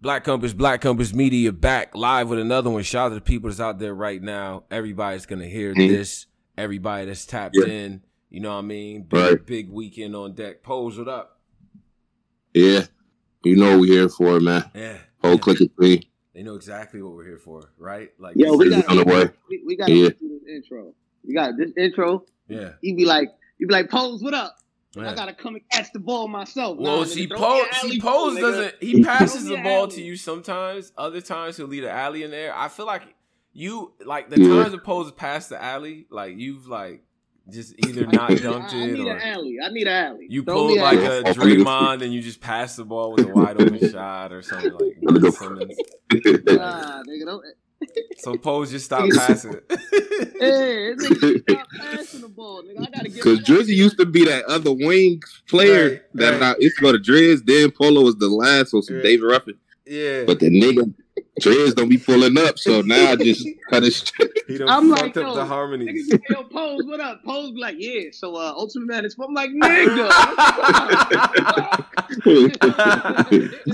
Black Compass, Black Compass Media back live with another one. Shout out to the people that's out there right now. Everybody's gonna hear mm-hmm. this. Everybody that's tapped yeah. in. You know what I mean? Big, right. big weekend on deck. Pose, what up? Yeah. You know what we're here for, man. Yeah. Whole yeah. click of three. They know exactly what we're here for, right? Like, yo, we got on the way. We, we got to yeah. do this intro. We got this intro. Yeah. He'd be like, he'd be like, pose, what up? I gotta come and catch the ball myself. Well, nah, see, Pose, see, Pose doesn't. He passes the ball alley. to you sometimes. Other times he'll lead the alley in there. I feel like you like the yeah. times the Pose pass the alley, like you've like just either not dunked I, I, it need or an alley. I need an alley. You pull like a Draymond and you just pass the ball with a wide open shot or something like. Nah, nigga, don't. So Pose just stop passing it. hey, stop passing the ball, nigga. I gotta get. Because Drizzy used to be that other wing player right, that right. I used to go to Driz. Then Polo was the last, so some right. David Ruffin. Yeah. But the nigga Dreads don't be pulling up, so now I just cut it straight. I'm like, up the harmony. Yo, Pose, what up? Pose like, yeah. So uh Ultimate Man is I'm like, nigga.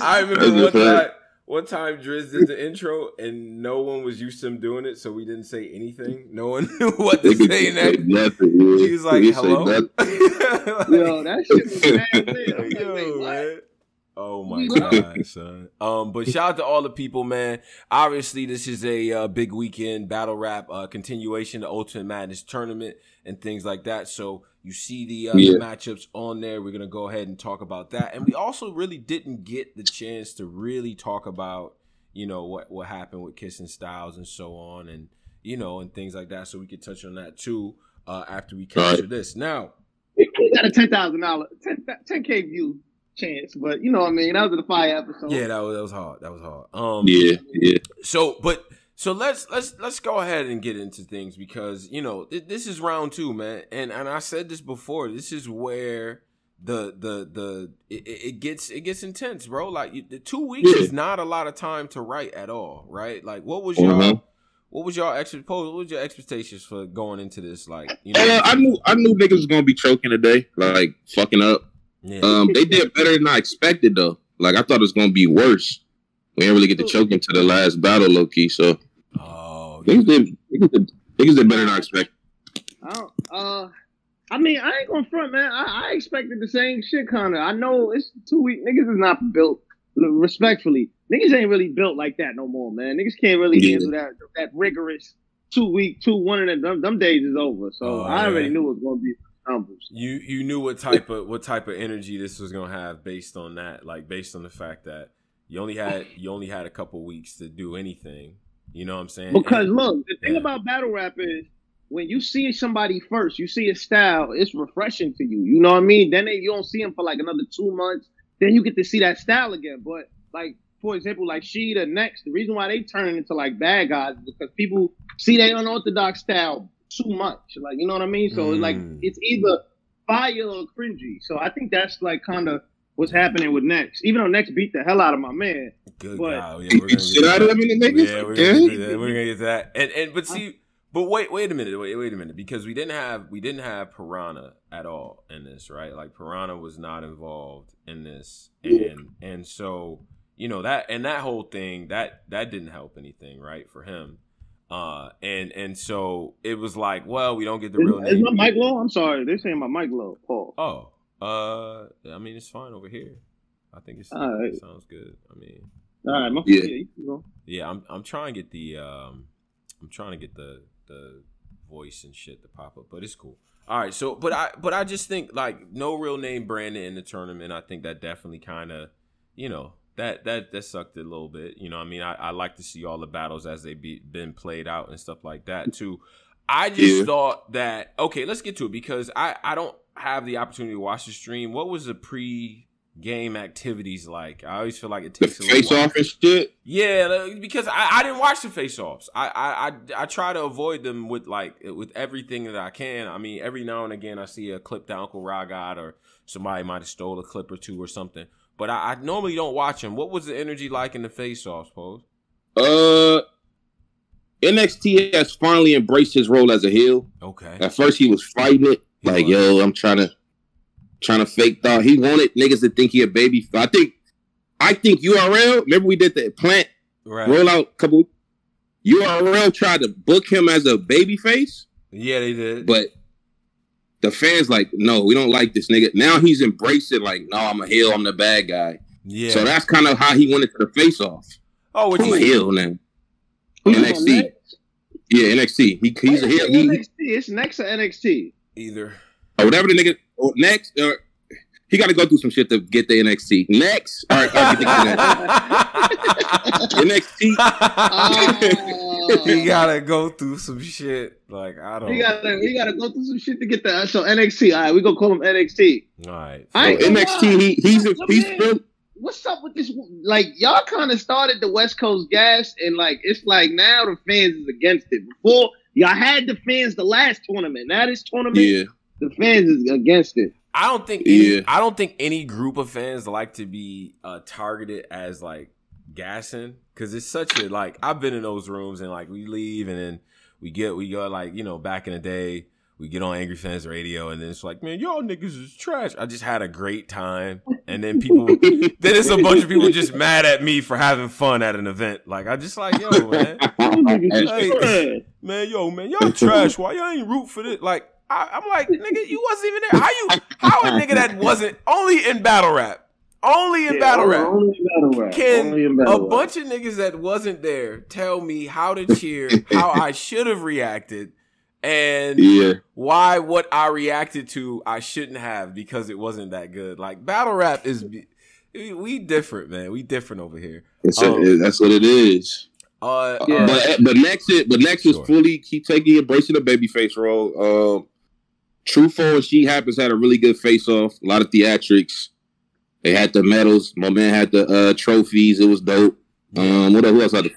I remember one time one time Driz did the intro and no one was used to him doing it, so we didn't say anything. No one knew what to say next. Nothing, yeah. He was like, "Hello." like, Yo, that shit was bad. Yo, like, man. Oh my god, son. Um, but shout out to all the people, man. Obviously, this is a uh, big weekend battle rap uh, continuation, the Ultimate Madness tournament, and things like that. So you see the, uh, yeah. matchups on there. We're gonna go ahead and talk about that, and we also really didn't get the chance to really talk about, you know, what what happened with Kissing Styles and so on, and you know, and things like that. So we could touch on that too uh, after we capture right. this. Now, we got a ten thousand dollar, ten k view chance. But you know what I mean? That was the fire episode. Yeah, that was that was hard. That was hard. Um Yeah, yeah. So but so let's let's let's go ahead and get into things because you know th- this is round two, man, and and I said this before. This is where the the the it, it gets it gets intense, bro. Like the two weeks yeah. is not a lot of time to write at all, right? Like what was your mm-hmm. what was your expect what was your expectations for going into this? Like you know, uh, I knew I knew niggas was gonna be choking today, like fucking up. Yeah. Um, they did better than I expected though. Like I thought it was gonna be worse. We didn't really get to choke into the last battle, low key. So niggas did, niggas did, niggas did better than I expected. I uh, I mean, I ain't gonna front, man. I, I expected the same shit, kind of. I know it's two weeks. Niggas is not built respectfully. Niggas ain't really built like that no more, man. Niggas can't really yeah. handle that that rigorous two week, two one and them, them days is over. So oh, I already knew it was gonna be you you knew what type of what type of energy this was gonna have based on that, like based on the fact that you only had you only had a couple weeks to do anything. You know what I'm saying? Because and, look, the thing yeah. about battle rap is when you see somebody first, you see a style, it's refreshing to you. You know what I mean? Then they, you don't see them for like another two months. Then you get to see that style again. But like for example, like she the next, the reason why they turn into like bad guys is because people see their unorthodox style too much. Like, you know what I mean? So mm. like it's either fire or cringy. So I think that's like kind of what's happening with Next. Even though Next beat the hell out of my man. Good but, Yeah, we're gonna shit out of them in the niggas. Yeah, we're gonna, get that. we're gonna get that. And and but see, but wait, wait a minute, wait, wait a minute, because we didn't have we didn't have Piranha at all in this, right? Like Piranha was not involved in this, and and so you know that and that whole thing that that didn't help anything, right, for him. Uh, and and so it was like, well, we don't get the is, real name. Is my mic low? I'm sorry, they're saying my mic low. Paul. Oh, uh, I mean it's fine over here. I think it's, right. it sounds good. I mean, all right, my, yeah, yeah, yeah. I'm I'm trying to get the um, I'm trying to get the the voice and shit to pop up, but it's cool. All right, so but I but I just think like no real name Brandon in the tournament. I think that definitely kind of you know that that that sucked a little bit. You know, I mean, I, I like to see all the battles as they be been played out and stuff like that too. I just yeah. thought that okay, let's get to it because I I don't have the opportunity to watch the stream. What was the pre game activities like? I always feel like it takes the face off and shit. Yeah, because I, I didn't watch the face offs. I, I I I try to avoid them with like with everything that I can. I mean, every now and again I see a clip that Uncle Ra got or somebody might have stole a clip or two or something but I, I normally don't watch them. What was the energy like in the face offs, suppose? Uh, NXT has finally embraced his role as a heel. Okay. At first, he was fighting it, like, "Yo, I'm trying to, trying to fake thought." He wanted niggas to think he a baby. I think, I think URL. Remember we did the plant right. rollout couple. URL tried to book him as a baby face. Yeah, they did. But the fans like, no, we don't like this nigga. Now he's embracing like, no, I'm a heel, I'm the bad guy. Yeah. So that's kind of how he went into the face off. Oh, what you a heel now. NXT. Yeah, NXT. He, he's a heel. He, NXT. It's next to NXT. Either. Or whatever the nigga next. Uh, he got to go through some shit to get the NXT. Next, all right, I'll get the NXT. Oh. he gotta go through some shit. Like I don't. He gotta he gotta go through some shit to get the so NXT. All right, we gonna call him NXT. All right. So NXT. He, he's a, he's still. What's up with this? Like y'all kind of started the West Coast gas, and like it's like now the fans is against it. Before y'all had the fans the last tournament. Now this tournament, yeah. the fans is against it. I don't think any, yeah. I don't think any group of fans like to be uh, targeted as like gassing because it's such a like I've been in those rooms and like we leave and then we get we go like you know back in the day we get on Angry Fans Radio and then it's like man y'all niggas is trash. I just had a great time and then people then it's a bunch of people just mad at me for having fun at an event. Like I just like yo man, man yo man y'all trash. Why y'all ain't root for this? Like I, am like, nigga, you wasn't even there. How you? How a nigga that wasn't only in battle rap, only in yeah, battle rap, only in battle rap, can battle a rap. bunch of niggas that wasn't there tell me how to cheer, how I should have reacted, and yeah. why what I reacted to I shouldn't have because it wasn't that good. Like battle rap is, we different, man. We different over here. Um, that's what it is. Uh, yeah. But but next it but next sure. is fully keep taking embracing the babyface role. Um, Truthful and She Happens had a really good face off. A lot of theatrics. They had the medals. My man had the uh, trophies. It was dope. Um, what else Who else had the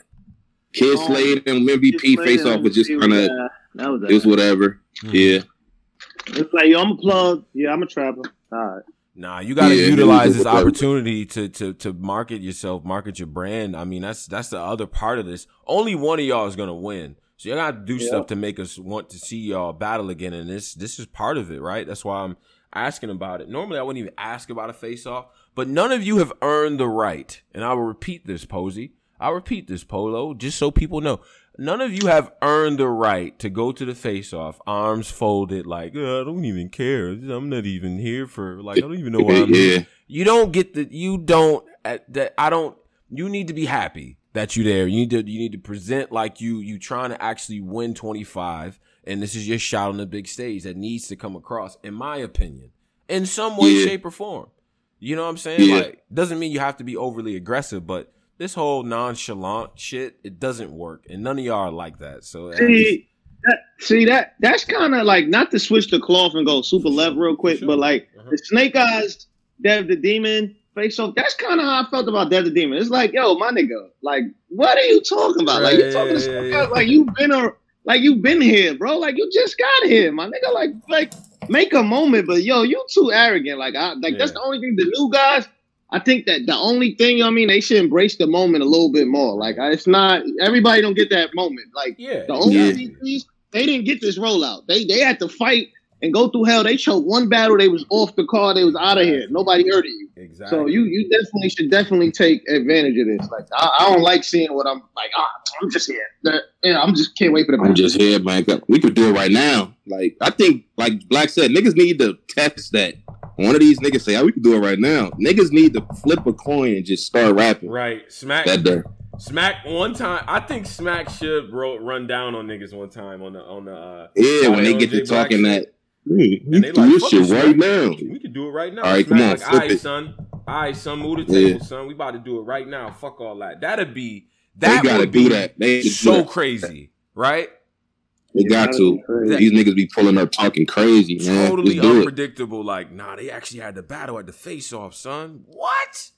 Kid oh, Slade and MVP face off was just kind of uh, it was whatever. Mm-hmm. Yeah. It's like yo, I'm a plug. Yeah, I'm a traveler. All right. Nah, you got to yeah, utilize this opportunity to to to market yourself, market your brand. I mean, that's that's the other part of this. Only one of y'all is gonna win. So you gotta do yeah. stuff to make us want to see y'all battle again, and this this is part of it, right? That's why I'm asking about it. Normally, I wouldn't even ask about a face off, but none of you have earned the right, and I will repeat this, Posey. I'll repeat this, Polo, just so people know. None of you have earned the right to go to the face off, arms folded, like oh, I don't even care. I'm not even here for like I don't even know why I'm here. You don't get the you don't uh, that I don't. You need to be happy that you there. You need to you need to present like you you trying to actually win 25 and this is your shot on the big stage that needs to come across in my opinion in some way yeah. shape or form. You know what I'm saying? Yeah. Like doesn't mean you have to be overly aggressive, but this whole nonchalant shit it doesn't work and none of y'all are like that. So see, that, see that that's kind of like not to switch the cloth and go super left real quick, sure. but like uh-huh. the Snake Eyes Dev the Demon face off. That's kind of how I felt about Dev the Demon. It's like, yo, my nigga, like, what are you talking about? Like, you talking yeah, yeah, yeah. like you've been a, like you've been here, bro. Like you just got here, my nigga. Like, like make a moment, but yo, you too arrogant. Like, I like that's the only thing. The new guys, I think that the only thing, I mean, they should embrace the moment a little bit more. Like, it's not everybody don't get that moment. Like, yeah, the only yeah. they didn't get this rollout. They they had to fight and go through hell. They choked one battle, they was off the car, they was out of here. Nobody heard of you. Exactly. So you you definitely should definitely take advantage of this. Like I, I don't like seeing what I'm like. Oh, I'm just here. Yeah, I'm just can't wait for the. I'm just here, man. We could do it right now. Like I think, like Black said, niggas need to test that. One of these niggas say, "Oh, we can do it right now." Niggas need to flip a coin and just start rapping. Right, smack that day. Smack one time. I think Smack should run down on niggas one time on the on the. Uh, yeah, when they get to talking that Hey, we can do this shit right now. We can do it right now. All right, come on, like, all right, it. son. All right, son, move the table, yeah. son. We about to do it right now. Fuck all that. That'd be that they gotta would do be that. They so that. crazy, right? They got to. These niggas be pulling up talking crazy, man. Totally unpredictable. It. Like, nah, they actually had the battle at the face off, son. What?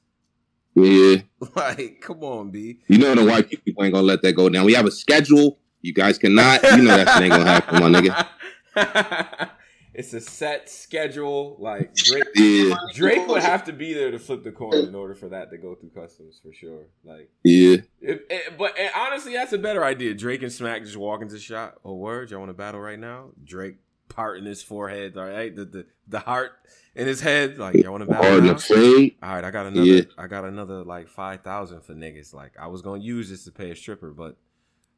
Yeah. Like, come on, B. You know the white people ain't gonna let that go down. We have a schedule. You guys cannot. You know that ain't gonna happen, my nigga. it's a set schedule. Like Drake, yeah. Drake would have to be there to flip the coin in order for that to go through customs for sure. Like yeah, if, if, but eh, honestly, that's a better idea. Drake and Smack just walk into shot. Oh, word, y'all want to battle right now? Drake parting his forehead. All right, the the, the heart in his head. Like, y'all want to battle now? All right, I got another. Yeah. I got another like five thousand for niggas. Like, I was gonna use this to pay a stripper, but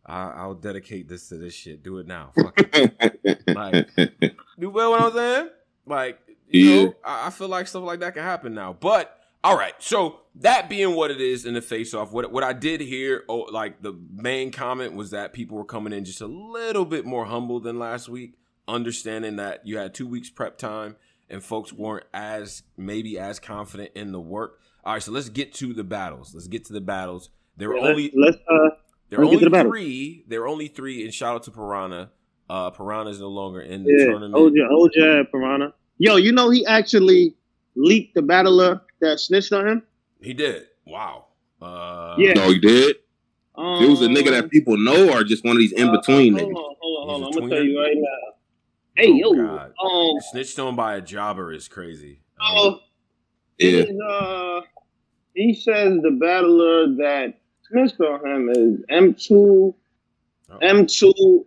I, will dedicate this to this shit. Do it now. Fuck it. like, you feel what I'm saying? Like, you yeah. know, I, I feel like stuff like that can happen now. But all right, so that being what it is in the face off, what what I did hear, oh, like the main comment was that people were coming in just a little bit more humble than last week, understanding that you had two weeks prep time and folks weren't as maybe as confident in the work. All right, so let's get to the battles. Let's get to the battles. There were yeah, only let's, uh, there were only the three. There are only three, and shout out to Piranha. Uh, Piranha is no longer in the yeah, tournament. OJ, OJ Piranha. Yo, you know he actually leaked the battler that snitched on him? He did. Wow. Uh, yeah. No, he did. Um, it was a nigga that people know, or just one of these in between uh, niggas. Hold on, hold on, hold on. I'm gonna tell you right now. Hey, oh, yo, God. um, snitched on by a jobber is crazy. Oh, uh, yeah. Is, uh, he says the battler that on him is oh. M two, M two,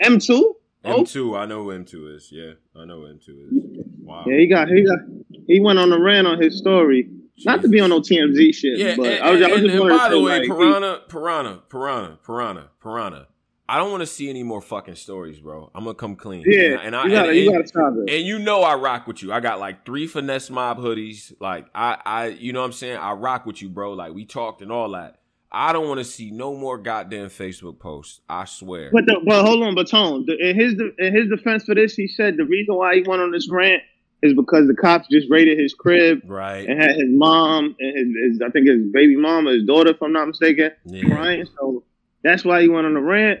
M two. M two, I know who M two is. Yeah, I know who M two is. Wow. Yeah, he got he got he went on a rant on his story. Jesus. Not to be on no TMZ shit, yeah, but and, I was, and, I was just and by the way, like, Piranha, Piranha, Piranha, Piranha, Piranha. I don't want to see any more fucking stories, bro. I'm gonna come clean. Yeah, and, I, you gotta, and, you gotta stop it. And you know I rock with you. I got like three finesse mob hoodies. Like I, I, you know what I'm saying. I rock with you, bro. Like we talked and all that. I don't want to see no more goddamn Facebook posts. I swear. But the, but hold on, but Tone. In his in his defense for this, he said the reason why he went on this rant is because the cops just raided his crib, right, and had his mom and his, his I think his baby mama, his daughter, if I'm not mistaken, yeah. crying. So that's why he went on the rant.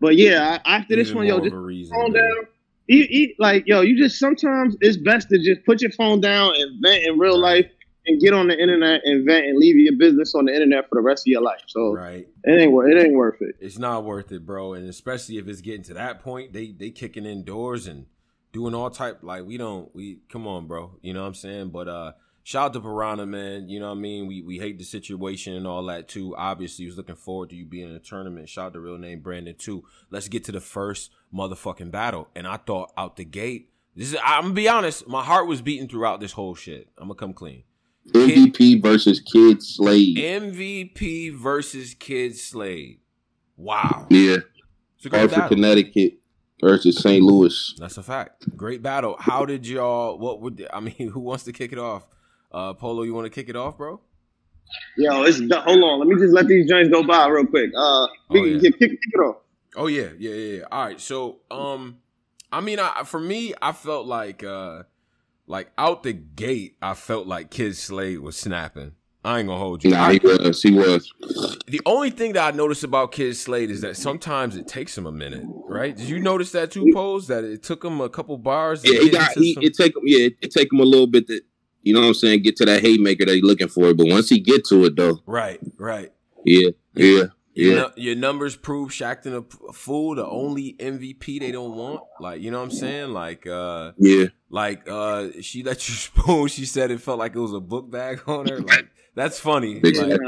But yeah, after Even this one, yo, just reason, phone man. down. Eat, eat, like yo, you just sometimes it's best to just put your phone down and vent in real right. life and get on the internet and vent and leave your business on the internet for the rest of your life. So right, it ain't it ain't worth it. It's not worth it, bro. And especially if it's getting to that point, they they kicking in doors and doing all type like we don't we come on, bro. You know what I'm saying? But uh shout out to Piranha, man. You know what I mean? We we hate the situation and all that too. Obviously, he was looking forward to you being in a tournament. Shout out to real name Brandon too. Let's get to the first motherfucking battle. And I thought out the gate, this is I'm gonna be honest, my heart was beating throughout this whole shit. I'm gonna come clean. MVP Kid, versus Kid Slade. MVP versus Kid Slade. Wow. Yeah. Hartford, Connecticut versus St. Louis. That's a fact. Great battle. How did y'all? What would I mean? Who wants to kick it off? Uh, Polo, you want to kick it off, bro? Yo, it's hold on. Let me just let these joints go by real quick. Uh, oh, yeah. kick, kick, it off. Oh yeah, yeah, yeah. All right. So, um, I mean, I for me, I felt like uh like out the gate, I felt like Kid Slade was snapping. I ain't gonna hold you. Nah, he was. He was. The only thing that I noticed about Kid Slade is that sometimes it takes him a minute, right? Did you notice that too, Pose? That it took him a couple bars. Yeah, he got. He, some... It take him. Yeah, it, it take him a little bit to, you know what I'm saying, get to that haymaker that he's looking for. But once he get to it, though, right, right. Yeah, yeah. Your, yeah. your numbers prove Shaqtin' a fool, the only MVP they don't want. Like, you know what I'm saying? Like, uh, yeah. Like, uh, she let you spoon. She said it felt like it was a book bag on her. Like, that's funny. Like,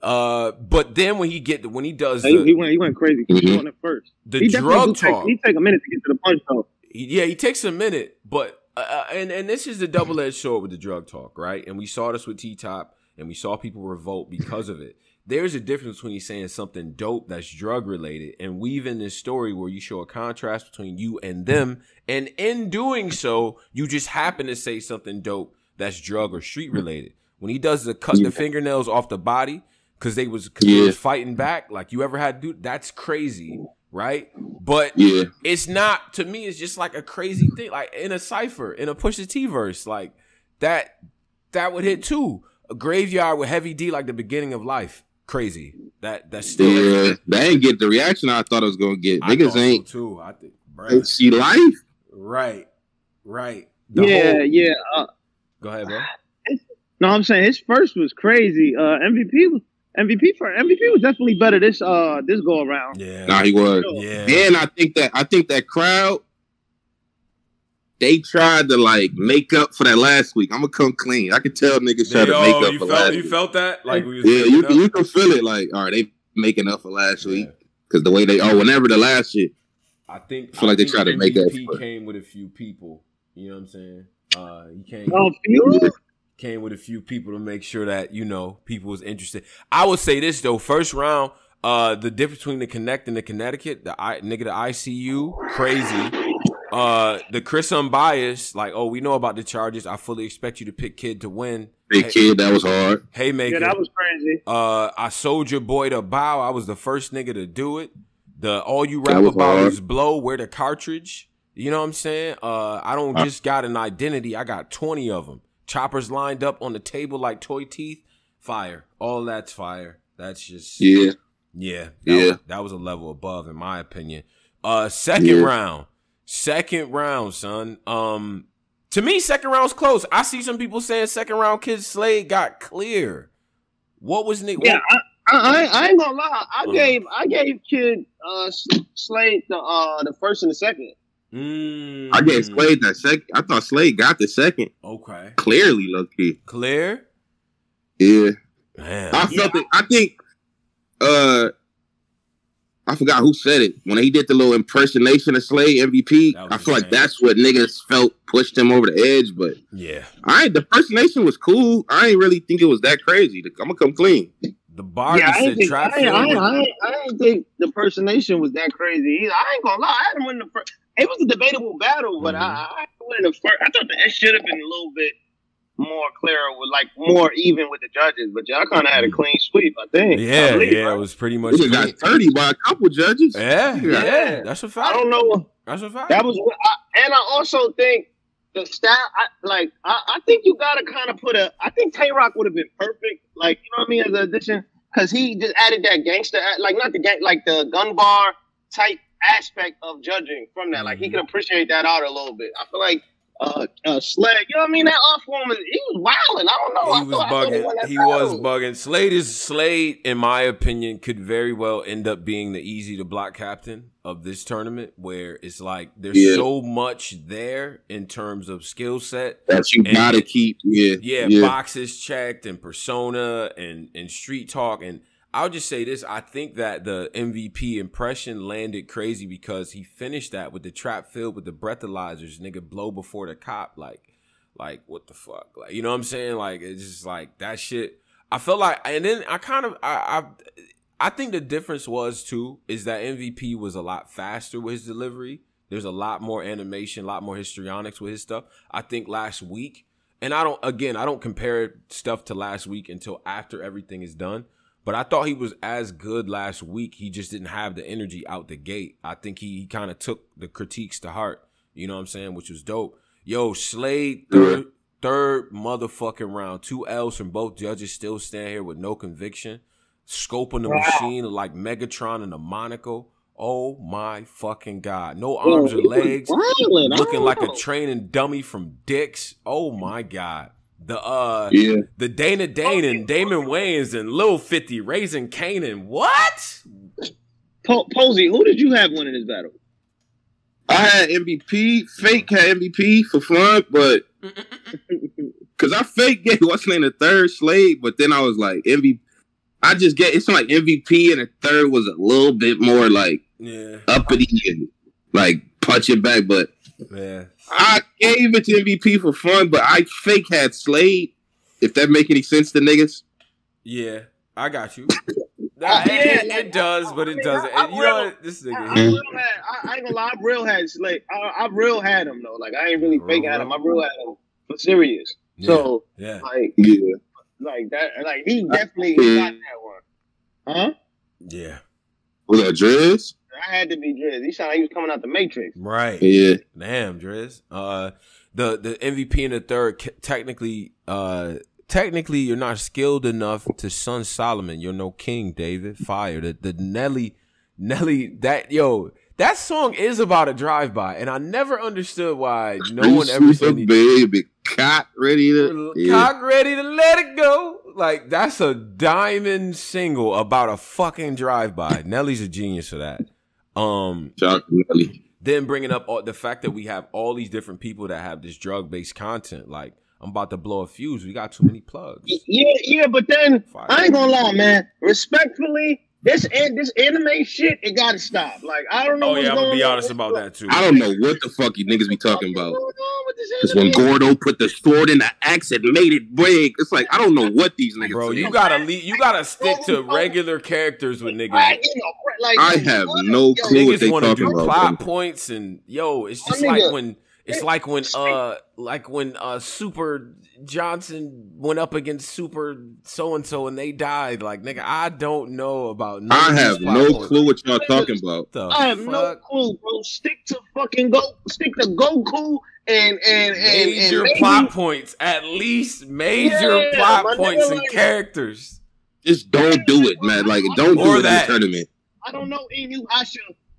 uh, but then when he get when he does, the, he went he went crazy. He mm-hmm. went at first. The he drug talk. Take, he take a minute to get to the punch though. Yeah, he takes a minute, but uh, uh, and and this is the double edged sword with the drug talk, right? And we saw this with T Top, and we saw people revolt because of it there's a difference between you saying something dope that's drug related and weaving this story where you show a contrast between you and them. And in doing so, you just happen to say something dope that's drug or street related. When he does the cut yeah. the fingernails off the body because they was cause yeah. was fighting back, like you ever had to do that's crazy, right? But yeah. it's not to me, it's just like a crazy thing. Like in a cipher, in a Pusha T verse, like that that would hit too. A graveyard with heavy D like the beginning of life crazy. That that's still yeah. They ain't get the reaction I thought I was gonna get. I Niggas ain't so too. I think bruh. see life. Right, right. The yeah, whole... yeah. Uh, Go ahead, bro. No, I'm saying his first was crazy. Uh, MVP was MVP for MVP was definitely better this uh this go around. Yeah, nah, he was. Yeah, and I think that I think that crowd they tried to like make up for that last week. I'm gonna come clean. I can tell niggas try to make up you for felt, last. You week. felt that? Like yeah, you can, you can feel it. Like all right, they making up for last week because the way they oh whenever the last shit. I think I feel like they try to make that. came with a few people. You know what I'm saying? Uh, he came. Oh, few? Came with a few people to make sure that you know people was interested. I would say this though, first round, uh, the difference between the Connect and the Connecticut, the I nigga, the ICU, crazy. Uh, the Chris unbiased, like, oh, we know about the charges. I fully expect you to pick Kid to win. Big hey, Kid, that was hard. Hey, maker, yeah, that was crazy. Uh, I sold your boy to bow. I was the first nigga to do it. The all you rap about hard. is blow. Where the cartridge? You know what I'm saying? Uh, I don't just got an identity. I got 20 of them. Choppers lined up on the table like toy teeth. Fire. All that's fire. That's just yeah, yeah, that yeah. Was, that was a level above, in my opinion. Uh, second yeah. round. Second round, son. Um, to me, second round's close. I see some people saying second round Kid Slade got clear. What was Nick? Yeah, I, I, I, ain't gonna lie. I uh gave I gave Kid uh Slade the uh the first and the second. Mm. I gave Slade that second. I thought Slade got the second. Okay. Clearly, lucky. Clear. Yeah. Man. I felt yeah. it. I think. Uh, I forgot who said it when he did the little impersonation of Slade MVP. I feel like that's what niggas felt pushed him over the edge. But yeah, I the impersonation was cool. I ain't really think it was that crazy. I'm gonna come clean. The bar yeah, I, think, I, I, I, I, didn't think the impersonation was that crazy either. I ain't gonna lie. I didn't win the first. It was a debatable battle, but mm-hmm. I, I win the first. I thought that should have been a little bit more clear with like more even with the judges, but y'all kind of had a clean sweep, I think. Yeah, I believe, yeah, right? it was pretty much. We got thirty by a couple judges. Yeah, yeah, yeah, that's a fact. I don't know. That's a fact. That was, I, and I also think the style. I, like, I, I think you gotta kind of put a. I think Tay Roc would have been perfect. Like, you know what I mean, as an addition, because he just added that gangster, like not the gang, like the gun bar type aspect of judging from that. Like, he mm-hmm. could appreciate that out a little bit. I feel like uh, uh Slade. You know what I mean? That off woman, he was wilding. I don't know. He was bugging. He was bugging. Slade is Slade, in my opinion, could very well end up being the Eazy the Block Captain of this tournament, where it's like there's yeah. so much there in terms of skill set that you gotta keep. Yeah, yeah, yeah, boxes checked and persona and and street talk and I'll just say this. I think that the MVP impression landed crazy because he finished that with the trap filled with the breathalyzers, nigga blow before the cop. Like, like what the fuck? Like, you know what I'm saying? Like, it's just like that shit. I felt like, and then I kind of, I, I, I think the difference was too is that MVP was a lot faster with his delivery. There's a lot more animation, a lot more histrionics with his stuff. I think last week, and I don't, again, I don't compare stuff to last week until after everything is done. But I thought he was as good last week. He just didn't have the energy out the gate. I think he, he kind of took the critiques to heart. You know what I'm saying? Which was dope. Yo, Slade, third, third motherfucking round. Two L's from both judges still stand here with no conviction. Scoping the wow. machine like Megatron and the Monaco. Oh my fucking god! No arms or legs, looking like a training dummy from Dicks. Oh my god! The uh yeah. the Dana Dane and Damon Wayans and Lil 50 raising Canaan. What? Po- Posey, who did you have winning this battle? I had MVP. Fake had MVP for fun, but because I fake gave what's name the third Slade, but then I was like MVP. I just get it's like MVP and the third was a little bit more like yeah uppity and like punching back, but yeah. I gave it to MVP for fun, but I fake had Slade. If that make any sense to niggas. Yeah, I got you. Nah, it, it, it, does, but it doesn't. I, I, you know what? This nigga. I, I, real had, I, I ain't gonna lie. I real had Slade. I, I real had him though. Like I ain't really fake had him. I real had him for serious. Yeah. So yeah, like yeah, like that. Like he definitely got that one. Huh? Yeah. Was that Driz? I had to be Driz. He sounded like he was coming out the Matrix. Right. Yeah. Damn, Driz. Uh, the the MVP in the third technically uh technically you're not skilled enough to son Solomon. You're no king, David. Fire. The the Nelly Nelly that yo that song is about a drive by, and I never understood why no one ever said baby cock ready to cock yeah. ready to let it go. Like that's a diamond single about a fucking drive by. Nelly's a genius for that. Um, then bringing up all, the fact that we have all these different people that have this drug based content, like I'm about to blow a fuse. We got too many plugs. Yeah, yeah, but then Fire. I ain't gonna lie, man. Respectfully, this and this anime shit, it gotta stop. Like I don't know. Oh yeah, I'm gonna be honest about that too. I don't know what the fuck you niggas be talking about. Because when Gordo put the sword in the axe and made it big, it's like I don't know what these niggas. Bro, you gotta leave, you gotta stick to regular characters with niggas. I have no clue what they talking do about. Plot points and yo, it's just like when it's like when uh like when uh Super Johnson went up against Super so and so and they died. Like nigga, I don't know about. I have no clue what y'all talking about. The I have fuck? no clue, bro. Stick to fucking go. Stick to Goku and and and major and plot points. At least major yeah, plot points and like, characters. Just don't do it, man. Like don't do it in the tournament. I don't know Inuyasha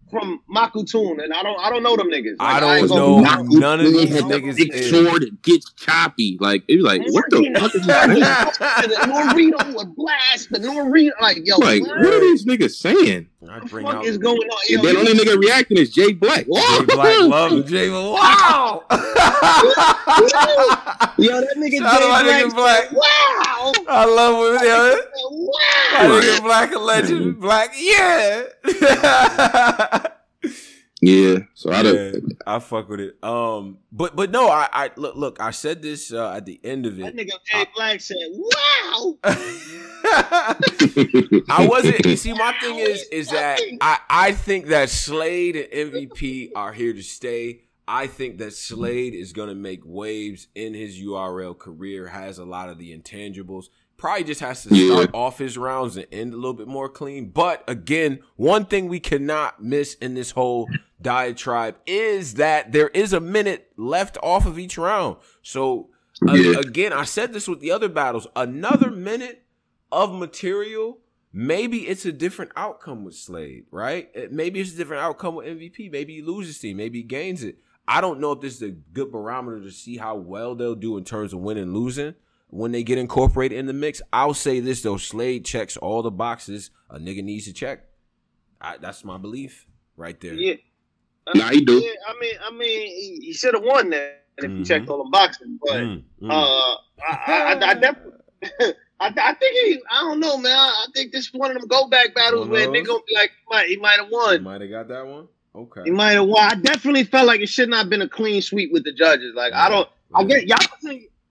from Makutun, and I don't I don't know them niggas. Like, I don't I know Makutun none of these niggas. Big sword gets choppy. Like it was like what the fuck is that? the Naruto would blast the Naruto. Like yo, like what, what are these niggas saying? What the fuck out, is going on? Yo, the only nigga reacting is Jay Black. Jay Black love Jay. Wow. yo, that nigga Shout Jay Black. Black. Wow. I love him. Yo. Wow. My nigga Black a legend. Mm-hmm. Black, yeah. Yeah, so I don't. Yeah, I fuck with it. Um, but but no, I I look look. I said this uh, at the end of it. That nigga Jay Black said, "Wow." I wasn't. You see, my thing is is that I I think that Slade and MVP are here to stay. I think that Slade is gonna make waves in his URL career. Has a lot of the intangibles probably just has to start off his rounds and end a little bit more clean. But again, one thing we cannot miss in this whole diatribe is that there is a minute left off of each round. So yeah. uh, again, I said this with the other battles. Another minute of material, maybe it's a different outcome with Slade, right? Maybe it's a different outcome with MVP. Maybe he loses team, maybe he gains it. I don't know if this is a good barometer to see how well they'll do in terms of winning and losing when they get incorporated in the mix. I'll say this though: Slade checks all the boxes a nigga needs to check. I, that's my belief right there. Yeah, nah, he do. Yeah, I mean, I mean, he, he should have won that if mm-hmm. he checked all the boxes. But mm-hmm. uh, I, I, I definitely. I, I, think he. I don't know, man. I think this is one of them go back battles where they're gonna be like, he might have won. Might have got that one. Okay. He might have won. I definitely felt like it should not have been a clean sweep with the judges. Like yeah. I don't. I get y'all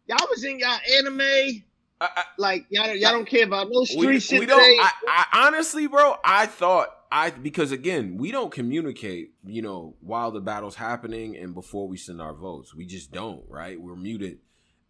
y'all was in y'all anime. I, I, like y'all, y'all don't care about no street we, shit. We don't. I, I, honestly, bro, I thought I because again, we don't communicate. You know, while the battle's happening and before we send our votes, we just don't. Right? We're muted,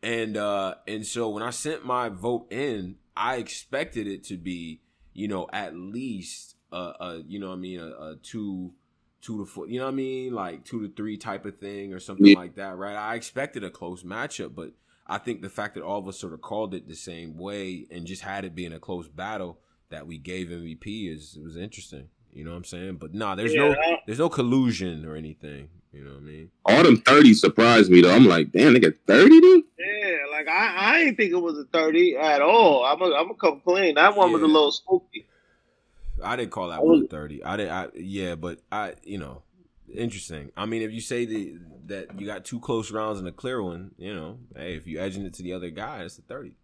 and uh and so when I sent my vote in, I expected it to be, you know, at least a, a you know, I mean, a, a two two to four, you know what I mean? Like two to three type of thing or something yeah. like that, right? I expected a close matchup, but I think the fact that all of us sort of called it the same way and just had it being a close battle that we gave MVP is was interesting. You know what I'm saying? But nah, there's yeah. no there's no collusion or anything. You know what I mean? All them 30 surprised me though. I'm like, damn, they got 30 dude? Yeah, like I, I didn't think it was a 30 at all. I'm a I'm a come clean. That one yeah. was a little spooky. I didn't call that one 30. I didn't I yeah, but I you know, interesting. I mean, if you say the that you got two close rounds and a clear one, you know, hey, if you edging it to the other guy, it's a thirty.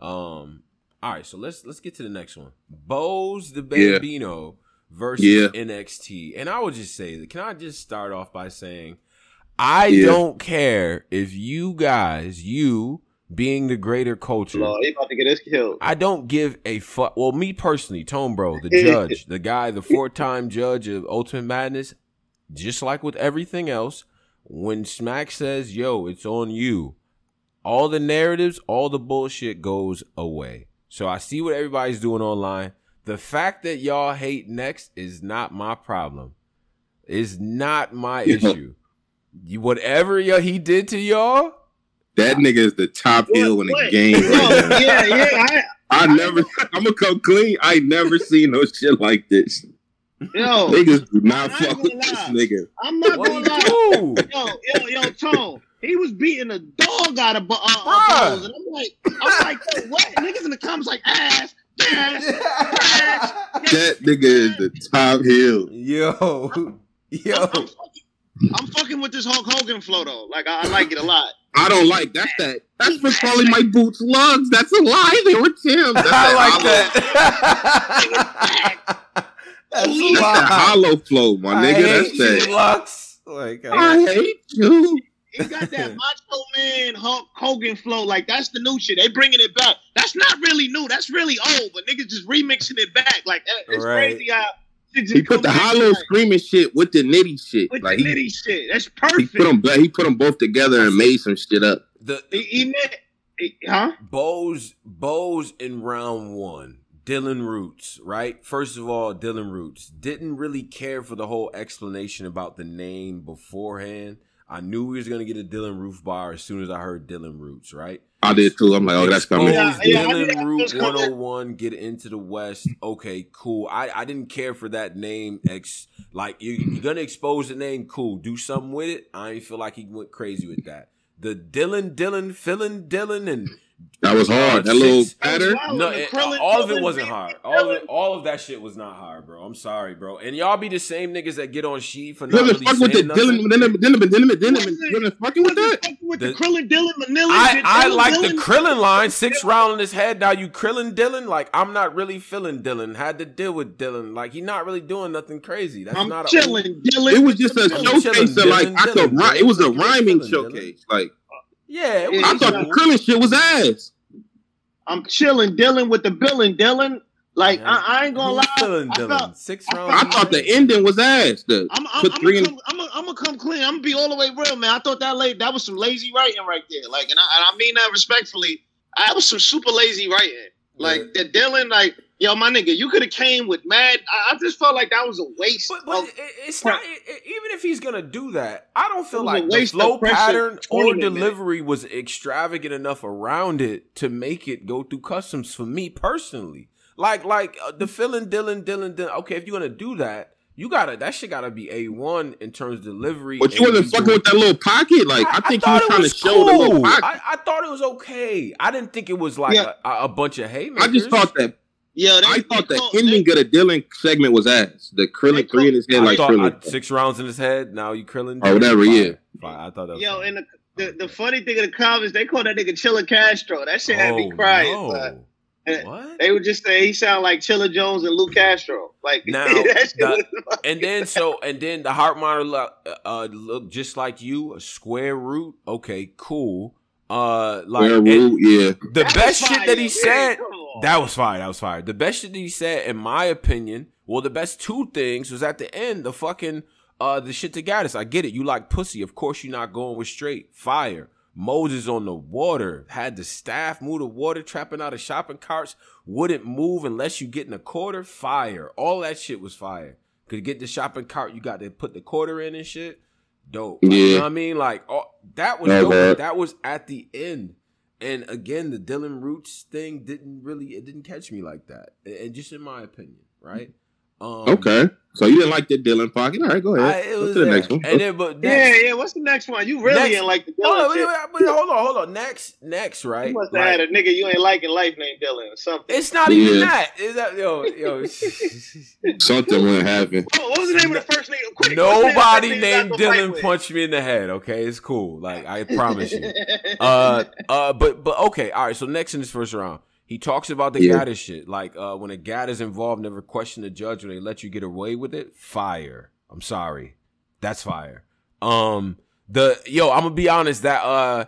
Um, all right, so let's let's get to the next one. Bose the Bambino yeah. versus yeah. NXT, and I would just say, can I just start off by saying, I yeah. don't care if you guys, you being the greater culture. No, he about to get us killed. I don't give a fuck. Well, me personally, Tone Bro, the judge, the guy, the four-time judge of Ultimate Madness, just like with everything else, when Smack says, yo, it's on you, all the narratives, all the bullshit goes away. So I see what everybody's doing online. The fact that y'all hate next is not my problem. Is not my issue. You, whatever y- he did to y'all, that nigga is the top what, heel in the game. Right oh, yeah, yeah. I, I, I never. I'm gonna come clean. I never seen no shit like this. Yo, niggas do not fuck with this nigga. I'm not what gonna lie. Yo, yo, yo, Tone. He was beating a dog out of uh, uh, and I'm like, I'm like, what? Niggas in the comments like ass, ass, ass. That nigga is the top heel. Yo, yo. I'm, I'm, fucking, I'm fucking with this Hulk Hogan flow though. Like I, I like it a lot. I don't like that's that. That's for calling my boots lugs. That's a lie. They were Tim's. That's I like that. That's, that's that hollow flow, my I nigga. That's that. Lux. Like I, I hate you. He got that Macho Man Hulk Hogan flow. Like that's the new shit. They bringing it back. That's not really new. That's really old. But niggas just remixing it back. Like eh, it's right. crazy how he put the hollow like, screaming shit with the nitty shit. With like the nitty he, shit. That's perfect. He put them. He put them both together and made some shit up. The he, he, he huh? Bows Bows in round one. Dylan Roots, right? First of all, Dylan Roots didn't really care for the whole explanation about the name beforehand. I knew we was gonna get a Dylan Roof bar as soon as I heard Dylan Roots, right? I did too. I'm like, oh, that's coming. Yeah, yeah, Dylan Root 101, get into the West. Okay, cool. I, I didn't care for that name. Ex like you you're gonna expose the name, cool. Do something with it. I ain't feel like he went crazy with that. The Dylan, Dylan, filling Dylan, and that was hard. That little pattern. No, it, all of it wasn't hard. All of it, all of that shit was not hard, bro. I'm sorry, bro. And y'all be the same niggas that get on sheet for not really fuck with the Dylan, Dylan, Dylan, Dylan, Dylan, Dylan, fucking with that. With the, Krillin, Dylan, Manila. I, I like the Krillin line. Six round in his head. Now you Krillin, Dylan. Like I'm not really feeling Dylan. Had to deal with Dylan. Like he not really doing nothing crazy. That's I'm not chilling, Dylan. It was just a showcase of like I could. It was a rhyming showcase. Like yeah, I thought the Krillin shit was ass. I'm chilling, dealing with the billing, Dylan. Like I, I, ain't gonna lie. Dylan, I felt, Six rounds. I, thought the ending was ass. The I'm, I'm, I'm, gonna come, I'm, I'm, gonna come clean. I'm gonna be all the way real, man. I thought that late that was some lazy writing right there. Like, and I, and I mean that respectfully. I was some super lazy writing. Like yeah. the Dylan, like yo, my nigga, you could have came with mad. I, I, just felt like that was a waste. But, but it's not even if he's gonna do that. I don't feel like the flow pattern or delivery was extravagant enough around it to make it go through customs for me personally. Like like uh, the feeling Dylan Dylan Dylan. Okay, if you're gonna do that. You gotta that shit gotta be a one in terms of delivery. But you wasn't fucking with that little pocket. Like I, I think I you was trying to cool. show the little pocket. I, I, thought it was okay. I didn't think it was like yeah. a, a, bunch of hate. I just thought that yeah, they, I thought the ending they, of the Dylan segment was ass. The Krillin three in his head, I like Krillin. I, six rounds in his head. Now you Krillin. Or whatever. Fine. Yeah. Fine. I thought that. Was Yo, and the, the, the funny thing in the comments, they call that nigga Chilla Castro. That shit had me oh, crying. No. What? They would just say he sound like Chilla Jones and Lou Castro. Like now, the, and then so and then the heart monitor uh, look just like you, a square root. Okay, cool. Uh, like root, yeah. The best shit that he said. That was fire. That was fire. The best shit that he said, in my opinion, well, the best two things was at the end. The fucking uh, the shit to Gaddis. I get it. You like pussy. Of course, you're not going with straight fire. Moses on the water had the staff move the water, trapping out of shopping carts. Wouldn't move unless you get in a quarter. Fire. All that shit was fire. Could get the shopping cart, you got to put the quarter in and shit. Dope. Yeah. You know what I mean? Like, oh, that was dope. That was at the end. And again, the Dylan Roots thing didn't really it didn't catch me like that. And just in my opinion, right? Um, okay. So you didn't like the Dylan pocket? All right, go ahead. I, it was to the next one. And then, but next, yeah, yeah. What's the next one? You really next, didn't like the Dylan. Hold on, wait, hold on, hold on. Next, next, right? You must have like, had a nigga you ain't liking life named Dylan or something. It's not yeah. even that. Is that yo yo? something went happen. Oh, what was the name of the first nigga? Quick, Nobody name named Dylan punched me in the head. Okay, it's cool. Like I promise you. uh, uh, but but okay, all right. So next in this first round. He talks about the yeah. shit. Like uh, when a GAD is involved, never question the judge when they let you get away with it. Fire. I'm sorry. That's fire. Um the yo, I'm gonna be honest, that uh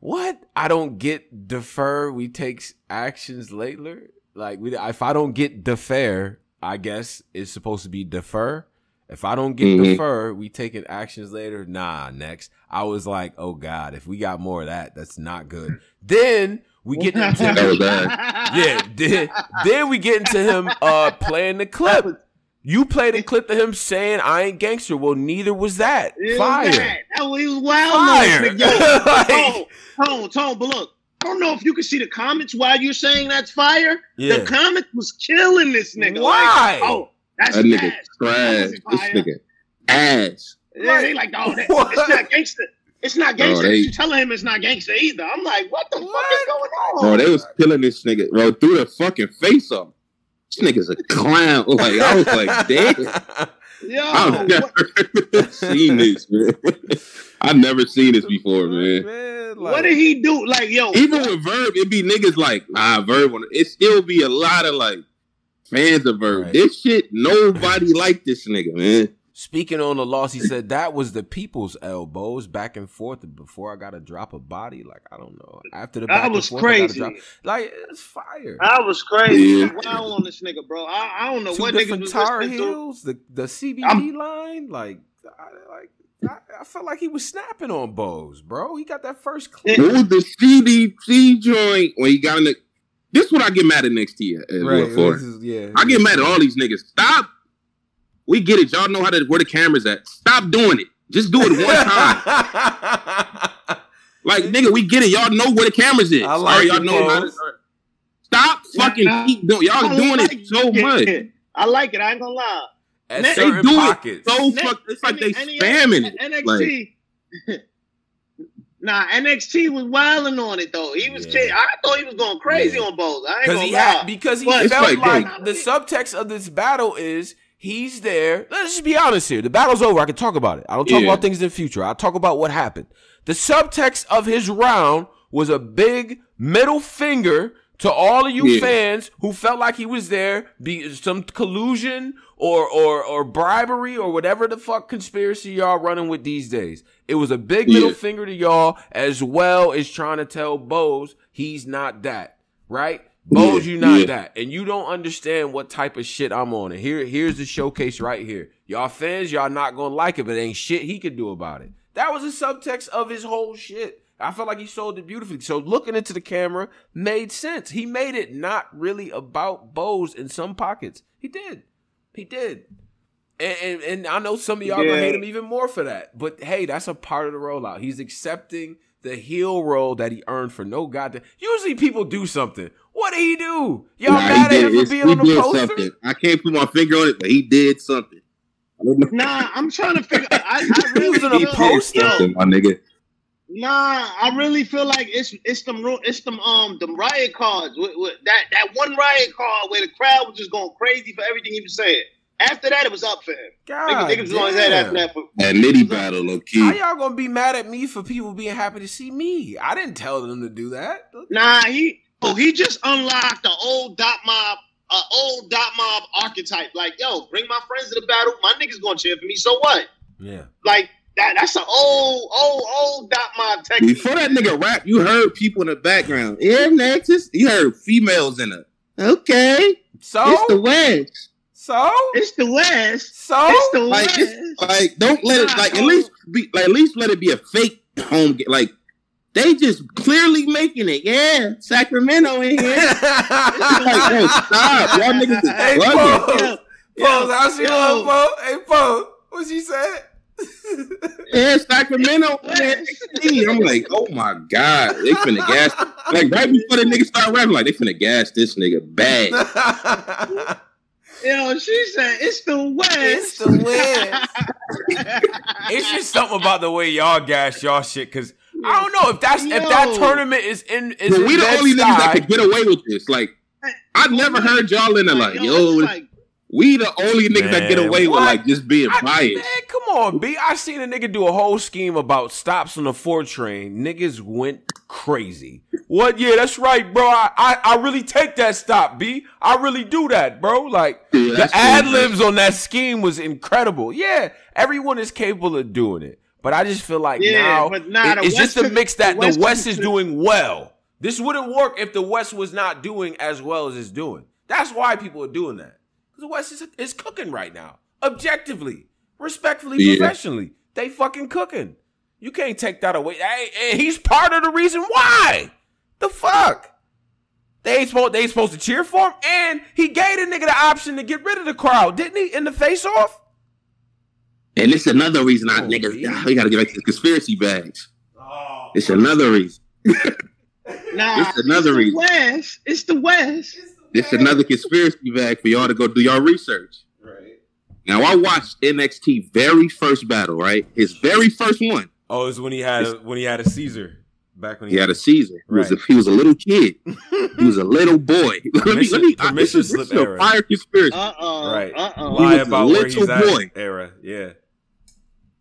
what? I don't get defer, we takes actions later. Like we if I don't get defer, I guess it's supposed to be defer. If I don't get mm-hmm. defer, we taking actions later. Nah, next. I was like, oh God, if we got more of that, that's not good. then we get into yeah. Then, then we get into him uh playing the clip. You played a clip of him saying I ain't gangster. Well, neither was that. Fire. That. that was, was wild. Fire. like, tone, tone, tone. But look, I don't know if you can see the comments while you're saying that's fire. Yeah. The comments was killing this nigga. Why? Like, oh, that's that nigga trash. This nigga ass. Yeah, they like, oh, that, it's not gangster. It's not gangster. Bro, they, you telling him it's not gangster either. I'm like, what the what? fuck is going on? Bro, they was killing this nigga, bro, through the fucking face of him. This nigga's a clown. Like I was like, damn. Yo, I've never seen this, man. I've never seen this before, man. man like, what did he do? Like, yo, even with Verb, it'd be niggas like, ah, Verb. It still be a lot of like fans of Verb. Right. This shit, nobody like this nigga, man. Speaking on the loss, he said that was the people's elbows back and forth before I got to drop a body. Like I don't know. After the that was forth, crazy. Drop, like it's fire. I was crazy. Yeah. Wow on this nigga, bro. I, I don't know Two what different was Tar Heels, the the CBD I'm, line. Like I, like I, I, felt like he was snapping on Bose, bro. He got that first clip. What was the CDC joint when he got in the? This is what I get mad at next year. right, for. Is, yeah, I get mad at all these niggas. Stop we get it. Y'all know how to where the camera's at. Stop doing it. Just do it one time. like nigga, we get it. Y'all know where the cameras is. I like y'all know how to, Stop fucking keep doing. Y'all doing like it so it. much. I like it. I ain't gonna lie. At they do pockets. it so fuck. It's like they spamming it. NXT. Like, Nah, NXT was wilding on it though. He was. Yeah. I thought he was going crazy yeah. on both. I ain't gonna he lie. Had, because he but felt like, like the subtext of this battle is He's there. Let's just be honest here. The battle's over. I can talk about it. I don't talk yeah. about things in the future. I talk about what happened. The subtext of his round was a big middle finger to all of you yeah. fans who felt like he was there, be some collusion or or or bribery or whatever the fuck conspiracy y'all running with these days. It was a big middle yeah. finger to y'all as well as trying to tell Bose he's not that, right? Bose, yeah, you not yeah. that, and you don't understand what type of shit I'm on. And here, here's the showcase right here. Y'all fans, y'all not gonna like it, but ain't shit he could do about it. That was the subtext of his whole shit. I felt like he sold it beautifully. So looking into the camera made sense. He made it not really about Bose in some pockets. He did. He did. And, and, and I know some of y'all yeah. gonna hate him even more for that. But hey, that's a part of the rollout. He's accepting the heel role that he earned for no goddamn. Usually people do something. What did he do? Y'all nah, mad at him for being on the poster? Something. I can't put my finger on it, but he did something. Nah, I'm trying to figure. I, I really was a poster, my nigga. Nah, I really feel like it's it's them it's them um them riot cards with, with that that one riot card where the crowd was just going crazy for everything he was saying. After that, it was up for him. God niggas, niggas that after that. For, that nitty battle, low key. How y'all gonna be mad at me for people being happy to see me? I didn't tell them to do that. Nah, he oh he just unlocked the old dot mob, uh, old dot mob archetype. Like, yo, bring my friends to the battle. My niggas gonna cheer for me. So what? Yeah. Like that. That's an old, old, old dot mob technique. Before that nigga rap, you heard people in the background. Yeah, Nexus. You heard females in it. Okay. So it's the West. So it's the West. So it's the like, West. It's, like don't let it like at least be like at least let it be a fake home game. Like they just clearly making it. Yeah, Sacramento in here. like, yo, stop. Y'all niggas is hey, bugging. Pose, how's she doing, Pose? Hey, Pose, what she said? yeah, Sacramento. I'm like, oh my god, they finna gas. Like right before the nigga start rapping, like they finna gas this nigga bad. Yo, she said it's the West. It's the West. it's just something about the way y'all gas y'all shit because I don't know if that's Yo. if that tournament is in is well, we the only niggas that could get away with this. Like I never heard y'all in there like, yo, like, we the only niggas man, that get away what? with like just being I, biased. Man, come on, B. I seen a nigga do a whole scheme about stops on the four train. Niggas went crazy. What? Yeah, that's right, bro. I, I, I really take that stop, B. I really do that, bro. Like yeah, the ad libs on that scheme was incredible. Yeah, everyone is capable of doing it. But I just feel like yeah, now but nah, it, it's West just a mix that the West, the West is doing well. This wouldn't work if the West was not doing as well as it's doing. That's why people are doing that. Because the West is, is cooking right now. Objectively, respectfully, yeah. professionally. They fucking cooking. You can't take that away. Hey, he's part of the reason why. The fuck? They ain't supposed they ain't supposed to cheer for him, and he gave the nigga the option to get rid of the crowd, didn't he? In the face off. And it's another reason I oh, niggas we gotta get back to the conspiracy bags. Oh. It's another reason. nah, it's another it's reason. West. It's the West. It's another conspiracy bag for y'all to go do y'all research. Right. Now I watched NXT very first battle, right? His very first one. Oh, it's when he had a, when he had a Caesar Back when he, he had a season. Right. He, was a, he was a little kid. he was a little boy. let me let me. Permission this is, slip Fire conspiracy. Uh-uh, right. Uh-uh. Lie about where he's boy. at. Era. Yeah.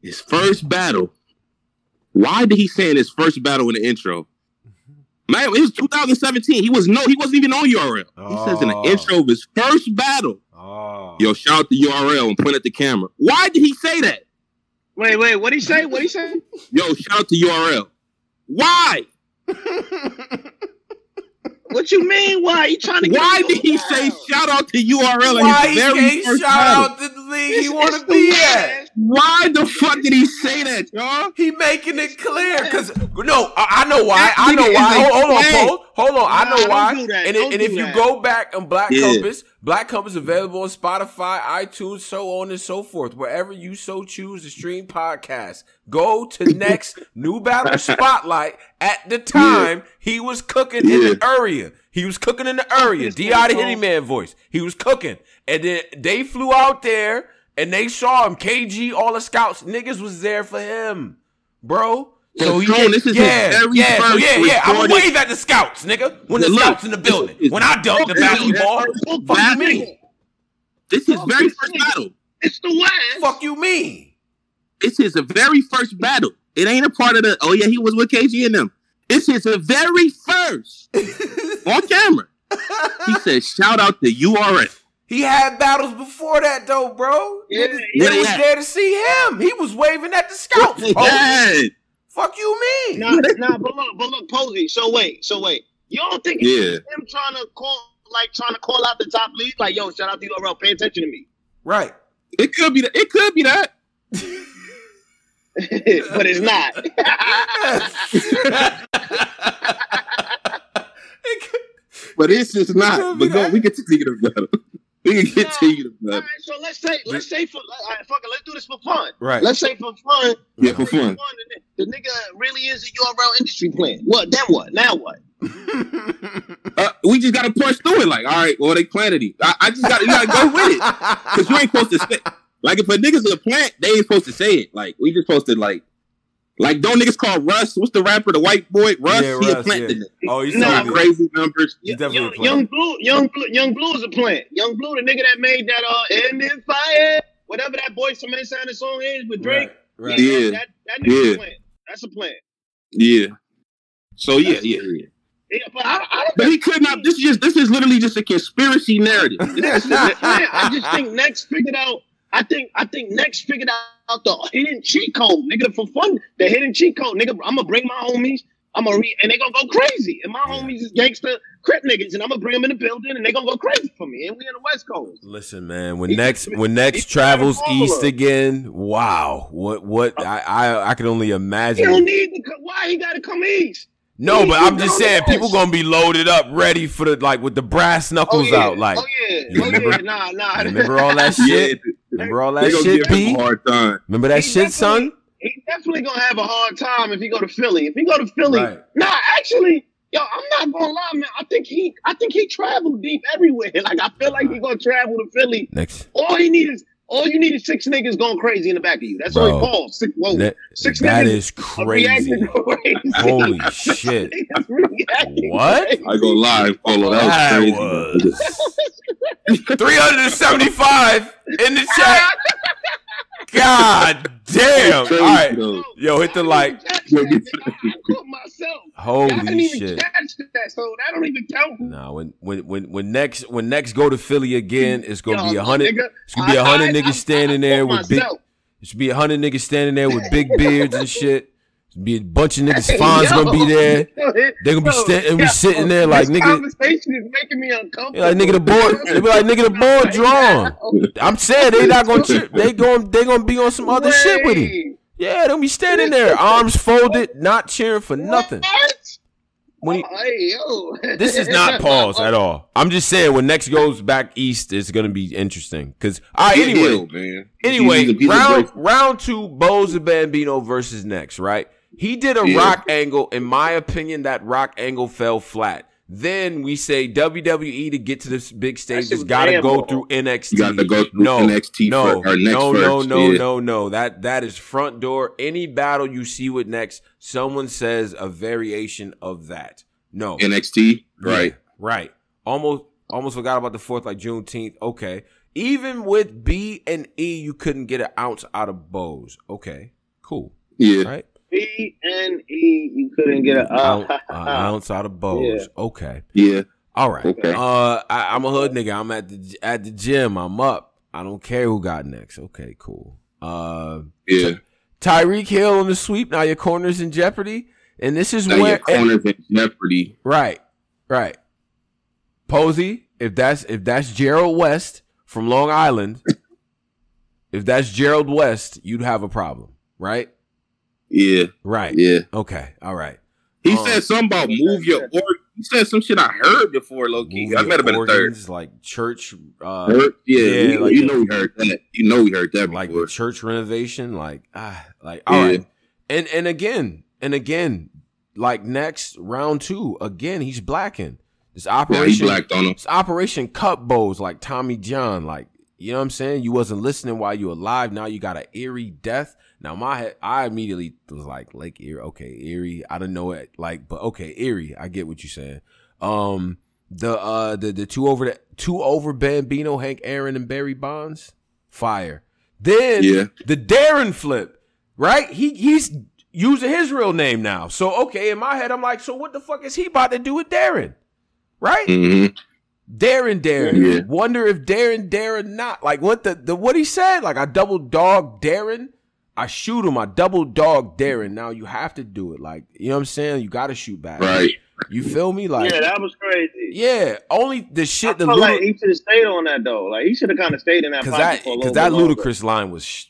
His first battle. Why did he say in his first battle in the intro? Mm-hmm. Man, it was 2017. He was no, he wasn't even on URL. Oh. He says in the oh. intro of his first battle. Oh. Yo, shout out the URL and point at the camera. Why did he say that? Wait, wait, what did he say? What did he say? Yo, shout out to URL. Why? What you mean? Why? You trying to? Why did he say shout out to URL? Why he can't shout out to the league he want to be at? Why the fuck did he say that, y'all? He making it clear because no, I, I, know why. I know why. Hold, hold on, hold, hold on. I know why. And, and if you go back on Black yeah. Compass, Black Compass available on Spotify, iTunes, so on and so forth, wherever you so choose to stream podcasts. Go to next new battle spotlight. At the time, yeah. he was cooking yeah. in the area. He was cooking in the area. Di the Hitty Man voice. He was cooking, and then they flew out there and they saw him. KG, all the scouts, niggas was there for him, bro. So he, this is yeah, yeah, so yeah, yeah. I'm gonna wave at the scouts, nigga. When the Look, scouts in the building, when I dunk the basketball, fuck you mean? This is very first battle. It's the West. Fuck you mean? This is the very first battle. It ain't a part of the. Oh yeah, he was with KG and them. This is the very first on camera. He said, "Shout out to URL." He had battles before that though, bro. Yeah, Niggas, yeah, was there to see him. He was waving at the scouts. Yeah. Oh. Fuck you mean? Nah, nah, but look, but look, Posey. So wait, so wait. You don't think yeah. him trying to call, like trying to call out the top league? Like, yo, shout out to URL, pay attention to me. Right. It could be that. It could be that. but it's not. but it's just not. But go, we can continue it battle. We can continue to battle. Right, so let's say, let's say for, all right, fuck it, let's do this for fun. Right. Let's say for fun. Yeah, for fun. fun the, the, nigga really is a URL industry plan. What? Then what? Now what? uh, we just gotta push through it. Like, all right, well, they planted it. I, I just gotta, you gotta go with it because you ain't supposed to say. Like, if a nigga's a plant, they ain't supposed to say it. Like, we just supposed to like like, don't niggas call Russ? What's the rapper, the white boy? Russ, yeah, he Russ, a plant. Yeah. Oh, he's nah, crazy numbers. He's young, Yung Bleu, Yung Bleu, Yung Bleu is a plant. Yung Bleu, the nigga that made that uh, "End in Fire," whatever that Boyz II Men sounded song is with Drake. Right, right. Yeah, that, that nigga yeah. a plant. That's a plant. Yeah. So yeah, yeah, yeah. Yeah, but, I, I but he could not. This is just. This is literally just a conspiracy narrative. I just think next figured out I think I think next figured out the hidden cheat code, nigga, for fun. The hidden cheat code, nigga. I'm gonna bring my homies. I'm gonna read, and they gonna go crazy. And my homies is gangster crip niggas, and I'm gonna bring them in the building, and they gonna go crazy for me. And we in the West Coast. Listen, man, when he, next when next travels east again, wow, what what uh, I I, I can only imagine. He don't need to. Why he gotta come east? No, but I'm just saying, people gonna be loaded up, ready for the like with the brass oh, knuckles oh, yeah. out. Like, oh yeah, you oh, remember, oh, yeah. nah, nah. remember all that shit? Remember all that shit, P? Hard time. Remember that he shit, son? He's definitely gonna have a hard time if he go to Philly. If he go to Philly, right. nah, actually, yo, I'm not gonna lie, man. I think he, I think he traveled deep everywhere. Like, I feel like he gonna travel to Philly. Next, all he needs is all you need is six niggas going crazy in the back of you. That's Bro, all he calls. Six, whoa, that, six that niggas is crazy. crazy. Holy shit. what? I go live, Polo. That, that was crazy. 375 in the chat. God damn! All right, yo, hit the like. Holy shit! That, so that don't even count. Nah, when when when when next when next go to Philly again, it's gonna be a hundred. It's gonna be a hundred niggas standing there with big. It should be a hundred niggas standing there with big beards and shit. Be a bunch of niggas. Fonz gonna be there. They gonna be sta- be sitting there like nigga. Conversation is making me uncomfortable. Like nigga, the board. They be like nigga, the board drawn. I'm saying they not gonna. Tri- they going they gonna be on some other shit with him. Yeah, they'll be standing there, arms folded, not cheering for nothing. When he, oh, hey, this is not pause at all. I'm just saying when next goes back east, it's gonna be interesting. Cause all right, anyway, man. anyway, round round two, Boz and Bambino versus next, right? He did a yeah. rock angle. In my opinion, that rock angle fell flat. Then we say WWE to get to this big stage has got to go through NXT. Got to go through no, NXT no, first, no, no, first. no, yeah. no, no. That that is front door. Any battle you see with next, someone says a variation of that. No NXT, right, yeah, right. Almost, almost forgot about the fourth, like Juneteenth. Okay, even with B and E, you couldn't get an ounce out of Bose. Okay, cool. Yeah, right. B and E, you couldn't get an uh, ounce out of Bose. Yeah. Okay. Yeah. All right. Okay. Uh, I, am a hood nigga. I'm at the at the gym. I'm up. I don't care who got next. Okay, cool. Uh, yeah. Tyreek Hill on the sweep. Now your corner's in jeopardy, and this is now where your corner's in jeopardy. Right. Right. Posey, if that's if that's Gerald West from Long Island, if that's Gerald West, you'd have a problem, right? Yeah. Right. Yeah. Okay. All right. He um, said something about move your organs. He said some shit I heard before, low key. I might have been a third. Like church. Uh, yeah, yeah you, like, you know we heard that. You know we heard that like before. church renovation. Like ah, like all yeah. right. And and again and again, like next round two, again he's blacking. This operation, yeah, blacked on him. This operation cut bows like Tommy John. Like you know what I'm saying? You wasn't listening while you were alive. Now you got an eerie death. Now my head, I immediately was like Lake Erie. Okay, Erie. I don't know it. Like, but okay, Erie. I get what you're saying. Um, the uh the the two over the two over Bambino, Hank Aaron, and Barry Bonds, fire. Then yeah. the Darren flip, right? He he's using his real name now. So okay, in my head, I'm like, so what the fuck is he about to do with Darren? Right? Mm-hmm. Darren Darren. Yeah. Wonder if Darren Darren not. Like what the, the what he said? Like I double dog Darren. I shoot him. I double dog Darren. Now you have to do it. Like you know what I'm saying? You got to shoot back. Right. You feel me? Like yeah, that was crazy. Yeah, only the shit. I the feel like he should have stayed on that though. Like he should have kind of stayed in that because that because that ludicrous line was sh-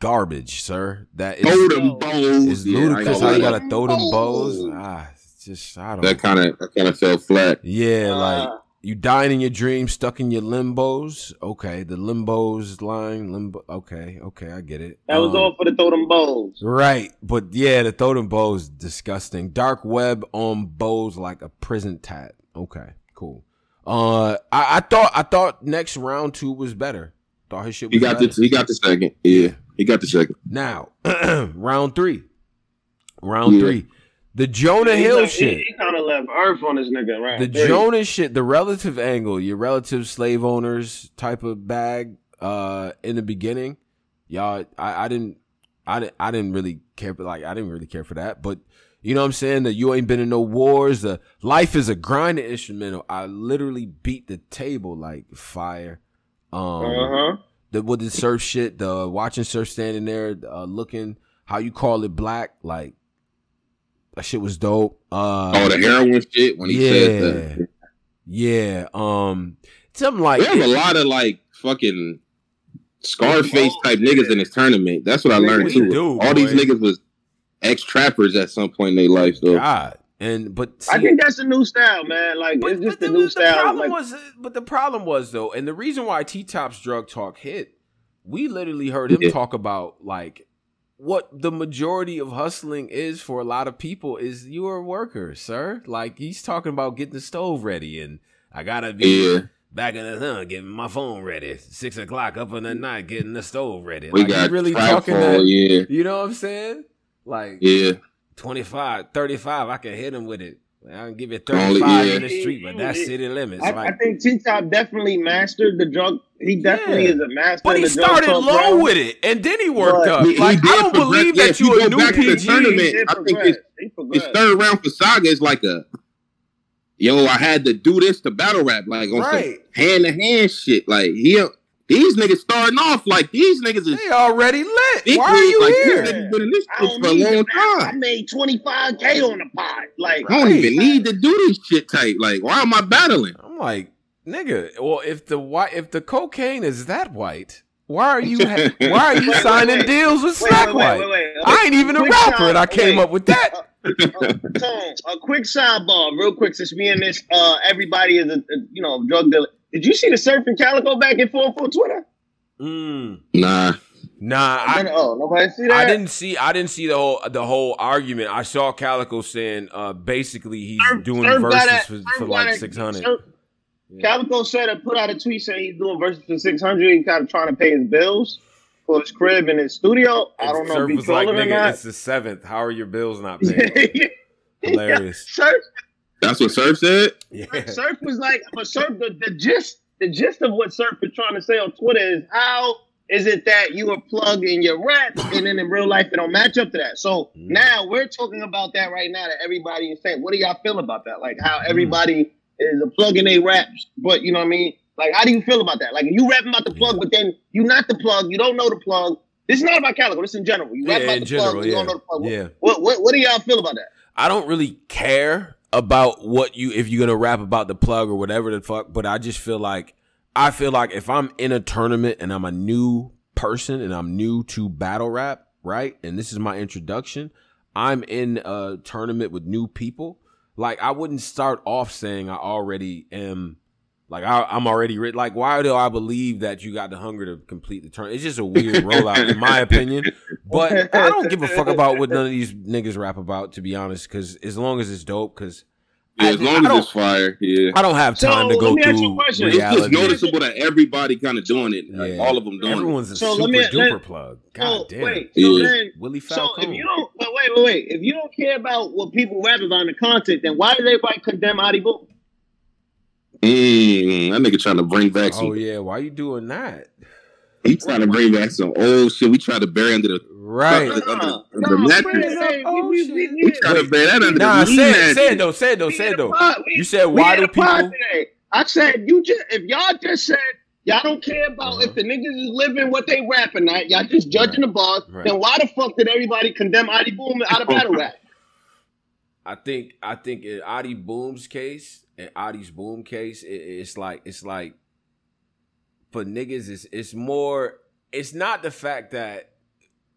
garbage, sir. That is, throw them bows. It's ludicrous how you gotta throw them bows. Ah, just I don't. That kind of that kind of fell flat. Yeah, uh, like you dying in your dreams, stuck in your limbos. Okay, the limbos line, limbo. Okay, okay, I get it. That was um, all for the totem bows. Right, but yeah, the totem bows disgusting. Dark web on bows like a prison tat. Okay, cool. Uh, I, I thought I thought next round two was better. Thought his shit. he got better. the he got the second. Yeah, he got the second. Now, round three. Round yeah. three. The Jonah Hill like, shit. He, he kind of left Earth on this nigga, right? The Jonah shit, the relative angle, your relative slave owners type of bag. Uh, in the beginning, y'all, I, I didn't, I didn't, I didn't really care for like, I didn't really care for that. But you know what I'm saying? That you ain't been in no wars. The life is a grinding instrumental. I literally beat the table like fire. Um, uh-huh. the with the surf shit, the watching surf standing there, uh, looking how you call it black, like that shit was dope. Uh, oh, the heroin shit when he yeah, said that. Yeah. Um, something like there's a lot of like fucking Scarface type niggas in this tournament. That's what I learned too. Do, All boy. these niggas was ex trappers at some point in their life. So God. And but see, I think that's the new style, man. Like but, it's just the, the, new the style. Problem like, was, but the problem was though, and the reason why T Top's drug talk hit, we literally heard him yeah. talk about like what the majority of hustling is for a lot of people is you're a worker, sir. Like he's talking about getting the stove ready, and I gotta be yeah. back in the sun getting my phone ready. Six o'clock up in the night getting the stove ready. We like, got really talking that, yeah. You know what I'm saying? Like yeah, 25, 35, I can hit him with it. I can give you 35 yeah. in the street, but that's city limits. I, like, I think T Top definitely mastered the drug. He definitely yeah. is a master. But he started low bro. with it, and then he worked But up. He- he like did I don't progress. believe Yeah, that you you a go new back to the tournament, I think progress. it's- His third round for Saga is like a yo. I had to do this to battle rap, like on Right. some hand to hand shit. Like he, these niggas starting off like these niggas is. They already lit. big Why are you like, here? These niggas been in this I shit don't for a need long time. I made twenty five k on the pot. Like I don't even need to do this shit type. Like, why am I battling? I'm like, nigga. Well, if the white, if the cocaine is that white, why are you ha- why are you Wait, signing wait, deals with Wait, Slack White? I ain't even a rapper, side- and I came wait. up with that. Uh, Tone, a quick sidebar, real quick, since me and this, uh, everybody is a, a you know drug dealer. Did you see the surfing calico back and forth on Twitter? Mm. Nah, Nah, I, oh nobody see that. I didn't see. I didn't see the whole the whole argument. I saw Calicoe saying uh basically he's Surf, doing Surf verses for, for like six hundred. Yeah. Calicoe said I put out a tweet saying he's doing verses for six hundred. He's kind of trying to pay his bills for his crib and his studio. I don't know Surf if he's like, nigga, or not. It's the seventh. How are your bills not paid? Hilarious. Yeah, Surf. That's what Surf said. Yeah. Surf was like, but Surf the, the gist the gist of what Surf is trying to say on Twitter is how is it that you are plugged in your raps and then in real life it don't match up to that? So mm. now we're talking about that right now that everybody is saying. What do y'all feel about that? Like how mm. everybody mm. is a plug in their raps, but you know what I mean? Like how do you feel about that? Like you rapping about the plug, but then you not the plug, you don't know the plug. This is not about Calicoe, This is in general. You rap yeah, about the general, plug, you don't know the plug. Yeah. What, what, what do y'all feel about that? I don't really care about what you if you're gonna rap about the plug or whatever the fuck, but I just feel like I feel like if I'm in a tournament and I'm a new person and I'm new to battle rap, right? And this is my introduction, I'm in a tournament with new people. Like I wouldn't start off saying I already am like I, am already rich. Like, why do I believe that you got the hunger to complete the turn? It's just a weird rollout, in my opinion. But I don't give a fuck about what none of these niggas rap about, to be honest. Because as long as it's dope, because yeah, as long as it's fire, yeah. I don't have time so, to go through reality. It's just noticeable that everybody kind of doing it. Like, yeah. all of them doing Everyone's it. a so super let me, duper let, plug. God damn. Wait, so yeah. then, Willie Falcone. So if you don't, wait, wait, wait, wait. If you don't care about what people rap about in the content, then why does everybody condemn Adi Boom? Mm, that nigga trying to bring back some. Oh yeah, why you doing that? He trying to bring back some old shit. We try to bury under the right under, under, under no, the mattress. We, we, we, we try to bury that under nah, the say it, say it though, say it though, say it though. You said why do people? I said you just if y'all just said y'all don't care about uh-huh. if the niggas is living what they rapping at, y'all just judging right. the bars. Right. Then why the fuck did everybody condemn Adi Boom out of battle rap? I think I think in Adi Boom's case, in Adi's Boom case, it, it's like it's like for niggas, it's it's more. It's not the fact that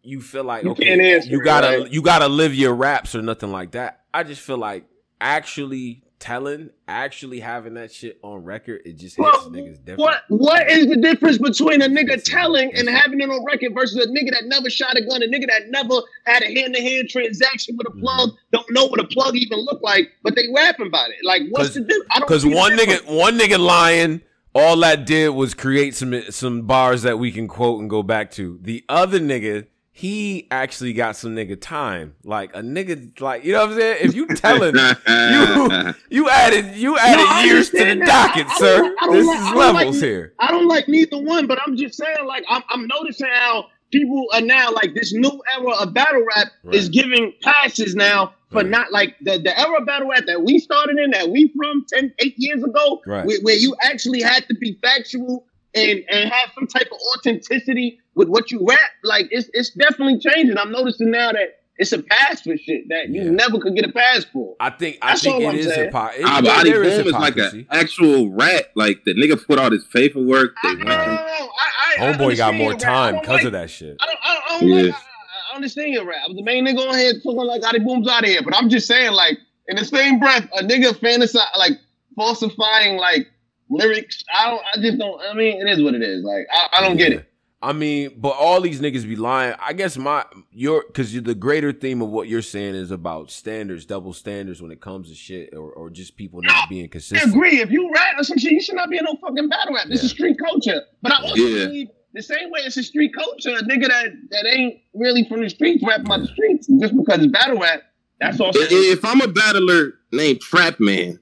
you feel like you okay, you gotta right? you gotta live your raps or nothing like that. I just feel like actually telling, actually having that shit on record, it just hits well, niggas different. What what is the difference between a nigga telling and having it on record versus a nigga that never shot a gun, a nigga that never had a hand to hand transaction with a plug, mm-hmm. don't know what a plug even look like, but they rapping about it. Like what's the difference? Because one nigga, one nigga lying. All that did was create some some bars that we can quote and go back to. The other nigga he actually got some nigga time. Like a nigga, like you know what I'm saying. If you telling you, you added you added no, years to the docket, I, I sir. this like, is levels like, here. I don't like neither one, but I'm just saying, like I'm, I'm noticing how people are now like this new era of battle rap right. is giving passes now but right. not like the, the era of battle rap that we started in, that we from 10, 8 years ago, right. where, where you actually had to be factual and and have some type of authenticity with what you rap, like it's it's definitely changing. I'm noticing now that it's a pass for shit that you yeah. never could get a pass for. I think I That's think it is a po- it, ah, Adi Boom is, like an actual rat. Like the nigga put out his paperwork. They I, I, I, Homeboy got more time because like, of that shit. I don't, I don't, yeah. like, I, understand your rap. The main nigga on here talking like Adi Boom's out of here, but I'm just saying like in the same breath, a nigga fantasize like falsifying like lyrics. I don't. I just don't. I mean, it is what it is. Like I, I don't get it. I mean, but all these niggas be lying. I guess my your because the greater theme of what you're saying is about standards, double standards when it comes to shit, or, or just people not being consistent. I agree. If you rap or some shit, you should not be in no fucking battle rap. This yeah. is street culture. But I also yeah. believe the same way it's a street culture, a nigga that that ain't really from the streets rap about the streets just because it's battle rap. That's all. If I'm a battler named Trap Man,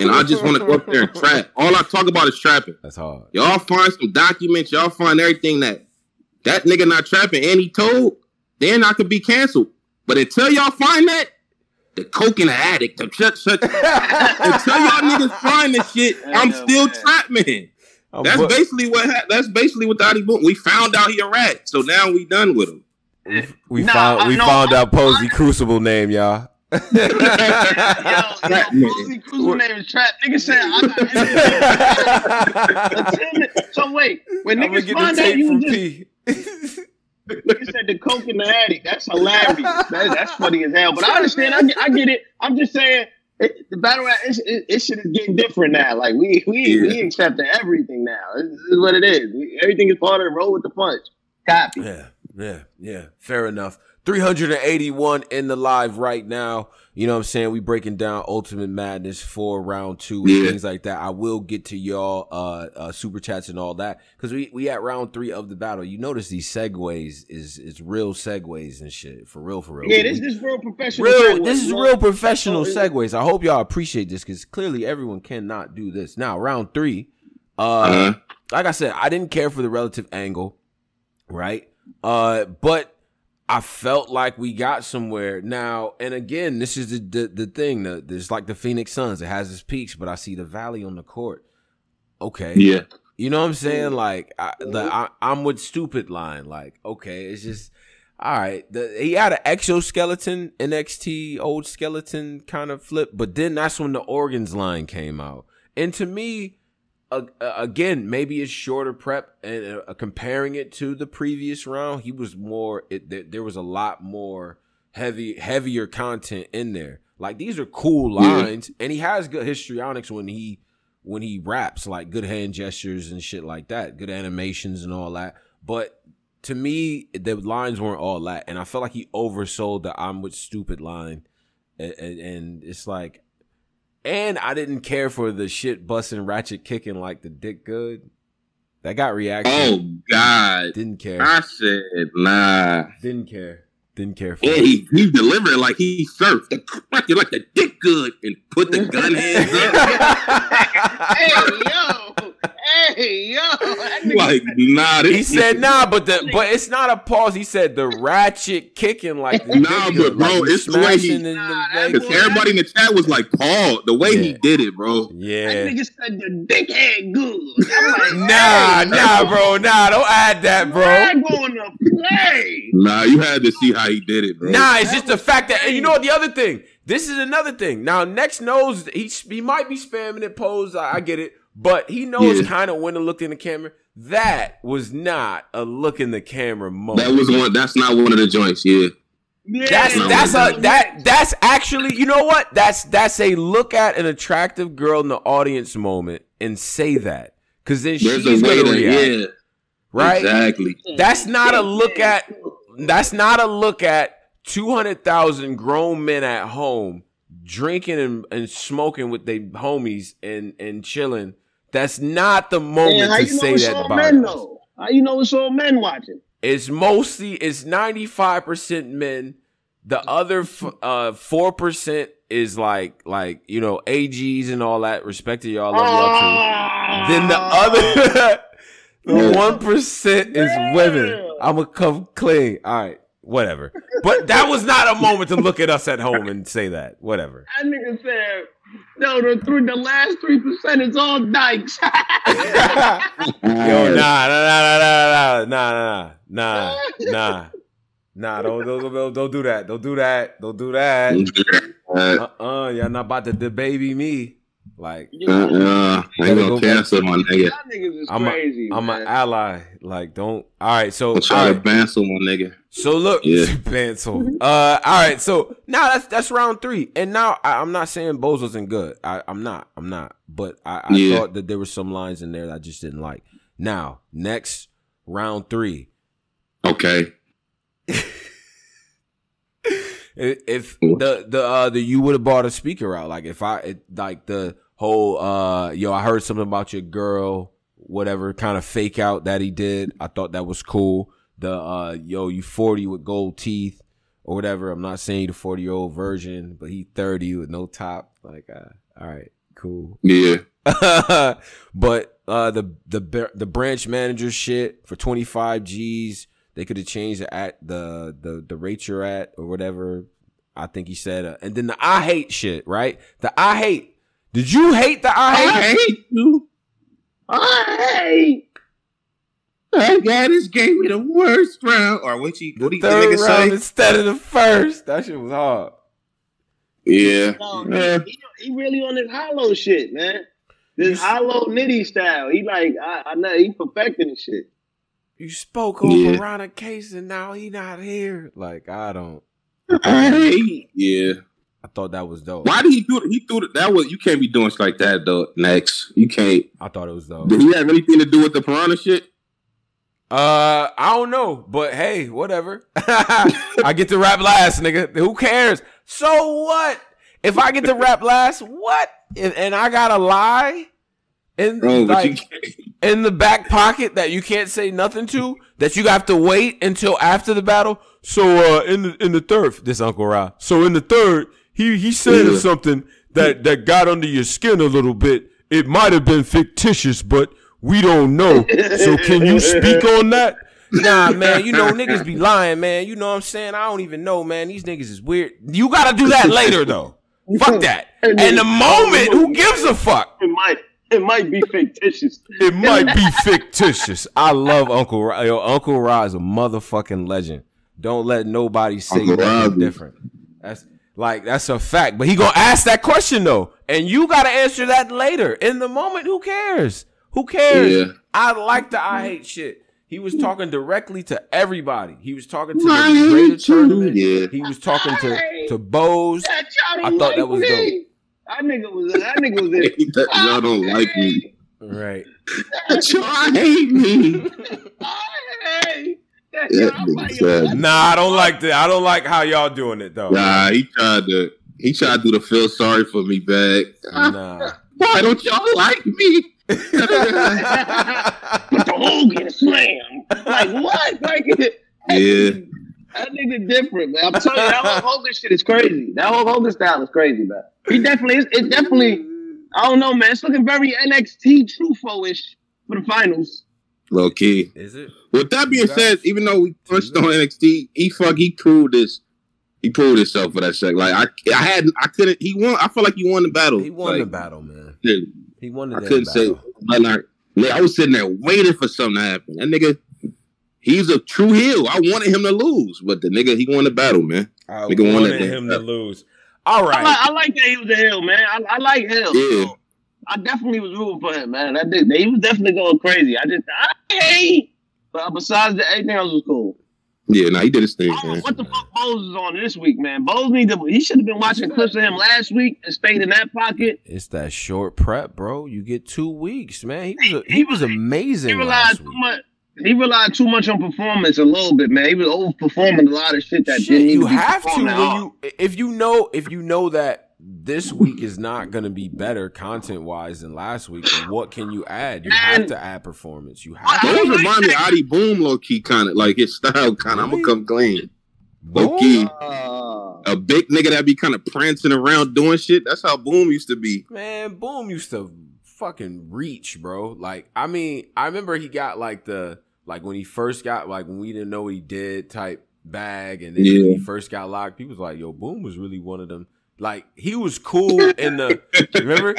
and I just want to go up there and trap. All I talk about is trapping. That's hard. Y'all find some documents. Y'all find everything that that nigga not trapping and he told. Then I could be canceled. But until y'all find that, the coke in the attic, the shut shut. until y'all niggas find this shit, I'm still trap man. That's basically what. Ha- that's basically what the Adi Boom. We found out he a rat, so now we done with him. We, we nah, found we found out Posey Crucible name, y'all yo, Cruiser name is Trap. Nigga said I got So wait, when niggas find out you just Nigga said the coke in the attic. That's hilarious. That, that's funny as hell. But I understand. I, I get it. I'm just saying it, the battle rap, it, it, it shit is getting different now. Like we we yeah. we accept everything now. This is what it is. We, everything is part of the roll with the punch. Copy. Yeah. Yeah, yeah, fair enough. 381 in the live right now. You know what I'm saying? We breaking down Ultimate Madness for round two and yeah. things like that. I will get to y'all uh, uh, super chats and all that because we we at round three of the battle. You notice these segues is is real segues and shit for real for real. Yeah, this is real professional. Real, this is real professional segues. I hope y'all appreciate this because clearly everyone cannot do this. Now round three, uh, uh-huh. like I said, I didn't care for the relative angle, right? Uh, but I felt like we got somewhere now. And again, this is the the, the thing. The, it's like the Phoenix Suns. It has its peaks, but I see the valley on the court. Okay. Yeah. You know what I'm saying? Like I, the I, am with stupid line. Like okay, it's just all right. The, he had an exoskeleton NXT old skeleton kind of flip, but then that's when the organs line came out. And to me, uh, again, maybe it's shorter prep and uh, comparing it to the previous round, he was more. It, th- there was a lot more heavy, heavier content in there. Like these are cool lines, yeah. and he has good histrionics when he when he raps, like good hand gestures and shit like that, good animations and all that. But to me, the lines weren't all that, and I felt like he oversold the "I'm with stupid" line, and, and, and it's like and I didn't care for the shit busting ratchet kicking like the dick good. That got reaction. Oh God. Didn't care. I said nah. Didn't care. Didn't care for yeah, it. he, he delivered it like he surfed the crack like the dick good and put the gun hands up. hey yo. Hey yo, like nah. he said nah, but the but it's not a pause. He said the ratchet kicking like nah, but bro, like it's the way he. Nah, everybody in the chat was like Paul, the way yeah. he did it, bro. Yeah, that nigga said the dickhead good. Like, nah, hey, nah, bro, nah, don't add that, bro. I'm going to play. Nah, you had to see how he did it, bro. Nah, it's just the fact that, and you know what? The other thing, this is another thing. Now, next knows he he might be spamming it. Pose, I, I get it but he knows yeah. kind of when to look in the camera. That was not a look in the camera moment. That was one. That's not one of the joints. Yeah. Yeah, that's that's a that that's actually you know what that's that's a look at an attractive girl in the audience moment and say that because then There's she's gonna to, react, yeah, right? Exactly. That's not a look at that's not a look at two hundred thousand grown men at home drinking and, and smoking with their homies and and chilling that's not the moment to say that men, though? How you know it's all men watching? It's mostly it's ninety five percent men. The other uh, four uh, percent is like like you know AGs and all that. Respect to y'all, love y'all too. Then the other one percent is women. I'ma come clean. All right, whatever. But that was not a moment to look at us at home and say that. Whatever. That nigga said no, the three, the last three percent is all dykes. Yo, nah, nah, nah, nah, nah, nah, nah, nah, nah. Don't, don't, don't, don't do that. Don't do that. Don't do that. Uh, uh, y'all not about to debaby me. Like, uh, uh, I ain't gonna cancel my nigga. I'm crazy. A, I'm an ally. Like, don't. All right, so I'm trying to cancel my nigga. So look, yeah. cancel. Uh, all right. So now that's that's round three, and now I, am not saying Bose wasn't good. I, am not. I'm not. But I, I yeah. thought that there were some lines in there that I just didn't like. Now, next round three. Okay. if the the uh the you would have bought a speaker out like if I it, like the whole uh yo I heard something about your girl whatever kind of fake out that he did. I thought that was cool. The uh yo you 40 with gold teeth or whatever. I'm not saying the 40 year old version but he 30 with no top. Like uh all right cool. Yeah. But uh the the the branch manager shit for 25 G's they could have changed the at the the the rate you're at or whatever I think he said uh, and then the I hate shit right? The I hate did you hate the I hate? I hate you. I hate. That guy just gave me the worst round. Or what you what the third round say? instead of the first. That shit was hard. Yeah. yeah. He, he, really on this hollow shit, man. This hollow nitty style. He like I, I know he perfecting the shit. You spoke over yeah. Ronald Case and now he not here. Like I don't. I, hate. yeah. I thought that was dope. Why did he do it? He threw it. That was you can't be doing shit like that though. Next, you can't. I thought it was dope. Did he have anything to do with the piranha shit? Uh, I don't know, but hey, whatever. I get to rap last, nigga. Who cares? So what? If I get to rap last, what? And, and I gotta lie in Bro, like in the back pocket that you can't say nothing to, that you have to wait until after the battle. So uh, in the in the third, this Uncle Ra. So in the third, he he said yeah. something that that got under your skin a little bit. It might have been fictitious, but we don't know. So can you speak on that? Nah, man, you know niggas be lying, man. You know what I'm saying? I don't even know, man. These niggas is weird. You gotta do that later though. Fuck that. And the moment, who gives a fuck? It might it might be fictitious. It might be fictitious. I love Uncle Ra. Yo, Uncle Ra is a motherfucking legend. Don't let nobody say anything different. That's like that's a fact. But he gonna ask that question though, and you gotta answer that later. In the moment, who cares? Who cares? Yeah. I like the I hate shit. He was talking directly to everybody. He was talking to the greater tournament. Yeah. He was talking to to Bose. I thought that was dope. That nigga was that nigga was it. that, y'all don't like me. Right. Y'all hate me. I hate. Nah, I don't like that. I don't like how y'all doing it though. Nah, he tried to he tried to do the feel sorry for me back. Nah. Why don't y'all like me? but the whole Hogan slam. Like what? Like yeah. That nigga different, man. I'm telling you, that whole Hogan shit is crazy. That whole Hogan style is crazy, man. He definitely is. It definitely. I don't know, man. It's looking very NXT Trufo-ish for the finals. Low key. Is it? With that being said, even though we punched on NXT, he fuck he proved this. He proved himself for that sec. Like I, I had, I couldn't. He won. I feel like he won the battle. He won like, the battle, man. Yeah. He won the. I couldn't battle. say, but like, I was sitting there waiting for something to happen. That nigga, he's a true heel. I wanted him to lose, but the nigga, he won the battle, man. I nigga wanted him to lose. All right. I like, I like, that he was a heel, man. I, I like him. Yeah. So I definitely was rooting for him, man. I did. He was definitely going crazy. I just, I hate. But uh, besides that, everything else was cool. Yeah, no, nah, he did his thing. Oh, what the fuck Bose is on this week, man? Bose need to. He should have been watching clips of him last week and stayed in that pocket. It's that short prep, bro. You get two weeks, man. He was a, he was amazing. He relied too much. He relied too much on performance a little bit, man. He was overperforming a lot of shit that shit, didn't you have to when you if you know if you know that this week is not going to be better content wise than last week. what can you add? You have to add performance. You have. Those to. remind me Adi Boom, low key, kind of like his style. Kind of, I'm gonna come clean. Low key, a big nigga that be kind of prancing around doing shit. That's how Boom used to be. Man, Boom used to fucking reach, bro. Like, I mean, I remember he got like the like when he first got like when we didn't know what he did type bag, and then yeah. when he first got locked, people was like, "Yo, Boom was really one of them." Like he was cool in the remember?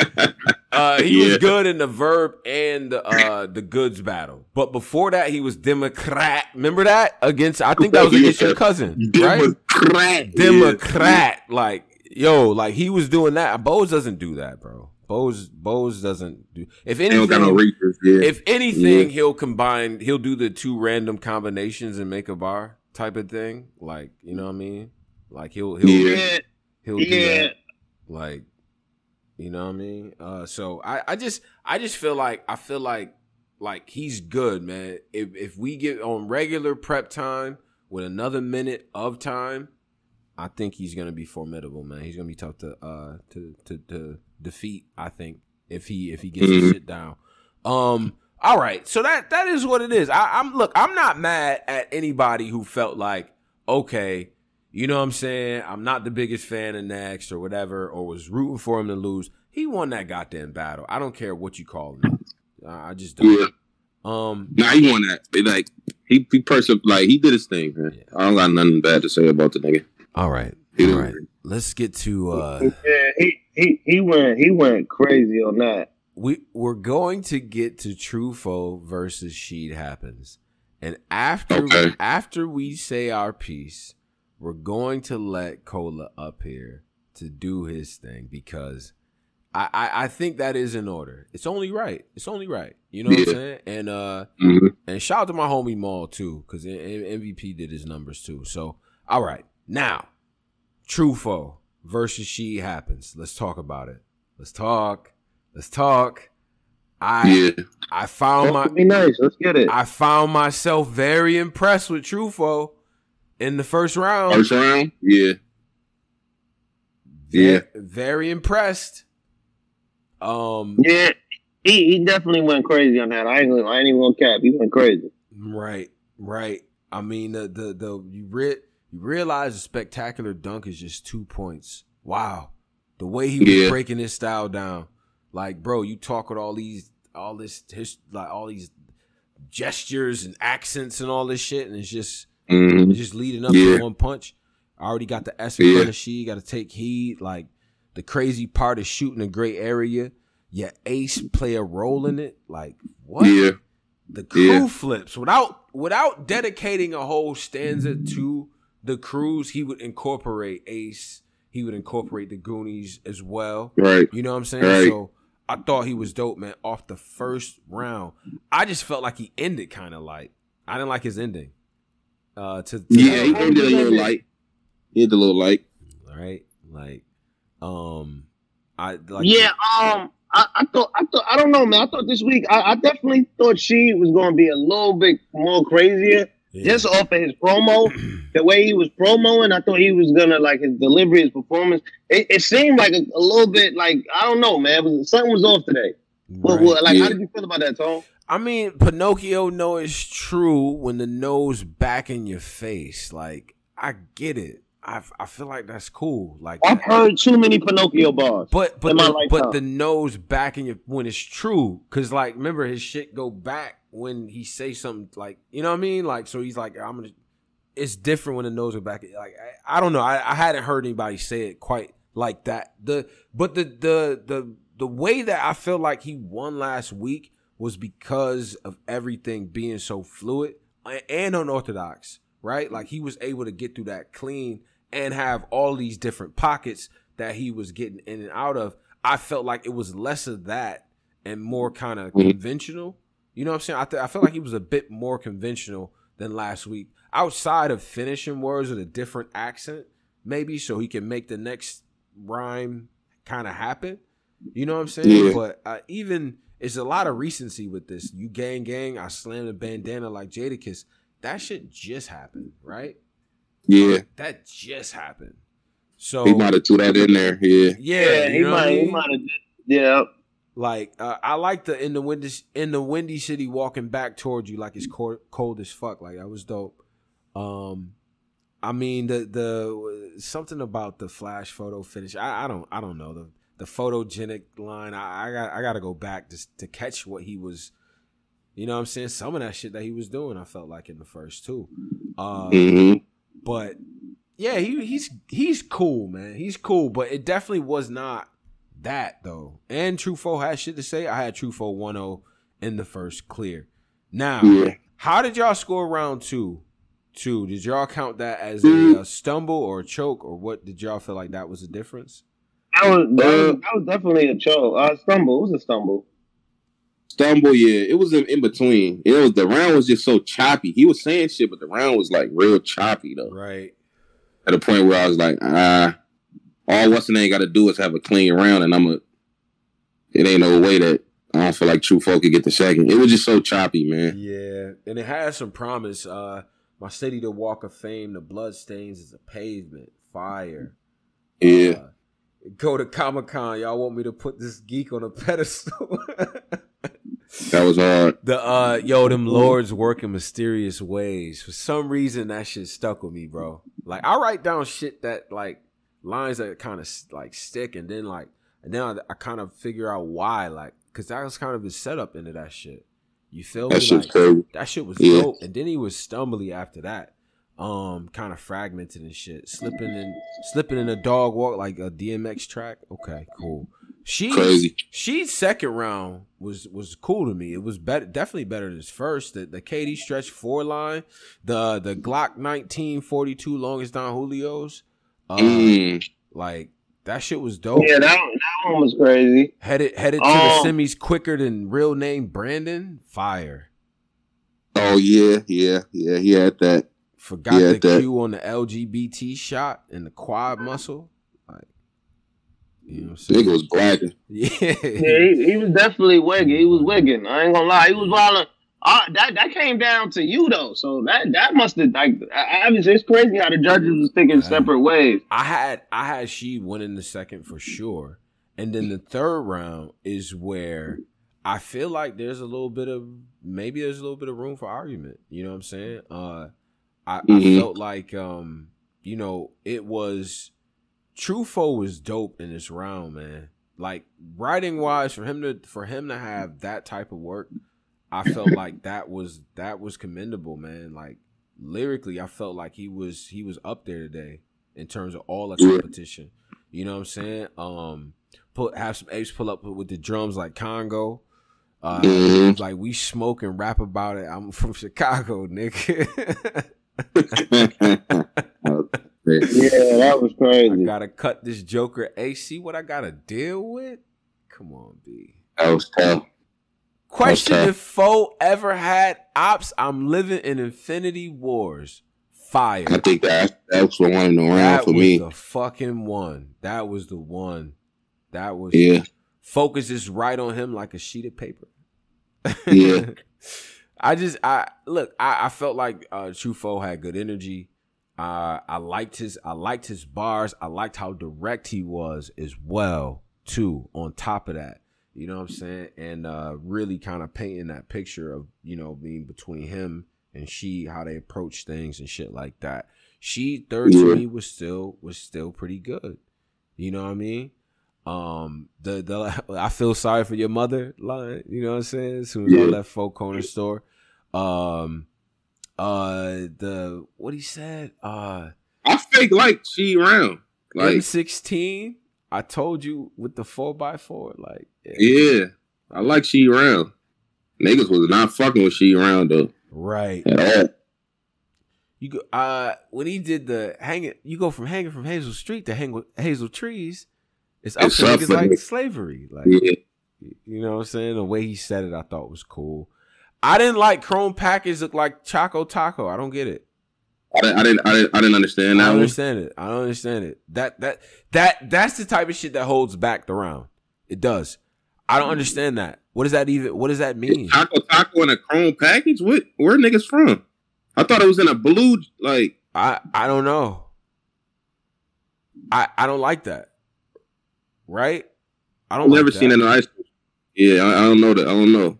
Uh, he yeah. was good in the verb and the uh, the goods battle. But before that, he was Democrat. Remember that against? I think that was against yeah. your cousin, Democrat. right? Democrat. Yeah. Like yo, like he was doing that. Bose doesn't do that, bro. Bose Bose doesn't do. If anything, no yeah. if anything, he'll combine. He'll do the two random combinations and make a bar type of thing. Like you know what I mean? Like he'll he'll. Yeah He'll yeah. do that. Like, you know what I mean? Uh, so I, I just I just feel like I feel like like he's good, man. If if we get on regular prep time with another minute of time, I think he's gonna be formidable, man. He's gonna be tough to uh to to, to defeat. I think if he if he gets mm-hmm. his shit down. Um. All right, so that that is what it is. I, I'm look. I'm not mad at anybody who felt like okay you know what I'm saying? I'm not the biggest fan of Next or whatever, or was rooting for him to lose. He won that goddamn battle. I don't care what you call him. I just don't. Yeah. Um, nah, he won that. Like he, he person, like he did his thing. Man. Yeah. I don't got nothing bad to say about the nigga. All right, all right. Let's get to. uh Yeah, he he he went he went crazy on that. We we're going to get to Trufo versus Sheed happens, and after okay. after we say our piece we're going to let Cola up here to do his thing because I, I, I think that is in order. It's only right. It's only right. You know yeah. what I'm saying? And uh mm-hmm. and shout out to my homie Maul too, because MVP did his numbers too. So all right, now Trufo versus Sheed Happens. Let's talk about it. Let's talk. Let's talk. I yeah. I found my be nice. Let's get it. I found myself very impressed with Trufo in the first round. First round, yeah, very, yeah, very impressed. Um, yeah, he he definitely went crazy on that. I ain't I ain't even gonna cap. He went crazy. Right, right. I mean the the the you re- you realize a spectacular dunk is just two points. Wow, the way he was yeah. breaking his style down. Like, bro, you talk with all these all this his like all these gestures and accents and all this shit, and it's just mm-hmm. it's just leading up yeah. to one punch. I already got the S in yeah. front of she. Got to take heed. Like the crazy part is shooting a great area. Your Ace play a role in it. Like what? Yeah. The crew yeah. flips without without dedicating a whole stanza to the crews. He would incorporate Ace. He would incorporate the Goonies as well. Right. You know what I'm saying? Right. So I thought he was dope, man. Off the first round, I just felt like he ended kind of like I didn't like his ending. Uh, to, to yeah, he ended a little light. He ended a little light. Right, like, um, I like. Yeah, um, I, I, thought, I thought, I don't know, man. I thought this week, I, I definitely thought she was going to be a little bit more crazier yeah. Just off of his promo, the way he was promoing, I thought he was gonna like his delivery, his performance. It, it seemed like a, a, little bit like I don't know, man. Was, something was off today. Right. What, what, like, yeah. how did you feel about that, Tom? I mean, Pinocchio know it's true when the nose back in your face. Like, I get it. I, I feel like that's cool. Like I've heard too many Pinocchio bars, but but the, but the nose back in your when it's true, because like remember his shit go back when he say something like you know what I mean, like so he's like I'm gonna. It's different when the nose are back. Like I, I don't know. I, I hadn't heard anybody say it quite like that. The but the the the the way that I feel like he won last week was because of everything being so fluid and unorthodox, right? Like he was able to get through that clean and have all these different pockets that he was getting in and out of. I felt like it was less of that and more kind of mm-hmm. conventional. You know what I'm saying? I, th- I feel like he was a bit more conventional than last week, outside of finishing words with a different accent, maybe, so he can make the next rhyme kind of happen. You know what I'm saying? Yeah. But uh, even it's a lot of recency with this. You gang gang, I slammed a bandana like Jadakiss. That shit just happened, right? Yeah, that just happened. So he might have threw that in there. Yeah, yeah, yeah he might. He might have. Yeah. Like uh, I like the in the windy in the windy city walking back towards you like it's cold, cold as fuck. Like that was dope. Um, I mean the the something about the flash photo finish. I, I don't I don't know the the photogenic line. I, I got I got to go back to to catch what he was. You know what I'm saying? Some of that shit that he was doing, I felt like in the first two. Uh, mm-hmm. But yeah, he, he's he's cool, man. He's cool, but it definitely was not that though. And Trufo had shit to say. I had Trufo 1-0 in the first clear. Now, yeah. how did y'all score round two? Two. Did y'all count that as a, a, stumble or a choke, or what? Did y'all feel like that was a difference? That was that, was, that was definitely a choke. Uh, stumble. It was a stumble. Stumble, yeah. It was in, in between. It was the round was just so choppy. He was saying shit, but the round was like real choppy though. Right. At a point where I was like, ah, all what's the name got to do is have a clean round, and I'm a. It ain't no way that I don't feel like Trufo could get the second. It was just so choppy, man. Yeah, and it has some promise. Uh My city, the Walk of Fame, the bloodstains is a pavement, fire. Yeah. Uh, go to Comic Con. Y'all want me to put this geek on a pedestal? That was hard. The uh yo, them lords work in mysterious ways. For some reason that shit stuck with me, bro. Like I write down shit that like lines that kind of like stick and then like and then I, I kind of figure out why like cuz that was kind of his setup into that shit. You feel that me? Like, crazy. that shit was yeah. dope. And then he was stumbly after that. Um, kind of fragmented and shit. Slipping in slipping in a dog walk like a DMX track. Okay, cool. She crazy. She's second round was was cool to me. It was better, definitely better than his first. The the KD stretch four line, the the Glock nineteen forty two longest Don Julio's, uh, mm. like that shit was dope. Yeah, that that one was crazy. Headed headed um, to the um, semis quicker than real name Brandon. Fire. Oh yeah, yeah, yeah. He had that. Forgot the that. cue on the LGBT shot and the quad muscle. Like, you know Nigga was blacking. Yeah, yeah he, he, was definitely wigging. He was wigging. I ain't gonna lie. He was wilding. Uh, that that came down to you though, so that that must have like obviously it's crazy how the judges was thinking separate ways. I had I had Sheed winning the second for sure, and then the third round is where I feel like there's a little bit of maybe there's a little bit of room for argument. You know what I'm saying? Uh, I, mm-hmm. I felt like um, you know it was Trufo was dope in this round, man. Like writing wise, for him to for him to have that type of work I felt like that was that was commendable, man. Like lyrically, I felt like he was he was up there today in terms of all the competition. You know what I'm saying? Um, put have some apes pull up with the drums like Congo. Uh, mm-hmm. like we smoke and rap about it. I'm from Chicago, nigga. yeah, that was crazy. I gotta cut this Joker. See what I gotta deal with? Come on, B. That was tough. Question if Foe ever had ops, I'm living in Infinity Wars. Fire. I think that that's the one in around that for me. The fucking one. That was the one. That was yeah. Focus is right on him like a sheet of paper. Yeah. I just I look, I, I felt like uh Trufo had good energy. Uh I liked his I liked his bars. I liked how direct he was as well, too, on top of that. You know what I'm saying? And uh, really kind of painting that picture of, you know, being between him and Sheed, how they approach things and shit like that. Sheed third to me was still was still pretty good. You know what I mean? Um, the the I feel sorry for your mother line. You know what I'm saying? As soon as yeah. I left Folk Corner store, um, uh, the what he said, uh, I fake like she around like M16. I told you with the four by four, like yeah. yeah. I like she around. Niggas was not fucking with she around though. Right. At all. You go uh when he did the hanging you go from hanging from Hazel Street to hang with Hazel Trees, it's up it's to niggas like slavery. Like yeah. you know what I'm saying? The way he said it I thought was cool. I didn't like Chrome Package look like Choco Taco. I don't get it. I didn't, I didn't, I didn't, I didn't understand that. I don't understand it. I don't understand it. That that that that's the type of shit that holds back the round. It does. I don't understand that. What does that even? What does that mean? Taco Taco in a chrome package. What? Where niggas from? I thought it was in a blue. Like I, I don't know. I, I don't like that. Right? I don't. I've never seen it in ice. Yeah, I, I, don't know that. I don't know.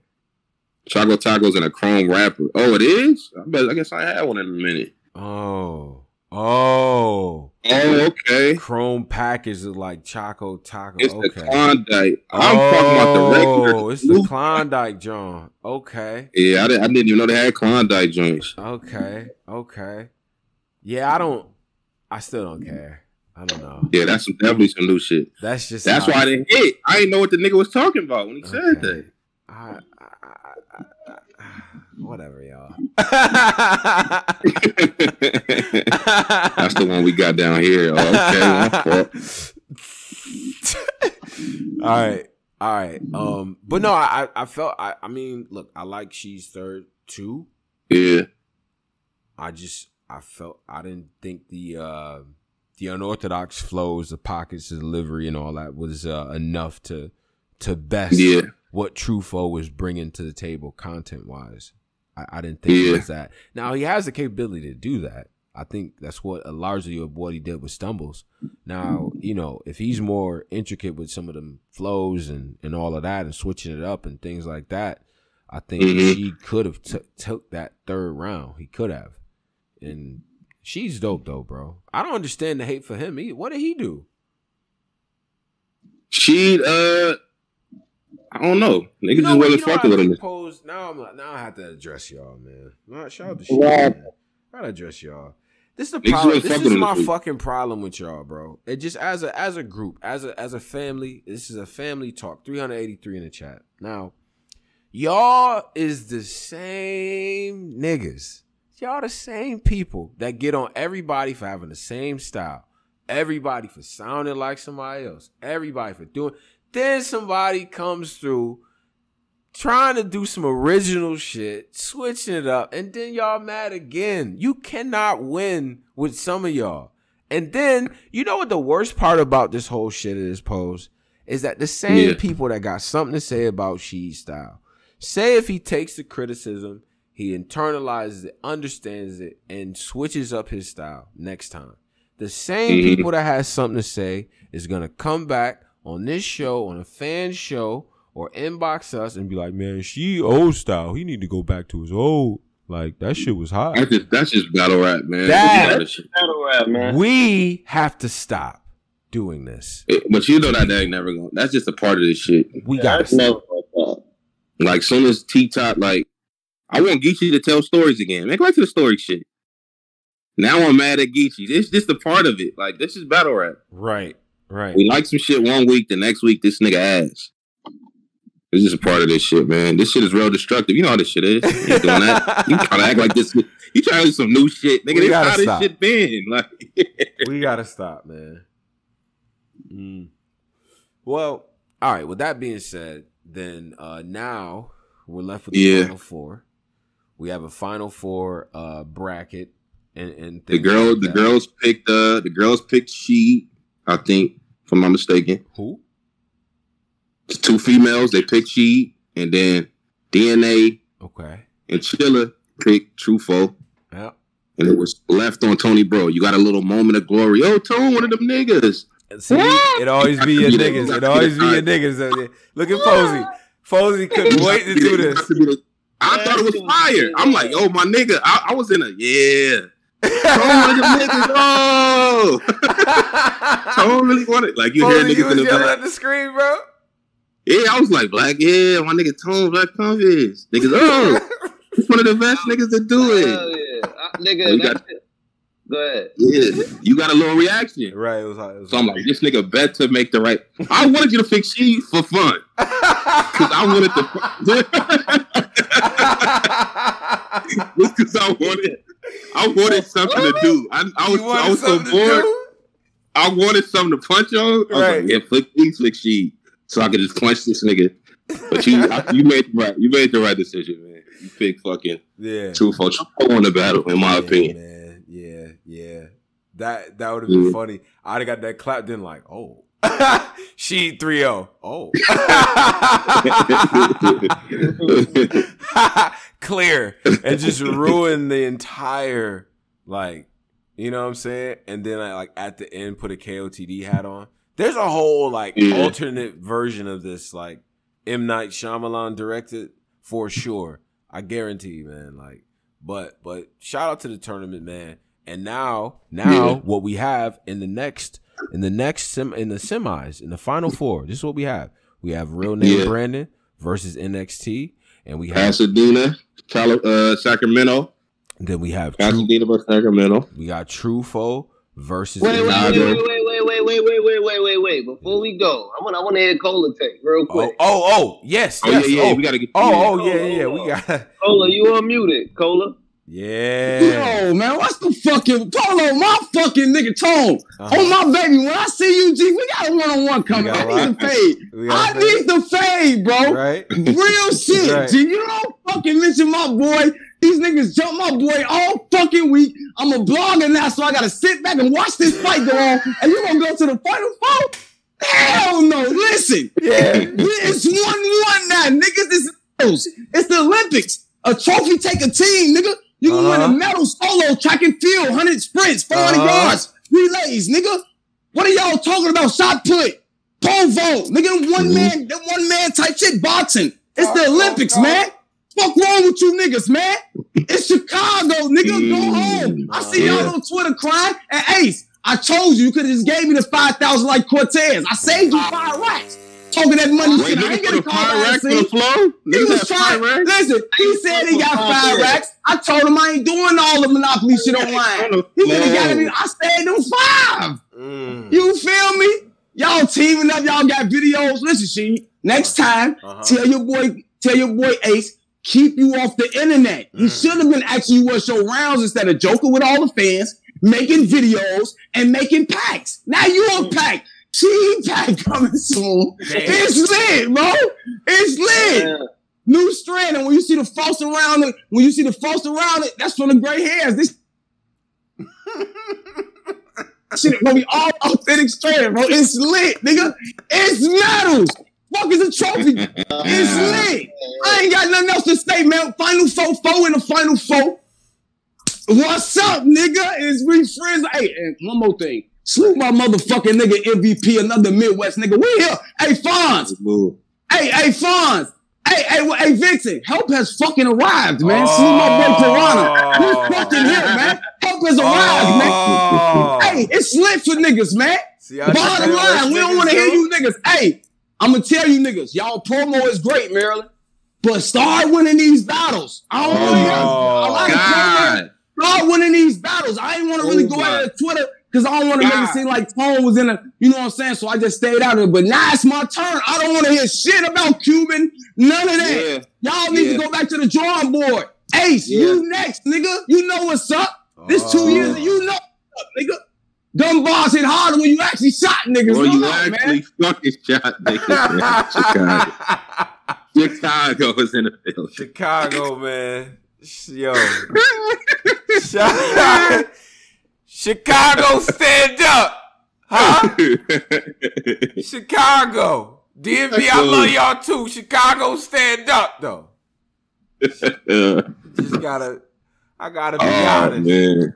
Choco Tacos in a chrome wrapper. Oh, it is. I bet. I guess I had one in a minute. Oh. Oh. Oh, okay. Chrome package is like Choco Taco. It's okay. the Klondike. I'm oh, talking about the regular. Oh, it's the Klondike John. Okay. Yeah, I didn't, I didn't even know they had Klondike joints. Okay. Okay. Yeah, I don't. I still don't care. I don't know. Yeah, that's some, definitely some new shit. That's just. That's why I didn't hit. I didn't know what the nigga was talking about when he okay. said that. I, I, I, whatever, y'all. That's the one we got down here. Oh, okay. all right. All right. Um, but no, I I felt I I mean, look, I like Sheed's third too. Yeah. I just I felt I didn't think the uh the unorthodox flows, the pockets, the delivery, and all that was uh, enough to to best yeah. what Trufo was bringing to the table content wise. I, I didn't think yeah. it was that. Now he has the capability to do that. I think that's what a largely of what he did with Stumbles. Now, you know, if he's more intricate with some of them flows and, and all of that and switching it up and things like that, I think mm-hmm. he could have t- took that third round. He could have. And she's dope though, bro. I don't understand the hate for him. He, what did he do? She uh I don't know. Niggas you know, just wasn't fucking with him. Pose, now I'm now I have to address y'all, man. Nah, shout out to shit, yeah. man. I gotta address y'all. This is the problem. This is my fucking problem with y'all, bro. It just as a as a group, as a as a family. This is a family talk. 383 in the chat. Now, y'all is the same niggas. Y'all the same people that get on everybody for having the same style. Everybody for sounding like somebody else. Everybody for doing then somebody comes through trying to do some original shit, switching it up, and then y'all mad again. You cannot win with some of y'all. And then you know what the worst part about this whole shit is pose is that the same yeah. people that got something to say about Sheed style, say if he takes the criticism, he internalizes it, understands it, and switches up his style next time. The same mm-hmm. people that has something to say is gonna come back on this show, on a fan show, or inbox us and be like, "Man, Sheed old style. He need to go back to his old." Like that shit was hot. That's just, that's just battle rap, man. That, that's battle rap, man. We have to stop doing this. But you know that that ain't never going. That's just a part of this shit. We yeah, gotta stop. Like soon as T Top, like I want Geechee to tell stories again. Make back to the story shit. Now I'm mad at Geechee. It's just a part of it. Like this is battle rap. Right. Right. We like some shit one week, the next week this nigga ass. This is a part of this shit, man. This shit is real destructive. You know how this shit is. You doing that? You trying to act like this? You trying to do some new shit, nigga? This how stop. this shit been. Like, we gotta stop, man. Mm. Well, all right. With that being said, then uh now we're left with the yeah. final four. We have a final four uh bracket, and, and the girl, like the girls picked uh the girls picked Sheed. I think, if I'm not mistaken. Who? The two females, they picked Sheed, and then DNA. Okay. And Chilla picked Trufo. Yeah. And it was left on Tony Bro. You got a little moment of glory. Oh, Tony, one of them niggas. See, it always be your niggas. It always be your niggas. Look at Posey. Posey couldn't wait to do this. I thought it was fire. I'm like, yo, my nigga. I, I was in a yeah. Tone niggas. Oh, Tone really wanted. Like you hear niggas in the back. at the screen, bro. Yeah, I was like, black, yeah, my nigga Tone, black convicts. Niggas, oh, he's one of the best niggas to do it. Hell yeah. Uh, nigga, got, Go ahead. Yeah, you got a little reaction. Right. It was, it was so I'm like, this nigga bet to make the right. I wanted you to fix Sheed for fun. Because I wanted to. Just because I wanted. I wanted something to do. I, I was, I was so bored. I wanted something to punch on. I was right. like, yeah, flick, please flick Sheed so I could just punch this nigga. But you you made the right you made the right decision, man. You picked fucking yeah. Trufo. Trufo won the battle, in my yeah, opinion. Man. Yeah, yeah. That that would have been mm. funny. I'd have got that clap then like, oh. Sheed 3-0. Oh. Clear. And just ruin the entire like you know what I'm saying? And then I like at the end put a KOTD hat on. There's a whole like yeah. alternate version of this, like M Night Shyamalan directed for sure. I guarantee, man. Like, but but shout out to the tournament, man. And now now yeah. what we have in the next in the next sim in the semis in the final four. This is what we have. We have real name yeah. Brandon versus NXT, and we have Pasadena, Cali- uh, Sacramento. Then we have Pasadena versus Sacramento. We got Trufo versus wait, wait, wait, wait, wait, wait, wait, wait, wait, wait, wait, wait. Before we go, I want I want to hear Cola take real quick. Oh, oh, oh yes, oh, yes. yeah, yeah. Oh, we gotta get. Oh, oh, yeah, yeah, yeah. We got Cola. You unmuted, Cola. Yeah. Yo, man, what's the fucking Polo? My fucking nigga Tone. Uh-huh. Oh my baby, when I see you, G, we got a one on one coming. I need the fade. I need the fade, bro. Right. Real shit, right. G. You don't fucking mention my boy. These niggas jump my boy all fucking week. I'm a blogger now, so I gotta sit back and watch this fight go on. And you gonna go to the final four? Hell no. Listen. Yeah. It's 1 1 now, niggas. It's, it's the Olympics. A trophy take a team, nigga. You can uh-huh. win a uh-huh. medal solo, track and field, 100 sprints, 400 uh-huh. yards, relays, nigga. What are y'all talking about? Shot put, pole vault, nigga. One mm-hmm. man, that one man type shit boxing. It's the Olympics, man. Fuck wrong with you niggas, man? It's Chicago, nigga. Go home. I see y'all on Twitter crying. And Ace, I told you, you could have just gave me the 5,000 like Cortez. I saved you five racks. Talking that money Wait, shit. I ain't get a call rack for the flow. He was trying. Listen, he said he got five racks. I told him I ain't doing all the monopoly shit online. He could have got it. I said them five. Mm. You feel me? Y'all teaming up. Y'all got videos. Listen, she. Next time, uh-huh. tell your boy, tell your boy Ace, keep you off the internet. Mm. You should have been asking you what's your rounds instead of joking with all the fans, making videos and making packs. Now you on mm. Pack. Cheese pack coming soon. Damn. It's lit, bro. It's lit. Yeah. New strand, and when you see the false around it, when you see the false around it, that's from the gray hairs. This Shit gonna be all authentic straight, bro. It's lit, nigga. It's medals. Fuck is a trophy. It's lit. I ain't got nothing else to say, man. Final four, four in the final four. What's up, nigga? Is we friends? Hey, and one more thing. Salute my motherfucking nigga MVP, another Midwest nigga. We here. Hey, Fonz. Hey, hey, Fonz. Hey, hey, hey, Vincent, help has fucking arrived, man. Oh. See my boy Piranha. He's fucking here, man. Help has arrived, oh. man. Hey, it's lit for niggas, man. See, Bottom line, we don't want to hear you niggas. Hey, I'm gonna tell you niggas, y'all promo is great, Maryland, but start winning these battles. I don't oh, know. I like God. Start winning these battles. I ain't want to really oh, go out of Twitter because I don't want to make it seem like Tone was in a, you know what I'm saying? So I just stayed out of it. But now it's my turn. I don't want to hear shit about Cuban. None of that. Yeah. Y'all need yeah. to go back to the drawing board. Ace, yeah. you next, nigga. You know what's up. This two oh. years, you know what's up, nigga. Dumb balls hit harder when you actually shot niggas. When you on, actually man. fucking shot niggas. Chicago. Chicago is in the field. Chicago, man. Yo. Chicago, stand up. Huh? Chicago. DMV, I love y'all too. Chicago, stand up though. Just gotta, I gotta be oh, honest. Man.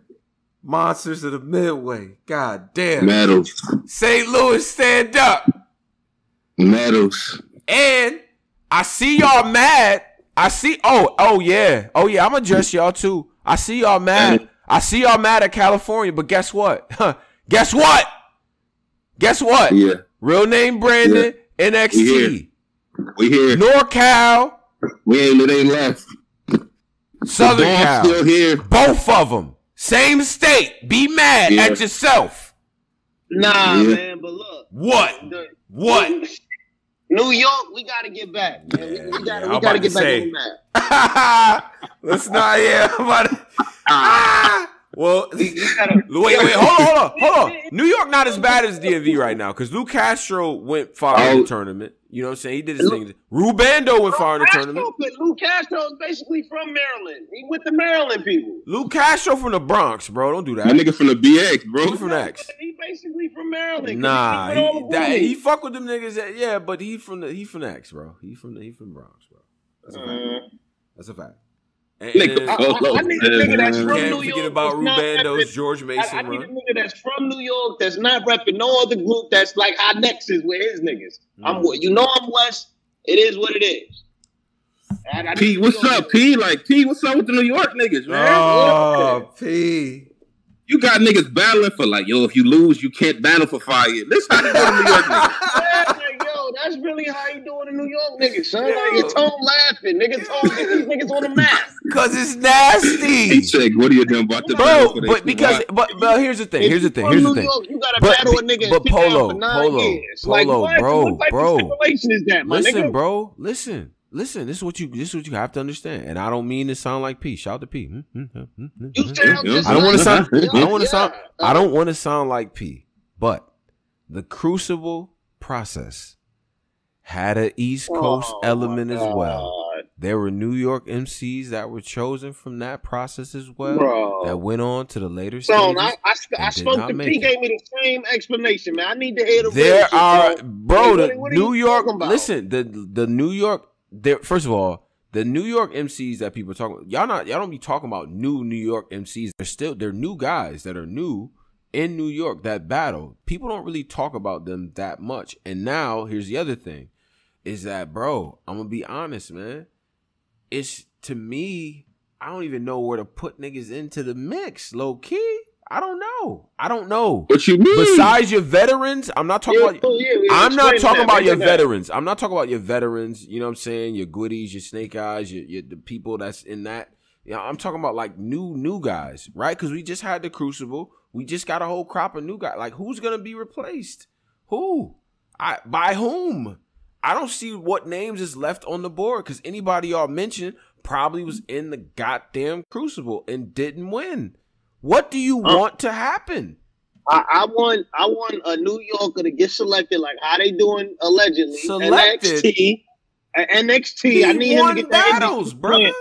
Monsters of the Midway. God damn. St. Louis, stand up. Medals. And I see y'all mad. I see. Oh, oh yeah. Oh yeah. I'm gonna address y'all too. I see y'all mad. I see y'all mad at California, but guess what? guess what? Guess what? Yeah. Real name Brandon, yeah. NXT. We here. We here. NorCal. We ain't, it ain't left. Southern Cal. still here. Both of them. Same state. Be mad yeah. at yourself. Nah, yeah. man, but look. What? The, what? New York, we gotta get back. Man. Yeah, we, we gotta, we gotta get back Let's not, yeah. Ah! Well, wait, wait, hold on, hold on, hold on. New York not as bad as DMV right now because Lou Castro went far in the oh. tournament. You know what I'm saying? He did his thing. Rubando went far in the tournament. Lou Castro is basically from Maryland. He with the Maryland people. Lou Castro from the Bronx, bro. Don't do that. That nigga from the BX, bro. He from X. He basically from Maryland. Nah, he, that, he, fuck with them niggas. That, yeah, but he from the he from X, bro. He from the he from Bronx, bro. That's a fact. Uh, That's a fact. And, nigga, I, I, I, need a nigga that's from Can't New York. Forget about Rubando's George Mason. I, I need a nigga that's from New York that's not repping no other group that's like high nexus with his niggas. Mm. I'm what you know I'm West. It is what it is. P, what's up, P? Like P, what's up with the New York niggas, man? Oh, P. You got niggas battling for like, yo, if you lose, you can't battle for five years. This how you go to New York niggas. yo, that's really how you doing in New York, niggas, son. Yo. Like, your tone laughing. Nigga tone get these niggas on the map. Cause it's nasty. He said, what are you doing about the Bro, but because but but here's the thing, here's the thing, here's the thing. York, you gotta but, battle a nigga but Polo, Polo, years. Polo, like, bro, what? bro. What is that, my listen, nigga? bro, listen. Listen, this is what you this is what you have to understand, and I don't mean to sound like P. Shout out to P. Mm, mm, mm, I don't want to sound. I don't want to sound. I don't want to sound like P. But the Crucible process had an East Coast oh, element as well. There were New York MCs that were chosen from that process as well Bro. that went on to the later so I, I, I spoke to P. Gave me the same explanation, man. I need to hear the. There are, shit, bro. the what New York. Listen, the the New York there first of all, the New York MCs that people talk about, y'all not y'all don't be talking about new New York MCs. They're still they're new guys that are new in New York that battle. People don't really talk about them that much. And now here's the other thing is that bro, I'm gonna be honest, man. It's to me, I don't even know where to put niggas into the mix, low key. I don't know. I don't know. What you mean? Besides your veterans, I'm not talking yeah, about. Yeah, yeah, I'm not talking that, about your that. veterans. I'm not talking about your veterans. You know what I'm saying? Your goodies, your snake eyes, your, your the people that's in that. Yeah, I'm talking about like new new guys, right? Because we just had the Crucible. We just got a whole crop of new guys. Like who's gonna be replaced? Who? I by whom? I don't see what names is left on the board because anybody y'all mentioned probably was in the goddamn Crucible and didn't win. What do you uh, want to happen? I, I, want I want a New Yorker to get selected like how they doing allegedly. Selected. NXT. NXT. He I need him to get battles, that brother. Plan.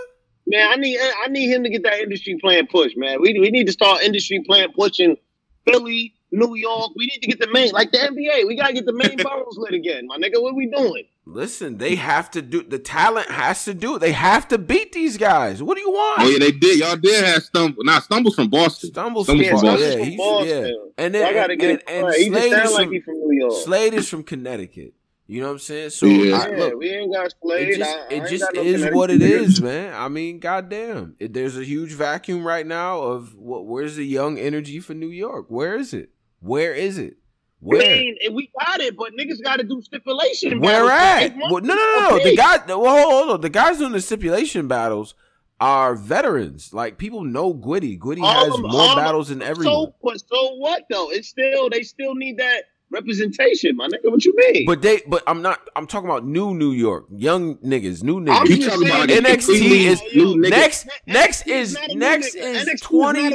Man, I need I need him to get that industry plan push, man. We we need to start industry plan pushing Philly, New York. We need to get the main, like the NBA. We gotta get the main boroughs lit again, my nigga. What we doing? Listen, they have to do. The talent has to do. They have to beat these guys. What do you want? Oh yeah, they did. Y'all did have stumble. Nah, stumbles from Boston. Stumbles, stumbles from Boston. Yeah, he's, Boston. yeah. And then I gotta get and, and, and Slade is from, like from New York. Slade is from Connecticut. You know what I'm saying? So yeah, I, look, we ain't got Slade. It just, it just is what it is, man. I mean, goddamn, it, there's a huge vacuum right now of what? Where's the young energy for New York? Where is it? Where is it? Where? I mean, we got it, but niggas got to do stipulation. Where at? Well, no, no, no, no. The guy, well, hold, on. The guys doing the stipulation battles are veterans. Like people know Gwitty. Gwitty has more battles than everyone. So, but so what though? It's still they still need that representation, my nigga. What you mean? But they, but I'm not. I'm talking about new New York, young niggas, new niggas. You talking about NXT is new next. Next is next is twenty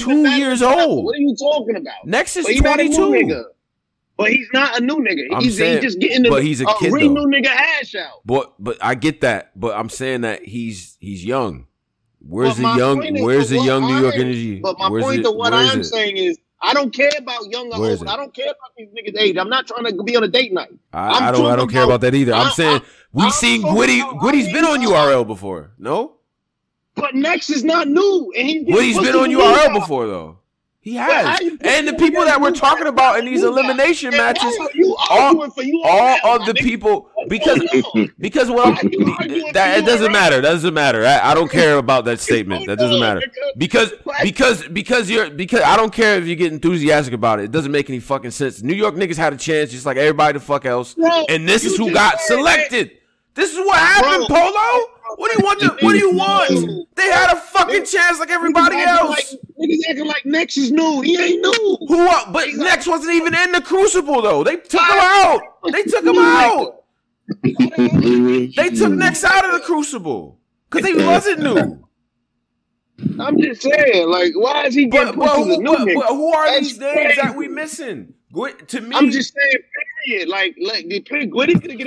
two years old. What are you talking about? Next is twenty two. But he's not a new nigga. He's, saying, he's just getting the but he's a, a kid, new nigga hash out. But but I get that. But I'm saying that he's he's young. Where's the young? Where's the young New York energy? But my where's point it, to what I'm saying is I don't care about young or old. I don't care about these niggas' age. I'm not trying to be on a date night. I, I don't. I don't care about that either. I'm, I'm saying we have seen Gwitty. Gwitty's been on URL before. No. But Next is not new, and he's Gwitty's been on URL before though. He has. and the people that we're talking about in these elimination matches, all, all of the people, because because well, that it doesn't matter. That doesn't matter. I, I don't care about that statement. That doesn't matter. Because because because you're because I don't care if you get enthusiastic about it. It doesn't make any fucking sense. New York niggas had a chance just like everybody the fuck else, and this is who got selected. This is what happened, Polo. What do you want? To, what do you want? They had a fucking chance like everybody else. Like, niggas acting like Next is new. He ain't new. Who? But He's Next like, wasn't even in the Crucible though. They took him out. They took him out. they took Next out of the Crucible because he wasn't new. I'm just saying, like, why is he getting but, but, who, but, but, who are That's these names that we missing? to me, I'm just saying, period. Like, like could get a Gwitty could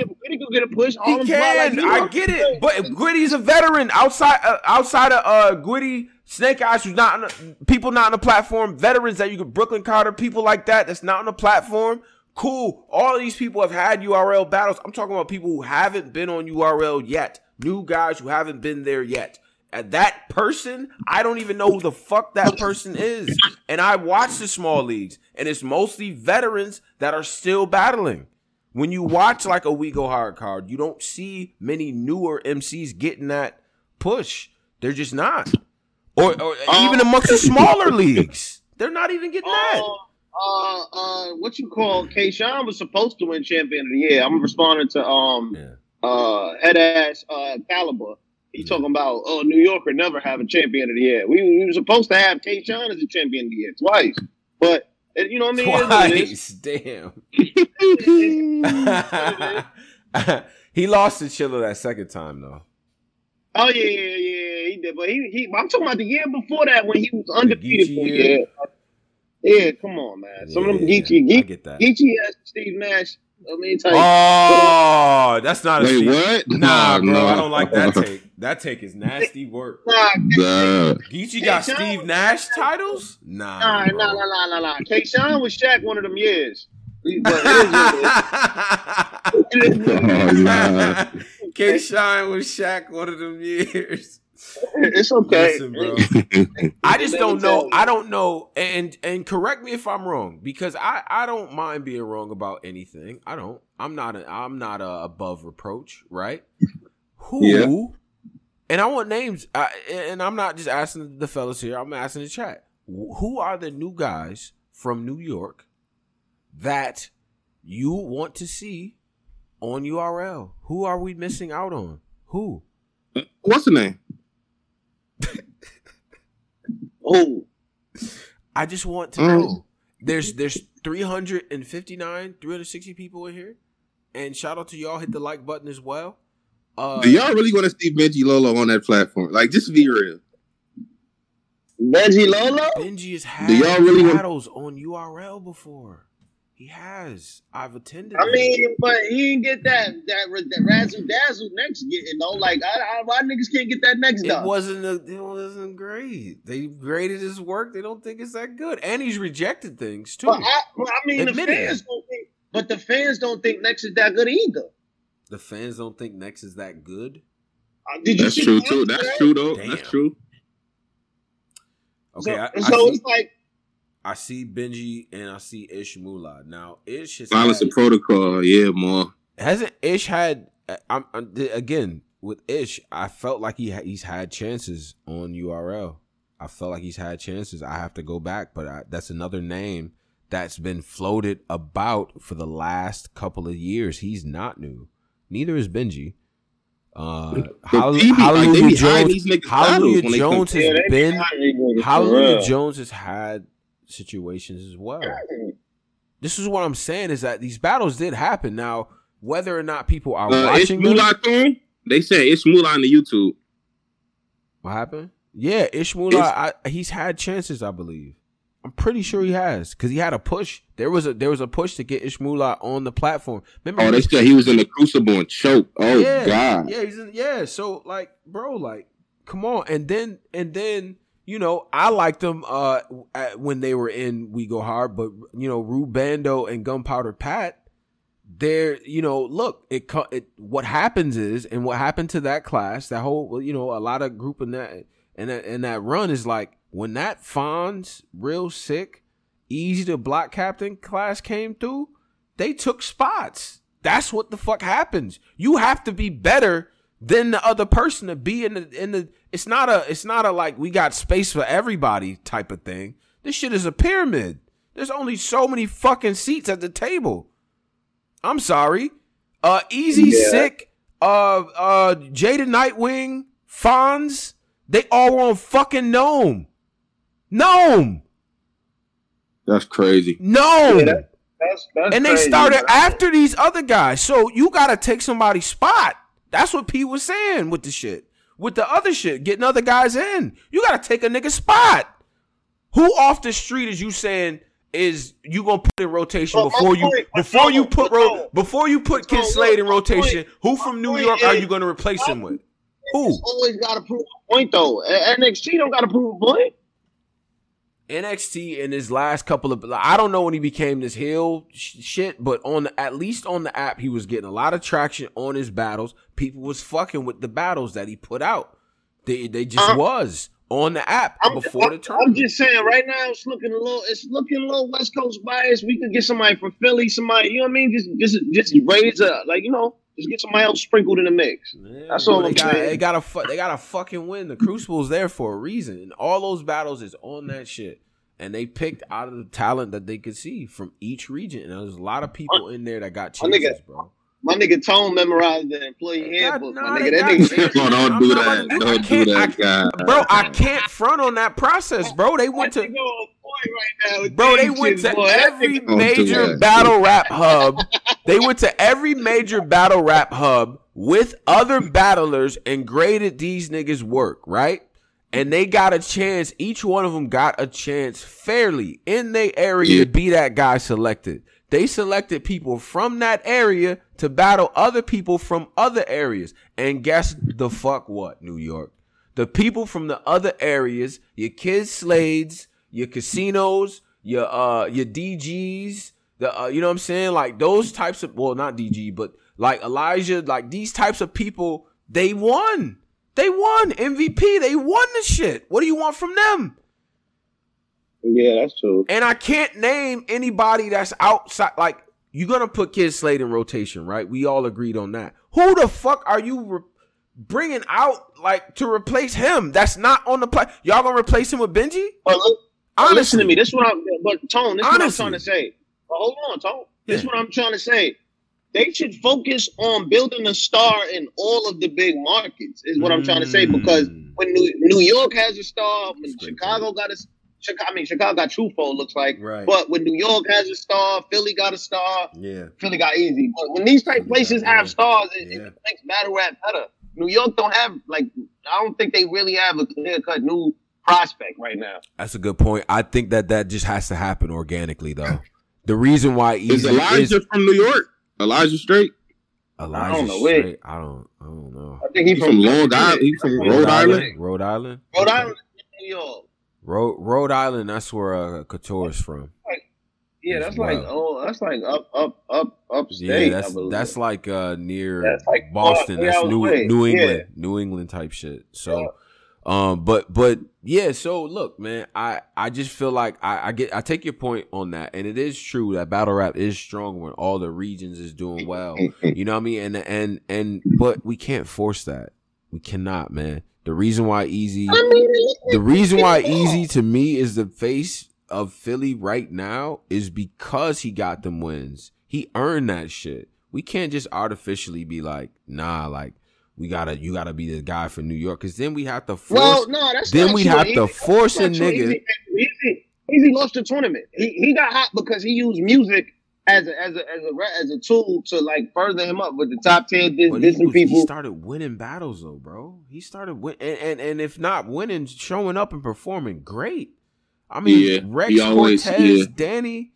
get a push. All he can. Like, I get it, but Gwitty's a veteran outside uh, outside of uh, Gwitty. Snake Eyes, who's not on people not on the platform, veterans that you could Brooklyn Carter, people like that that's not on the platform. Cool. All of these people have had URL battles. I'm talking about people who haven't been on URL yet. New guys who haven't been there yet that person, I don't even know who the fuck that person is. And I watch the small leagues, and it's mostly veterans that are still battling. When you watch like a We Go Hard card, you don't see many newer MCs getting that push. They're just not. Or, or even amongst the smaller leagues, they're not even getting that. Uh, uh, uh, what you call K. Sean was supposed to win champion of the year. I'm responding to um, yeah. uh, head ass uh, caliber. He talking about oh New Yorker never have a champion of the year. We, we were supposed to have K. Sean as a champion of the year twice, but you know what I mean. Twice, damn. he lost to Chilla that second time though. Oh yeah, yeah, yeah, he did. But he, he I'm talking about the year before that when he was undefeated for yeah. Yeah, come on, man. Some yeah, of them Geechee, Geechee, Geechee has Steve Nash let me tell you. Oh, that's not a Wait, Steve. what? Nah, bro, no. I don't like that take. That take is nasty work. Nah, Geechee got Steve Nash titles? Nah, nah, nah, nah, nah, nah, nah. K. Sean was Shaq one of them years. K. Sean oh, was Shaq one of them years. It's okay, Listen, bro. I just don't know. I don't know, and and correct me if I'm wrong because I I don't mind being wrong about anything. I don't. I'm not. A, I'm not a above reproach, right? Who? Yeah. And I want names. I, and I'm not just asking the fellas here. I'm asking the chat. Who are the new guys from New York that you want to see on URL? Who are we missing out on? Who? What's the name? Oh, I just want to know. Mm. There's there's 359, 360 people in here, and shout out to y'all. Hit the like button as well. Uh, Do y'all really want to see Benji Lolo on that platform? Like, just be real. Benji Lolo. Benji has had Do y'all really battles want... on URL before. He has. I've attended. I mean, but he didn't get that that, that razzle dazzle next You know, Like, I, I, why niggas can't get that next? It done? wasn't. A, it wasn't great. They graded his work. They don't think it's that good, and he's rejected things too. But I, well, I mean, Admit the fans it. don't think. But the fans don't think next is that good either. The fans don't think next is that good. Uh, That's true too. That's true though. Damn. That's true. Okay, so, I, so I it's like I see Benji and I see Ish Moolah. Now Ish has violence and protocol. Yeah, more hasn't Ish had? I'm, I'm, again with Ish. I felt like he he's had chances on URL. I felt like he's had chances. I have to go back, but I, that's another name that's been floated about for the last couple of years. He's not new. Neither is Benji. Uh, Hallelujah, Hallelujah Jones, Hallelujah Jones has been Hallelujah Jones has had situations as well. This is what I'm saying is that these battles did happen. Now, whether or not people are uh, watching them, they say it's Moolah on the YouTube. What happened? Yeah, Ishmula, he's had chances, I believe. I'm pretty sure he has because he had a push. There was a there was a push to get Ishmula on the platform. Remember? Oh, they said he was in the crucible and choked. Oh yeah, god. Yeah, he's in, yeah. So like, bro, like, come on. And then and then you know, I liked them uh, when they were in We Go Hard, but you know, Rubando and Gunpowder Pat, they're you know, look, it, it what happens is, and what happened to that class, that whole you know, a lot of group in that and that and that run is like when that Fonz real sick, Eazy the Block Captain class came through, they took spots. That's what the fuck happens. You have to be better than the other person to be in the in the it's not a it's not a like we got space for everybody type of thing. This shit is a pyramid. There's only so many fucking seats at the table. I'm sorry. Uh Eazy yeah. Sick, uh uh Jada Nightwing, Fonz, they all were on fucking Gnome. Gnome. That's crazy. Gnome. Yeah, that, that's, that's and they crazy, started after these other guys. So you gotta take somebody's spot. That's what P was saying with the shit. With the other shit, getting other guys in. You gotta take a nigga spot. Who off the street is you saying is you gonna put in rotation well, before you point, before you put ro- before you put Kid Slade in rotation? Point, who from New York is, are you gonna replace him with? Who? Always gotta prove a point though. NXT don't gotta prove a point. NXT in his last couple of I don't know when he became this heel sh- shit, but on the, at least on the app he was getting a lot of traction on his battles. People was fucking with the battles that he put out. They they just uh, was on the app I'm, before the tournament. I'm just saying right now it's looking a little it's looking a little West Coast bias. We could get somebody from Philly, somebody you know what I mean. Just just just raise up like you know. Just get somebody else sprinkled in the mix. Yeah, That's all they I'm got, saying. They got to they got to fucking win. The Crucible's there for a reason. And all those battles is on that shit. And they picked out of the talent that they could see from each region. And there's a lot of people in there that got chances, nigga, bro. My nigga Tone memorized the employee handbook. my nigga, that nigga. no, don't do that. Don't do that, guy. Bro, I can't front on that process, bro. They went to right bro, they went to boy. every major battle rap hub. they went to every major battle rap hub with other battlers and graded these niggas' work, right? And they got a chance. Each one of them got a chance fairly in their area yeah. to be that guy selected. They selected people from that area to battle other people from other areas. And guess the fuck what, New York? The people from the other areas, your kids' Slades, your casinos, your uh your DGs, the uh, you know what I'm saying? Like those types of well, not DG, but like Elijah, like these types of people, they won. They won MVP. They won the shit. What do you want from them? Yeah, that's true. And I can't name anybody that's outside. Like you're gonna put Kid Slade in rotation, right? We all agreed on that. Who the fuck are you re- bringing out like to replace him? That's not on the play. Y'all gonna replace him with Benji? Well, Honestly. listen to me. This is what I'm. But Tone, this is what I'm trying to say. But hold on, Tone. This is yeah. what I'm trying to say. They should focus on building a star in all of the big markets. Is what mm. I'm trying to say because mm. when New, New York has a star, when Chicago got a Chicago, I mean, Chicago got Trufo, looks like. Right. But when New York has a star, Philly got a star. Yeah. Philly got Eazy. But when these type places yeah, have stars, it, yeah. it, makes battle rap better. New York don't have like I don't think they really have a clear cut new prospect right now. That's a good point. I think that that just has to happen organically though. the reason why Eazy is Elijah is, from New York. Elijah Straight. Elijah I don't know. Straight. I don't. I don't know. I think he's from, from Long Island. He's from Rhode, Rhode Island. Island. Rhode Island. Rhode Island, New York. Rhode, Rhode Island. That's where uh, is from. Yeah, that's like oh, that's like up, up, up, upstate. Yeah, that's that's like uh near that's like Boston. That's New New England, yeah. New England type shit. So. Yeah. Um, but but yeah, so look, man, I I just feel like I, I get I take your point on that, and it is true that battle rap is strong when all the regions is doing well. You know what I mean? And and and but we can't force that. We cannot, man. The reason why Eazy, the reason why Eazy to me is the face of Philly right now is because he got them wins. He earned that shit. We can't just artificially be like, nah, like we gotta you gotta be the guy for New York because then we have to force. Well, no, that's then we have to force a nigga. Eazy, Eazy lost the tournament. He he got hot because he used music as a as a as a as a tool to like further him up with the top ten this, this people. He started winning battles though, bro. He started win and, and and if not winning, showing up and performing great. I mean, yeah, Rex always, Cortez, yeah. Danny,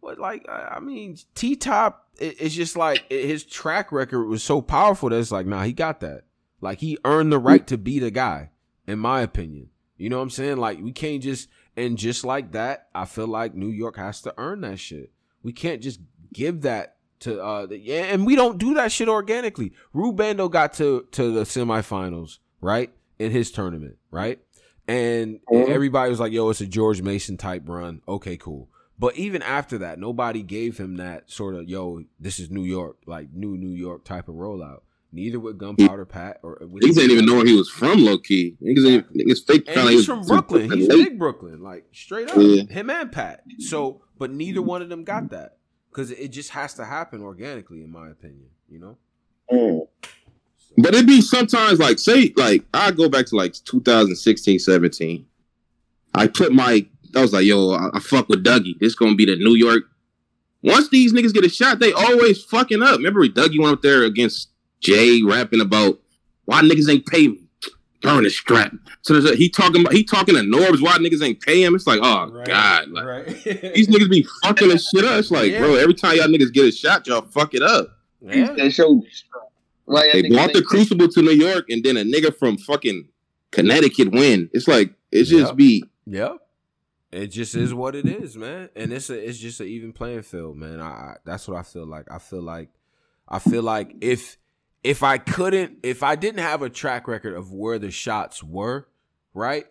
what like I mean, T Top. It's just like his track record was so powerful that it's like, nah, he got that. Like he earned the right to be the guy, in my opinion. You know what I'm saying? Like we can't just and just like that, I feel like New York has to earn that shit. We can't just give that to uh yeah, and we don't do that shit organically. Rubando got to to the semifinals, right? In his tournament, right? And mm-hmm. everybody was like, yo, it's a George Mason type run. Okay, cool. But even after that, nobody gave him that sort of, yo, this is New York, like new New York type of rollout. Neither with Gunpowder Pat or with he didn't even know where he was from, low key. Niggas, niggas fake. And he's from Brooklyn. He's big Brooklyn, like straight up. Yeah. Him and Pat. So, but neither one of them got that because it just has to happen organically, in my opinion. You know. Mm. But it'd be sometimes like say like I go back to like 2016, 17. I put my I was like, yo, I, I fuck with Dougie. This gonna be the New York. Once these niggas get a shot, they always fucking up. Remember, Dougie went up there against Jay, rapping about why niggas ain't pay me. Burn the strap. So there's a, he talking about he talking to Norbs why niggas ain't pay him. It's like, oh right, god, like right. these niggas be fucking this shit up. It's like, yeah. bro, every time y'all niggas get a shot, y'all fuck it up. Yeah. They show Right, they brought the Crucible to New York, and then a nigga from fucking Connecticut win. It's like it's just be. Yep. It just is what it is, man. And it's a it's just an even playing field, man. I, I that's what I feel like. I feel like I feel like if if I couldn't if I didn't have a track record of where the shots were, right?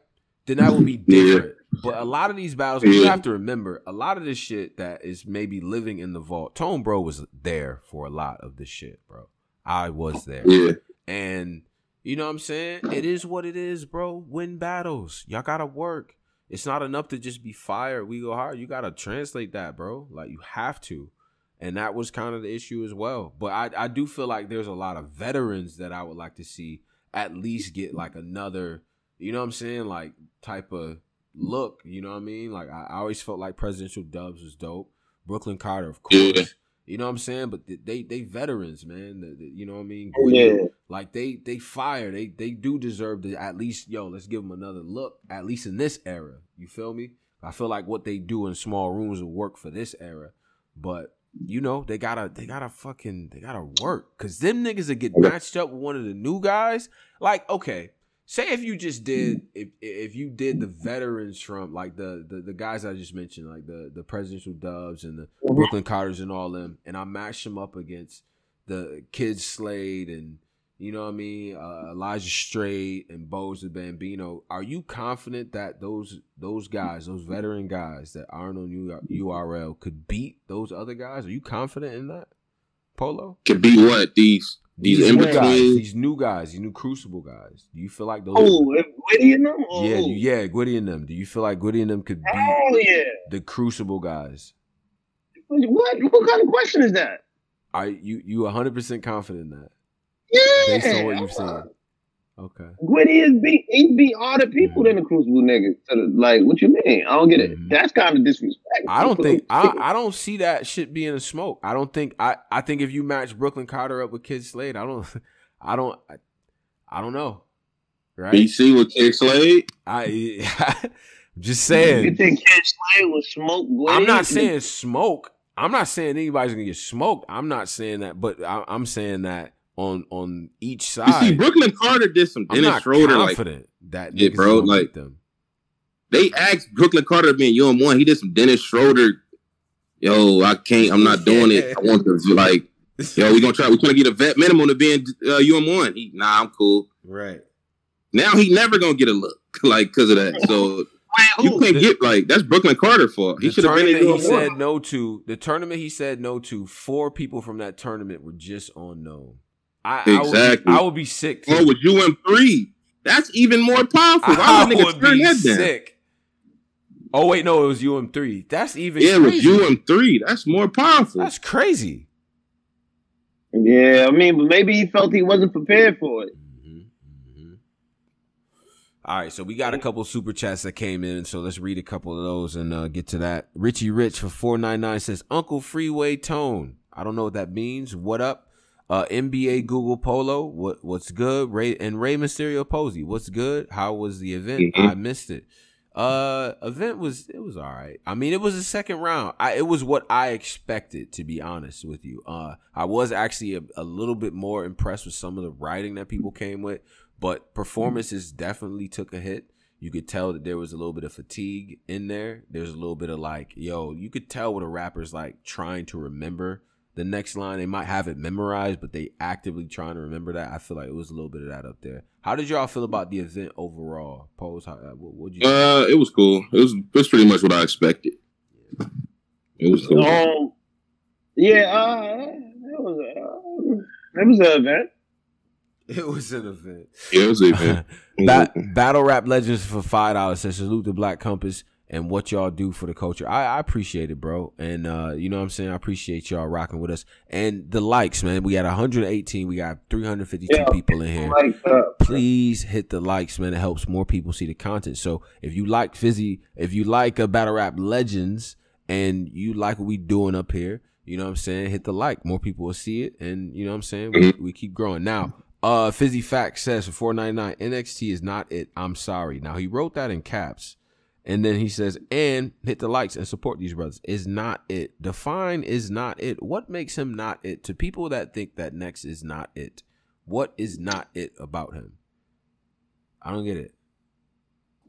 Then that would be different. Yeah. But a lot of these battles, you have to remember, a lot of this shit that is maybe living in the vault. Tone Bro was there for a lot of this shit, bro. I was there. Yeah. And you know what I'm saying? It is what it is, bro. Win battles. Y'all gotta work. It's not enough to just be fired. We go hard. You gotta translate that, bro. Like you have to. And that was kind of the issue as well. But I, I do feel like there's a lot of veterans that I would like to see at least get like another, you know what I'm saying? Like type of look. You know what I mean? Like I, I always felt like presidential dubs was dope. Brooklyn Carter, of course. You know what I'm saying? But they they veterans, man. You know what I mean? Oh, yeah. Like they they fire. They they do deserve to at least yo. Let's give them another look. At least in this era. You feel me? I feel like what they do in small rooms will work for this era. But you know they gotta they gotta fucking they gotta work because them niggas that get matched up with one of the new guys. Like okay, say if you just did if if you did the veterans from like the the, the guys I just mentioned like the the presidential dubs and the mm-hmm. Brooklyn Carters and all them and I matched them up against the kids Slade and you know what I mean? Uh, Elijah Straight and Bows the Bambino. Are you confident that those those guys those veteran guys that aren't on URL could beat those other guys? Are you confident in that Polo? Could be what? These these, these in guys, these new guys, these new Crucible guys. Do you feel like those? Oh, Gwitty and them. Oh. Yeah, yeah, Gwitty and them. Do you feel like Gwitty and them could be oh, yeah. the Crucible guys? What? What kind of question is that? Are you you 100 percent confident in that? Yeah, based on what you've seen. Okay. Gwitty is beat he beat all the people mm-hmm. than the Crucible niggas. Like, what you mean? I don't get it. Mm-hmm. That's kind of disrespect. I don't think I, I don't see that shit being a smoke. I don't think I I think if you match Brooklyn Carter up with Kid Slade, I don't I don't I, I don't know. Right? BC with Kid Slade? I just saying. You think Kid Slade was smoke? I'm not saying smoke. I'm not saying anybody's gonna get smoked. I'm not saying that, but I, am saying that on on each side. You see, Brooklyn Carter did some Dennis I'm Schroeder confident like that. Yeah, bro. Like them. they asked Brooklyn Carter being be in UM one. He did some Dennis Schroeder. Yo, I can't. I'm not doing it. I want to like. Yo, we gonna try. We gonna get a vet minimum to being in uh, UM one. He, nah, I'm cool. Right. Now he never gonna get a look like because of that. So you can't get like that's Brooklyn Carter for. He should have been. He said no to the tournament. He said no to. Four people from that tournament were just unknown. I, exactly. I would, be, I would be sick. Oh, with UM three, that's even more powerful. Why would niggas turn that sick. Oh wait, no, it was UM three. That's even yeah, crazy. it was UM three. That's more powerful. That's crazy. Yeah, I mean, but maybe he felt he wasn't prepared for it. All right, so we got a couple super chats that came in, so let's read a couple of those and uh, get to that. Richie Rich for four nine nine says Uncle Freeway Tone. I don't know what that means. What up? Uh, NBA Google Polo. What what's good? Ray and Rey Mysterio Posey. What's good? How was the event? Mm-hmm. I missed it. Uh, event was it was all right. I mean, it was a second round. I, it was what I expected to be honest with you. Uh, I was actually a, a little bit more impressed with some of the writing that people came with. But performances definitely took a hit. You could tell that there was a little bit of fatigue in there. There's a little bit of like, yo, you could tell what a rapper's like trying to remember the next line. They might have it memorized, but they actively trying to remember that. I feel like it was a little bit of that up there. How did y'all feel about the event overall? Pose, how, uh, what would you? Uh, it was cool. It was it was pretty much what I expected. It was cool. Um, yeah, uh, it was uh, it was an event. It was an event. Yeah, it was an event. ba- Battle Rap Legends for five dollars says salute the Black Compass and what y'all do for the culture. I, I appreciate it, bro. And uh, you know what I'm saying? I appreciate y'all rocking with us. And the likes, man. We got 118. We got 352 yeah, people in here. Please hit the likes, man. It helps more people see the content. So if you like Fizzy, if you like a Battle Rap Legends and you like what we doing up here, you know what I'm saying? Hit the like. More people will see it. And you know what I'm saying? We, mm-hmm. we keep growing. Now, uh, Fizzy Fact says for four ninety nine, NXT is not it. I'm sorry. Now he wrote that in caps, and then he says, and hit the likes and support these brothers. Is not it. Define is not it. What makes him not it? To people that think that Next is not it, what is not it about him? I don't get it.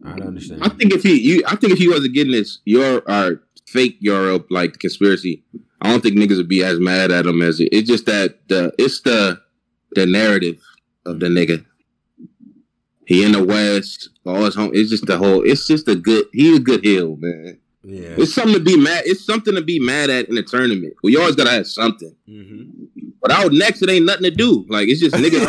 I don't understand. I think if he, you, I think if he wasn't getting this, your uh, fake Europe like conspiracy, I don't think niggas would be as mad at him as it. It's just that the, it's the the narrative of the nigga. He in the West, all his home. It's just the whole. It's just a good. He's a good heel, man. Yeah, it's something to be mad. It's something to be mad at in a tournament. We always gotta have something. Mm-hmm. But out next, it ain't nothing to do. Like it's just niggas.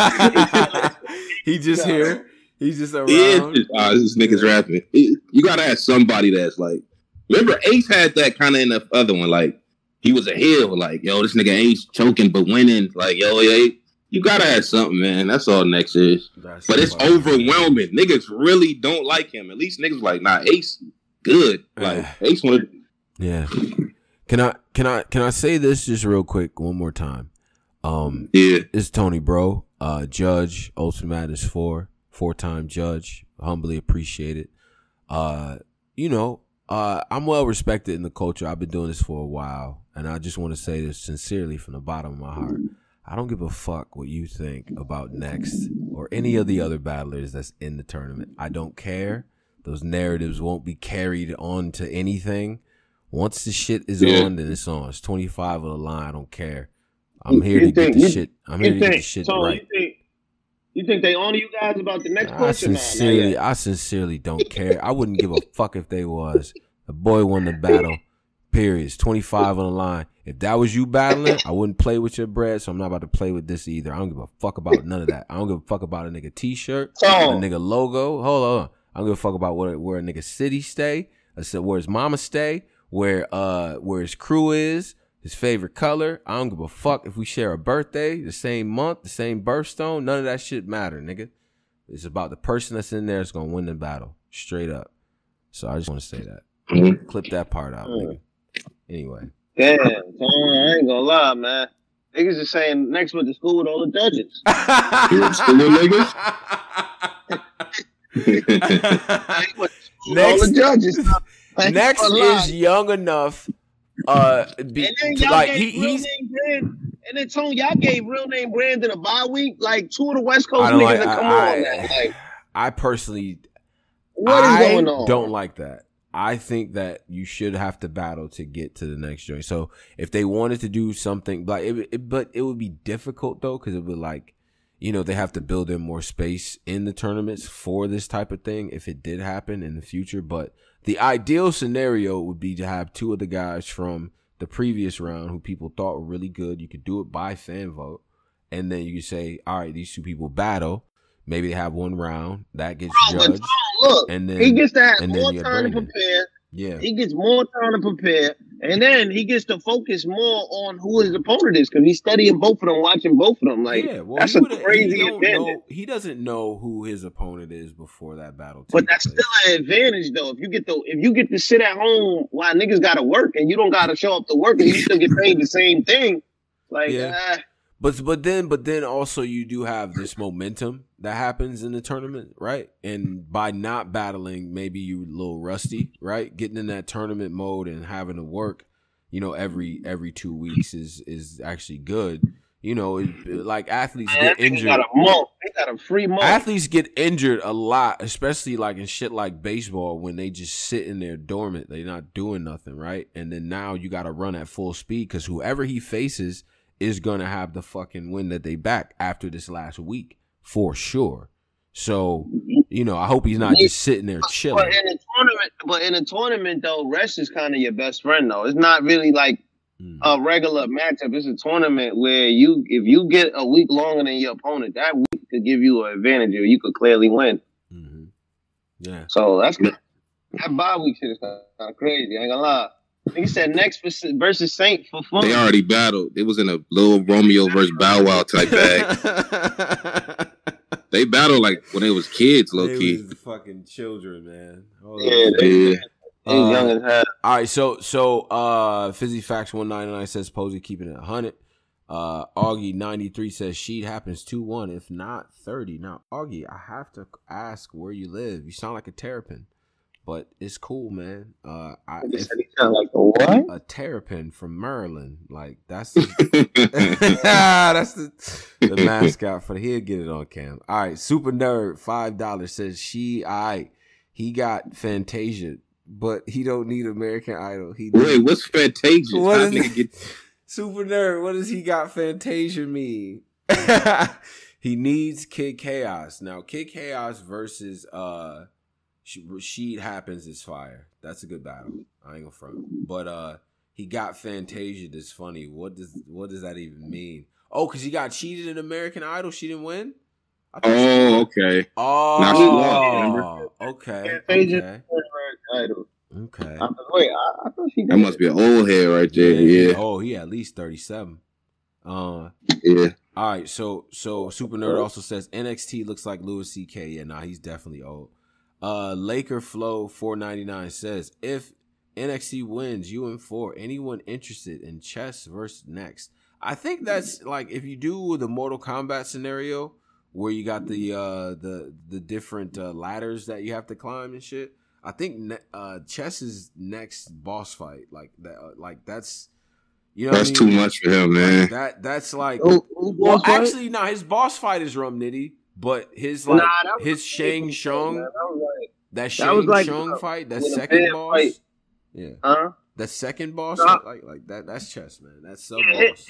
right. he just here. He's just around. Yeah, just, oh, this niggas rapping. You gotta have somebody that's like. Remember, Ace had that kind of in the other one. Like he was a heel. Like, yo, this nigga ain't choking but winning. Like, yo, yeah, you gotta have something, man. That's all next is. That's but it's overwhelming. Niggas really don't like him. At least niggas like, nah, Ace, good. Like Ace wanted. Yeah. Can I can I can I say this just real quick one more time? Um, yeah, it's Tony, bro. Uh, judge, Ultimate Madness four, four time judge. Humbly appreciate it. Uh, you know, uh, I'm well respected in the culture. I've been doing this for a while, and I just want to say this sincerely from the bottom of my heart. I don't give a fuck what you think about next or any of the other battlers that's in the tournament. I don't care. Those narratives won't be carried on to anything. Once the shit is yeah. on, then it's on. It's 25 of the line. I don't care. I'm here you to think, get the you, shit. I'm here to think, get the shit so right. You think, you think they honor you guys about the next I sincerely, I sincerely don't care. I wouldn't give a fuck if they was. The boy won the battle. Periods. 25 on the line. If that was you battling, I wouldn't play with your bread, so I'm not about to play with this either. I don't give a fuck about none of that. I don't give a fuck about a nigga t-shirt, oh. a nigga logo. Hold on. I don't give a fuck about where, where a nigga city stay. I said where his mama stay, where uh where his crew is, his favorite color. I don't give a fuck if we share a birthday, the same month, the same birthstone. None of that shit matter, nigga. It's about the person that's in there that's gonna win the battle, straight up. So I just want to say that. Mm-hmm. Clip that part out, nigga. Anyway. Damn, I ain't gonna lie, man. Niggas is saying next with the school with all the judges. school niggas. next, all the judges. Next is young enough. Uh, be, to, like he, he's. and then Tony, y'all gave real name Brandon a bye week. Like two of the West Coast niggas like, that come I, on. I, like, I personally, what is I going on? Don't like that. I think that you should have to battle to get to the next joint. So if they wanted to do something like it, it but it would be difficult though because it would like you know they have to build in more space in the tournaments for this type of thing if it did happen in the future. But the ideal scenario would be to have two of the guys from the previous round who people thought were really good. You could do it by fan vote, and then you could say, all right, these two people battle Maybe they have one round that gets Bro, judged. Look, and then he gets to have more time to prepare. Yeah, he gets more time to prepare, and then he gets to focus more on who his opponent is because he's studying both of them, watching both of them. Like, yeah, well, that's a crazy he advantage. Know, he doesn't know who his opponent is before that battle. But that's place. still an advantage, though. If you get the if you get to sit at home while niggas got to work and you don't got to show up to work and you still get paid the same thing, like. Yeah. Uh, but but then but then also you do have this momentum that happens in the tournament, right? And by not battling, maybe you a little rusty, right? Getting in that tournament mode and having to work, you know, every every two weeks is is actually good. You know, it, like athletes get injured. They Got a month. They got a free month. Athletes get injured a lot, especially like in shit like baseball when they just sit in there dormant. They're not doing nothing, right? And then now you got to run at full speed because whoever he faces is gonna have the fucking win that they back after this last week for sure. So, you know, I hope he's not just sitting there chilling. But in a tournament, but in a tournament though, rest is kind of your best friend though. It's not really like mm. a regular matchup. It's a tournament where you, if you get a week longer than your opponent, that week could give you an advantage, or you could clearly win. Mm-hmm. Yeah. So that's good. That bye week shit is kind of crazy. I ain't gonna lie. He said next versus Saint for fun. They already battled. It was in a little Romeo versus Bow Wow type bag. they battled like when they was kids, low they key. Was fucking children, man. Hold yeah, they, yeah. Uh, young as hell. All right, so so uh Fizzy Facts one ninety nine says Posey keeping it hundred. Uh Augie ninety three says Sheed Happens two one, if not thirty. Now Augie, I have to ask where you live. You sound like a terrapin but it's cool, man. Uh, I if, like a what? A terrapin from Maryland. Like that's the, that's the, the mascot for the. He'll get it on cam. All right, super nerd five dollars says she. I he got Fantasia, but he don't need American Idol. He wait. What's Fantasia? What is get... super nerd? What does he got Fantasia mean? he needs Kid Chaos now. Kid Chaos versus uh Rashid happens is fire. That's a good battle. I ain't gonna front. But uh he got Fantasia that's funny. What does what does that even mean? Oh, because he got cheated in American Idol. She didn't win? Oh, okay. Oh, now she won, okay. Okay. Okay. I, wait, I, I, thought she. That must be an old head right there. Yeah. yeah. Oh, he at least thirty-seven. Uh, yeah. All right. So, so Super Nerd also says NXT looks like Louis C.K. Yeah, nah, he's definitely old. Uh, Laker Flow 499 says if NXT wins, you and four, anyone interested in chess versus next? I think that's like if you do the Mortal Kombat scenario where you got the uh the the different uh, ladders that you have to climb and shit. I think ne- uh chess is next boss fight like that uh, like that's you know that's I mean? too much for him, man. Like that that's like oh, well actually no, nah, his boss fight is Rum Nitty. But his like nah, his Shang Tsung, that, like, that Shang like, Tsung fight, that second boss, fight. yeah, huh? That second boss, nah. like like that. That's chess, man. That's sub yeah, boss.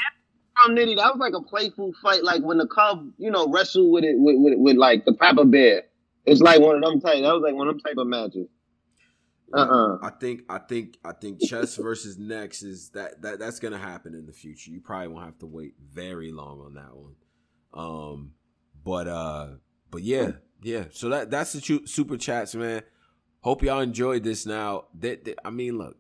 Nitty, that was like a playful fight, like when the cub, you know, wrestled with it with, with, with like the Papa Bear. It's like one of them type. That was like one of them type of matches. Uh-uh. I think I think I think chess versus next is that that that's gonna happen in the future. You probably won't have to wait very long on that one. Um, but uh, but yeah, yeah. So that that's the super chats, man. Hope y'all enjoyed this. Now that, that I mean, look,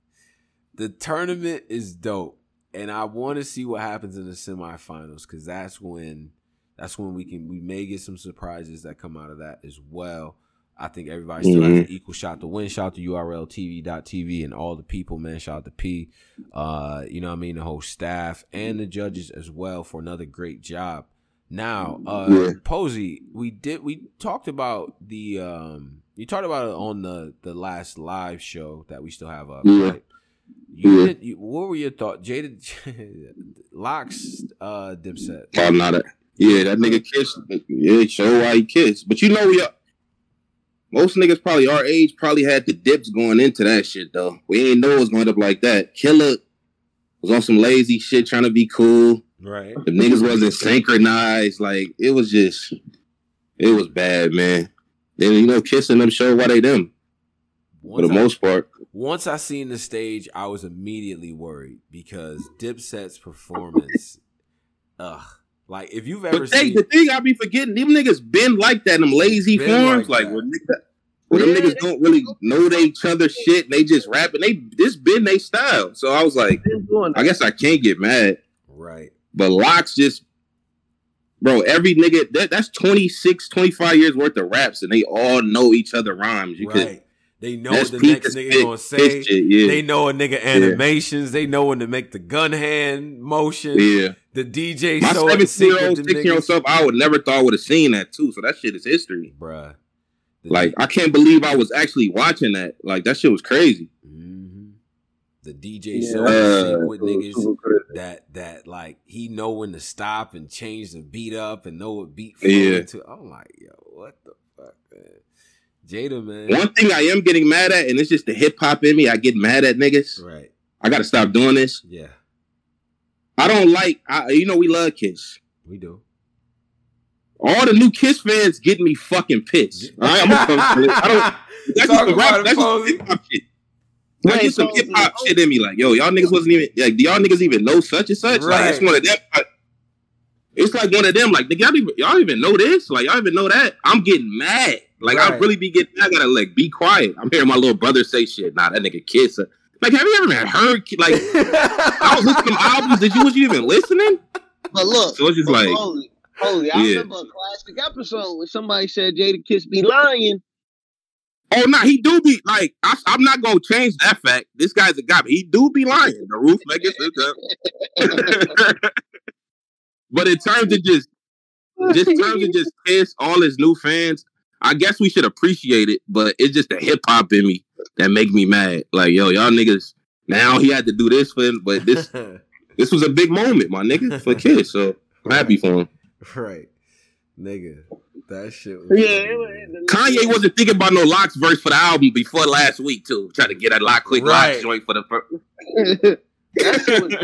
the tournament is dope, and I want to see what happens in the semifinals because that's when that's when we can we may get some surprises that come out of that as well. I think everybody still mm-hmm. has an equal shot to win. Shout out to URL TV and all the people, man. Shout out to P. Uh, you know what I mean? The whole staff and the judges as well for another great job. Now, uh yeah. Posey, we did we talked about the um you talked about it on the the last live show that we still have up. Yeah. Right? You yeah. did. You, what were your thoughts, Jada? LOX uh, Dipset. I'm not a. Yeah, that nigga kissed. Yeah, show why he kissed. But you know, we most niggas probably our age probably had the dips going into that shit though. We ain't know it was going up like that. Killer was on some lazy shit trying to be cool. Right. The niggas wasn't synchronized. Like it was just, it was bad, man. Then you know, kissing them show why they them. Once for the I, most part. Once I seen the stage, I was immediately worried because Dipset's performance, ugh. Like if you've ever but seen the thing I be forgetting, them niggas been like that, them lazy forms, like, like where, niggas, where yeah, them niggas don't really know they each other shit, and they just rapping. They this been they style. So I was like, I guess I can't get mad. Right. But LOX just bro, every nigga that, that's 26, 25 years worth of raps, and they all know each other rhymes. You right. Could, they know what the next nigga gonna say. Shit, yeah. They know a nigga animations. Yeah. They know when to make the gun hand motion. Yeah. The DJ My so 17 year old, 16 year old self, I would never thought would have seen that too. So that shit is history. Bruh. The like, I can't believe I was actually watching that. Like, that shit was crazy. Mm-hmm. The DJ yeah. so with niggas that that like he know when to stop and change the beat up and know what beat yeah. to. I'm like, yo, what the fuck, man? Jada, man. One thing I am getting mad at, and it's just the hip hop in me. I get mad at niggas. Right. I got to stop doing this. Yeah. I don't like. I, you know, we love Kiss. We do. All the new Kiss fans get me fucking pissed. All right, I'm gonna come. I don't. That's just some rap. That's just hip hop shit. That's just some hip hop shit in me. Like, yo, y'all niggas wasn't even like. Do y'all niggas even know such and such? Right. Like, it's one of them. It's like one of them. Like, y'all even y'all even know this? Like, y'all even know that? I'm getting mad. Like right. I really be getting, I gotta like be quiet. I'm hearing my little brother say shit. Nah, that nigga kiss. Like, have you ever heard? Like, I was listening to albums. Did you was you even listening? But look, so it's just like, holy, holy. I yeah. remember a classic episode when somebody said Jadakiss be lying. Oh no, nah, he do be like. I, am not gonna change that fact. This guy's a guy, but he do be lying. The roof make it But in terms of just, just terms of just kiss all his new fans, I guess we should appreciate it, but it's just the hip hop in me that make me mad. Like, yo, y'all niggas, now he had to do this for him, but this this was a big moment, my nigga, for kids. So I'm happy for him. Right. Nigga. That shit was Yeah, Kanye wasn't thinking about no LOX verse for the album before last week too. Trying to get a lock quick right. LOX joint for the first. that shit was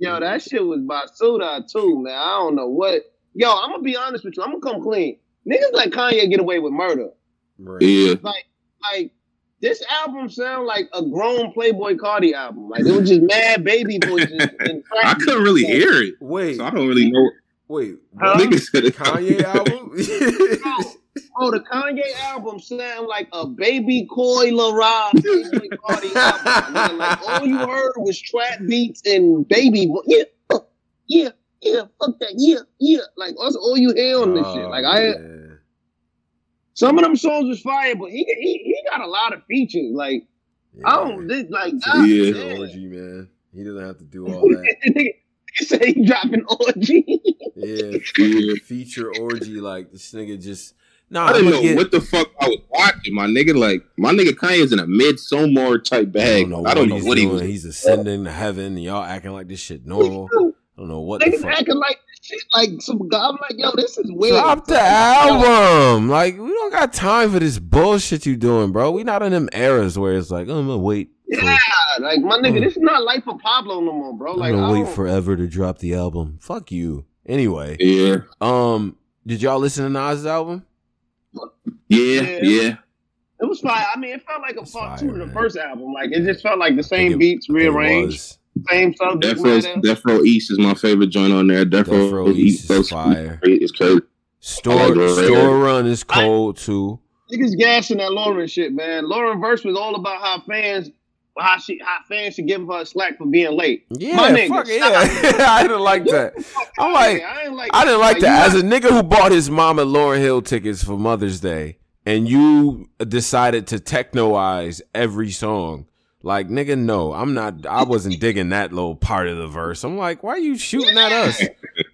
yo, that shit was Basuda too, man. I don't know what. Yo, I'm gonna be honest with you. I'm gonna come clean niggas like Kanye get away with murder. Right. Yeah. Like, like this album sound like a grown Playboi Carti album. Like it was just mad baby voices. I couldn't really hear it. Wait, so I don't really know. Wait, huh? Kanye album? oh, oh, the Kanye album sound like a baby Coi Leray Playboi Carti album. like all you heard was trap beats and baby. Yeah, yeah, yeah, fuck that, yeah, yeah. Like that's all you hear on this oh, shit. Like I, oh, man. some of them songs was fire, but he he he got a lot of features. Like yeah. I don't this, like yeah, orgy man. He doesn't have to do all that. He say he dropping orgy. yeah, feature orgy. Like this nigga just. No, nah, I didn't know get... what the fuck I was watching, my nigga. Like my nigga Kanye's in a Midsommar type bag. I don't know, I don't what, know he's what he was. He's ascending to heaven. Y'all acting like this shit normal. I don't know what Niggas acting like shit like some guy. I'm like, yo, this is weird. Drop the album. Like, we don't got time for this bullshit you doing, bro. We not in them eras where it's like, oh, I'm gonna wait. Yeah, for, like my nigga, this is not life for Pablo no more, bro. Like, I'm gonna wait forever to drop the album. Fuck you. Anyway, yeah. Um, did y'all listen to Nas's album? Yeah, yeah. yeah. It was fine. I mean, it felt like a part two to the first album. Like it just felt like the same it, beats rearranged same subject matter. Death Row East is my favorite joint on there. Death, Death Row, East, is fire. It's crazy. Store Store Run is cold too. Niggas gassing that Lauren shit, man. Lauren verse was all about how fans how she how fans should give her slack for being late. Yeah, My nigga, fuck yeah. I didn't like that. I'm like, I didn't like, I didn't like, like that. As a nigga who bought his mama Lauryn Hill tickets for Mother's Day, and you decided to technoize every song. Like, nigga, no, I'm not. I wasn't digging that little part of the verse. I'm like, why are you shooting at us?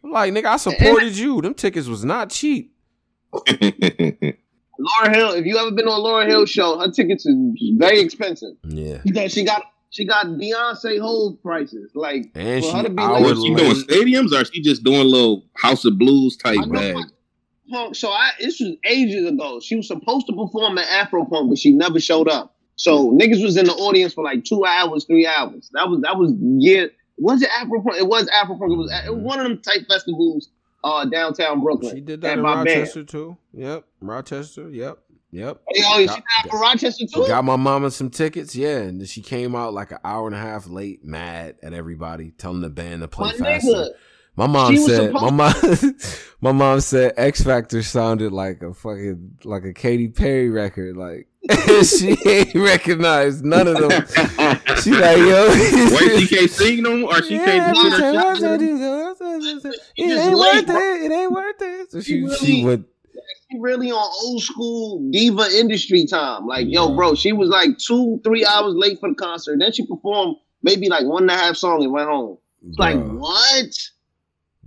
I'm like, nigga, I supported you. Them tickets was not cheap. Lauryn Hill. If you ever been on Lauryn Hill show, her tickets is very expensive. Yeah, she got she got Beyonce whole prices. Like, and she, her to be like, she doing stadiums or she just doing little House of Blues type bag? So I this was ages ago. She was supposed to perform at Afro Punk, but she never showed up. So niggas was in the audience for like two hours, three hours. That was that was yeah. Was it Afro Punk? It was Afro Punk. It was, it was mm-hmm. one of them type festivals uh downtown Brooklyn. She did that in Rochester band. too. Yep, Rochester. Yep. Yep. Hey, oh, got, she got, Rochester too. Got my mama some tickets, yeah, and she came out like an hour and a half late, mad at everybody, telling the band to play my faster. Nigga. My mom said my mom my mom said X Factor sounded like a fucking like a Katy Perry record. Like she ain't recognized none of them. she like yo. Wait, she can't sing them or she yeah, can't do her It ain't worth it. It ain't worth it. So she really, she went. She really on old school diva industry time. Like yo, bro, she was like two three hours late for the concert. Then she performed maybe like one and a half song and went home. It's Like what?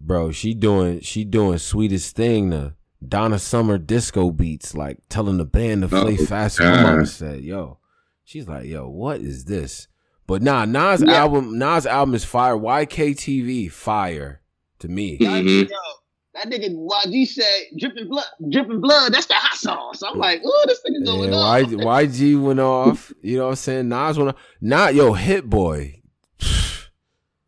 Bro, she doing she doing sweetest thing the Donna Summer disco beats, like telling the band to play oh, faster. My mama said, "Yo," she's like, "Yo, what is this?" But nah, Nas yeah. album, Nas album is fire. YKTV fire to me. Mm-hmm. That nigga YG said dripping blood, dripping blood. That's the hot sauce. I'm like, oh, this nigga going yeah, off. YG went off. You know what I'm saying? Nas went off. Not yo, Hit Boy.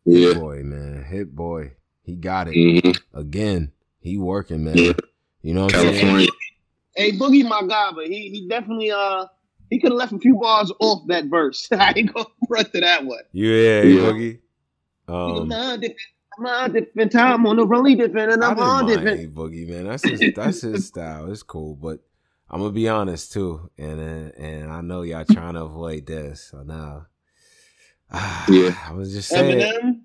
yeah. Hit Boy, man, Hit Boy. He got it mm-hmm. again. He working, man. Yeah. You know what I'm saying? Hey, Boogie, my guy, but he he definitely uh he could have left a few bars off that verse. I ain't gonna run to that one. Yeah, yeah. Boogie. Um, my different time on the really different, and I'm on different. Boogie man, that's his that's his style. It's cool, but I'm gonna be honest too, and uh, and I know y'all trying to avoid this. So now, yeah, I was just saying. Eminem?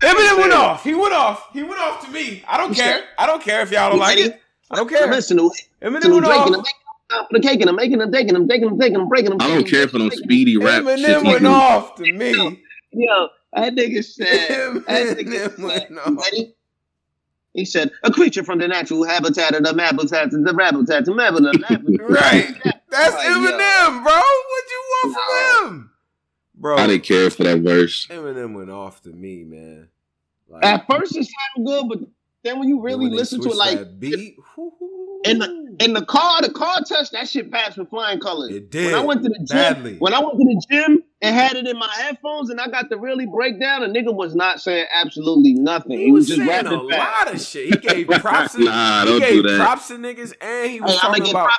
Eminem went off. He went off. He went off to me. I don't care. I don't care if y'all don't like it. I don't care. Listen to Eminem went off. I'm taking I'm making I'm taking I'm taking I'm taking I'm breaking I don't care for no speedy rap. Eminem went off to me. Yo, that nigga said. That nigga went off. Ready? He said, "A creature from the natural habitat of the habitat of the habitat of the Right. That's Eminem, bro. What you want from him? Bro. I didn't care for that verse. Eminem went off to me, man. Like, At first, it sounded good, but then when you really when listen to it, like beat, in the in the car, the car touched that shit passed with flying colors. It did. When I went to the gym, badly. when I went to the gym and had it in my headphones, and I got to really break down, a nigga was not saying absolutely nothing. He, he was, was, just saying a lot of shit. He gave props. to, nah, don't gave do that. props to niggas, and he was hey, talking about.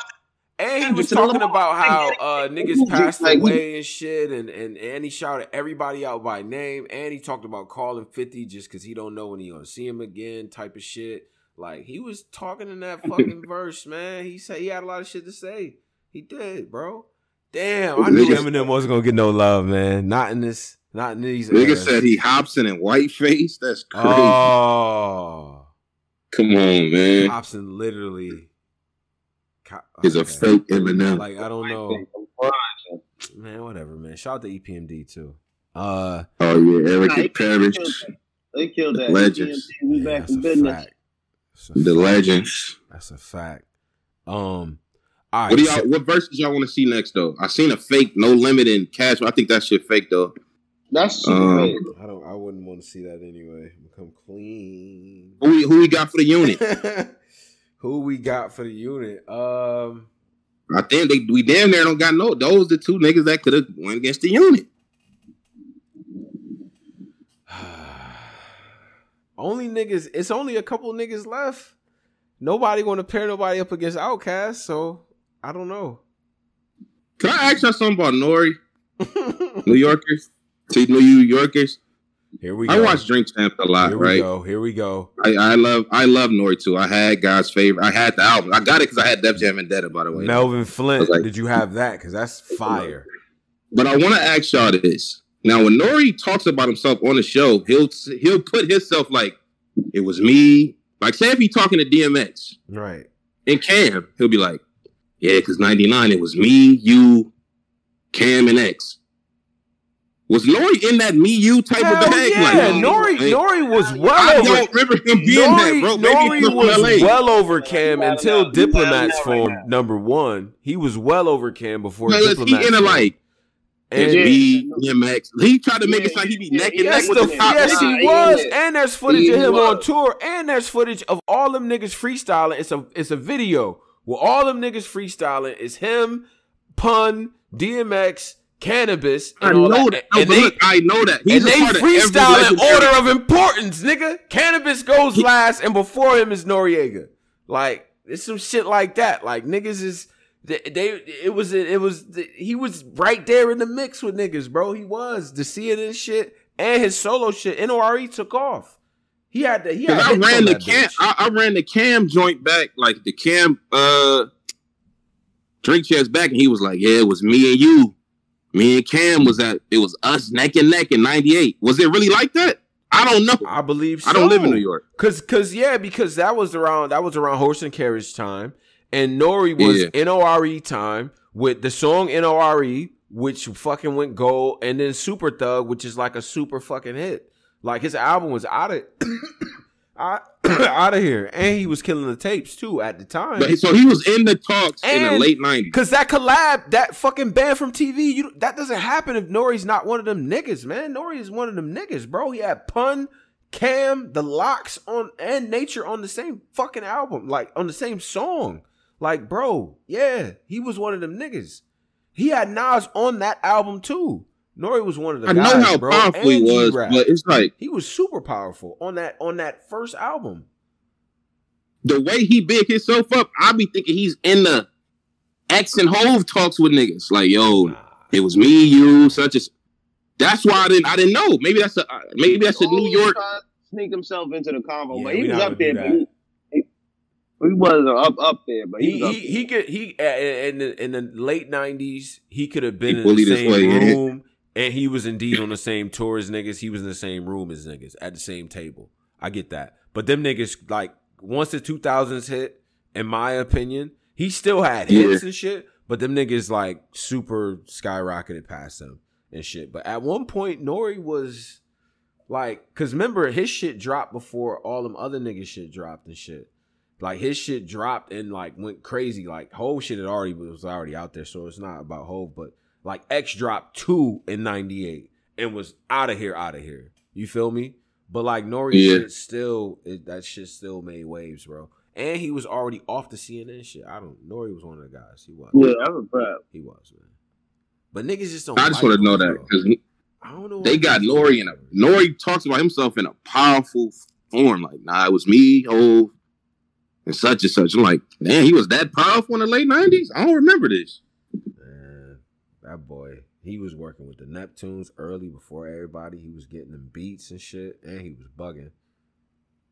And he was talking about how uh, niggas passed away and shit, and, and and he shouted everybody out by name, and he talked about calling Fifty just because he don't know when he gonna see him again, type of shit. Like he was talking in that fucking verse, man. He said he had a lot of shit to say. He did, bro. Damn, I knew Eminem wasn't gonna get no love, man. Not in this, not in these. Nigga said he Hopsin in and whiteface. That's crazy. Oh, come on, man. Hopsin literally is a fake Eminem. Like I don't know, man. Whatever, man. Shout out to EPMD too. Uh oh yeah, Eric nah, Parrish. They killed that. Legends. We yeah, back in business. The legends. That's a fact. Um. All right, what do y'all? What verses y'all want to see next though? I seen a fake No Limit in Cash. I think that shit fake though. That's um, I don't. I wouldn't want to see that anyway. Become clean. Who we, who we got for the unit? Who we got for the unit? Um, I think they we damn near don't got no. Those the two niggas that could have went against the unit. only niggas. It's only a couple niggas left. Nobody going to pair nobody up against OutKast. So I don't know. Can I ask you something about Nori? New Yorkers, to New Yorkers. Here we go. I watch Drink Champs a lot, right? Here right? Go. Here we go. I, I love I love Nori too. I had God's favorite. I had the album. I got it because I had Def Jam Vendetta, by the way. Melvin Flynt. Like, did you have that? Because that's fire. But I want to ask y'all this. Now, when Nori talks about himself on the show, he'll he'll put himself like it was me. Like, say if he's talking to DMX, right? And Cam, he'll be like, "Yeah, because '99 it was me, you, Cam, and X." Was Nori in that me you type Hell of bag? Yeah, like, Nori, Nori was well I over. I don't remember him being Nori, that, bro. Maybe Nori was LA. well over Cam until Diplomats formed number one. He was well over Cam before no, Diplomats. He in a like and B, DMX. He tried to make yeah, it sound he be neck and neck with the, the top. Yes, he was. And there's footage he of him was. on tour. And there's footage of all them niggas freestyling. It's a it's a video where all them niggas freestyling is him, pun, DMX, Canibus. I know that. that. No, and they, look, I know that. He's and they freestyle in order of importance, nigga. Canibus goes he, last, and before him is Noreaga. Like it's some shit like that. Like niggas is they, they it was it was he was right there in the mix with niggas, bro. He was the CNN shit and his solo shit. Nore took off. He had the he had I ran the cam I, I, ran the cam joint back like the cam uh Drink Champs back and he was like, Yeah, it was me and you. Me and Cam was at it was us neck and neck in 98. Was it really like that? I don't know. I believe so. I don't live in New York. Cause cause yeah, because that was around that was around horse and carriage time and Nori was yeah. N-O-R-E time with the song N-O-R-E, which fucking went gold, and then Super Thug, which is like a super fucking hit. Like his album was out of out of here, and he was killing the tapes too at the time. But, so he was in the talks and, in the late nineties. Cause that collab, that fucking Banned from TV, you that doesn't happen if Nori's not one of them niggas, man. Nori is one of them niggas, bro. He had Pun, Cam, the LOX on and Nature on the same fucking album, like on the same song. Like, bro, yeah, he was one of them niggas. He had Nas on that album too. Nori was one of the I guys, know how bro, powerful he was, G-Rap. but it's like he was super powerful on that on that first album. The way he big himself up, I be thinking he's in the X and Hove talks with niggas. Like, yo, it was me, you, such as. That's why I didn't. I didn't know. Maybe that's a. Uh, maybe that's a New York. Sneak himself into the convo, yeah, but he was up there. But he, he wasn't up up there, but he he, he, he could he in the in the late nineties he could have been he in the same way, room, yeah. And he was indeed on the same tour as niggas. He was in the same room as niggas at the same table. I get that, but them niggas like once the two thousands hit, in my opinion, he still had hits yeah. and shit, but them niggas like super skyrocketed past him and shit. But at one point, Nori was like, cause remember his shit dropped before all them other niggas shit dropped and shit. Like his shit dropped and like went crazy. Like whole shit had already was already out there, so it's not about Hove, but like X dropped two in '98 and was out of here, out of here. You feel me? But like Nori yeah. shit still, it, that shit still made waves, bro. And he was already off the CNN shit. I don't. Nori was one of the guys. He was. Yeah, I was proud. He was, man. But niggas just don't. I just want to know that because I don't know. They got Nori in a Nori talks about himself in a powerful form. Like, nah, it was me, oh, and such and such. I'm like, man, he was that powerful in the late '90s. I don't remember this. Man, that boy, he was working with the Neptunes early before everybody. He was getting them beats and shit, and he was bugging.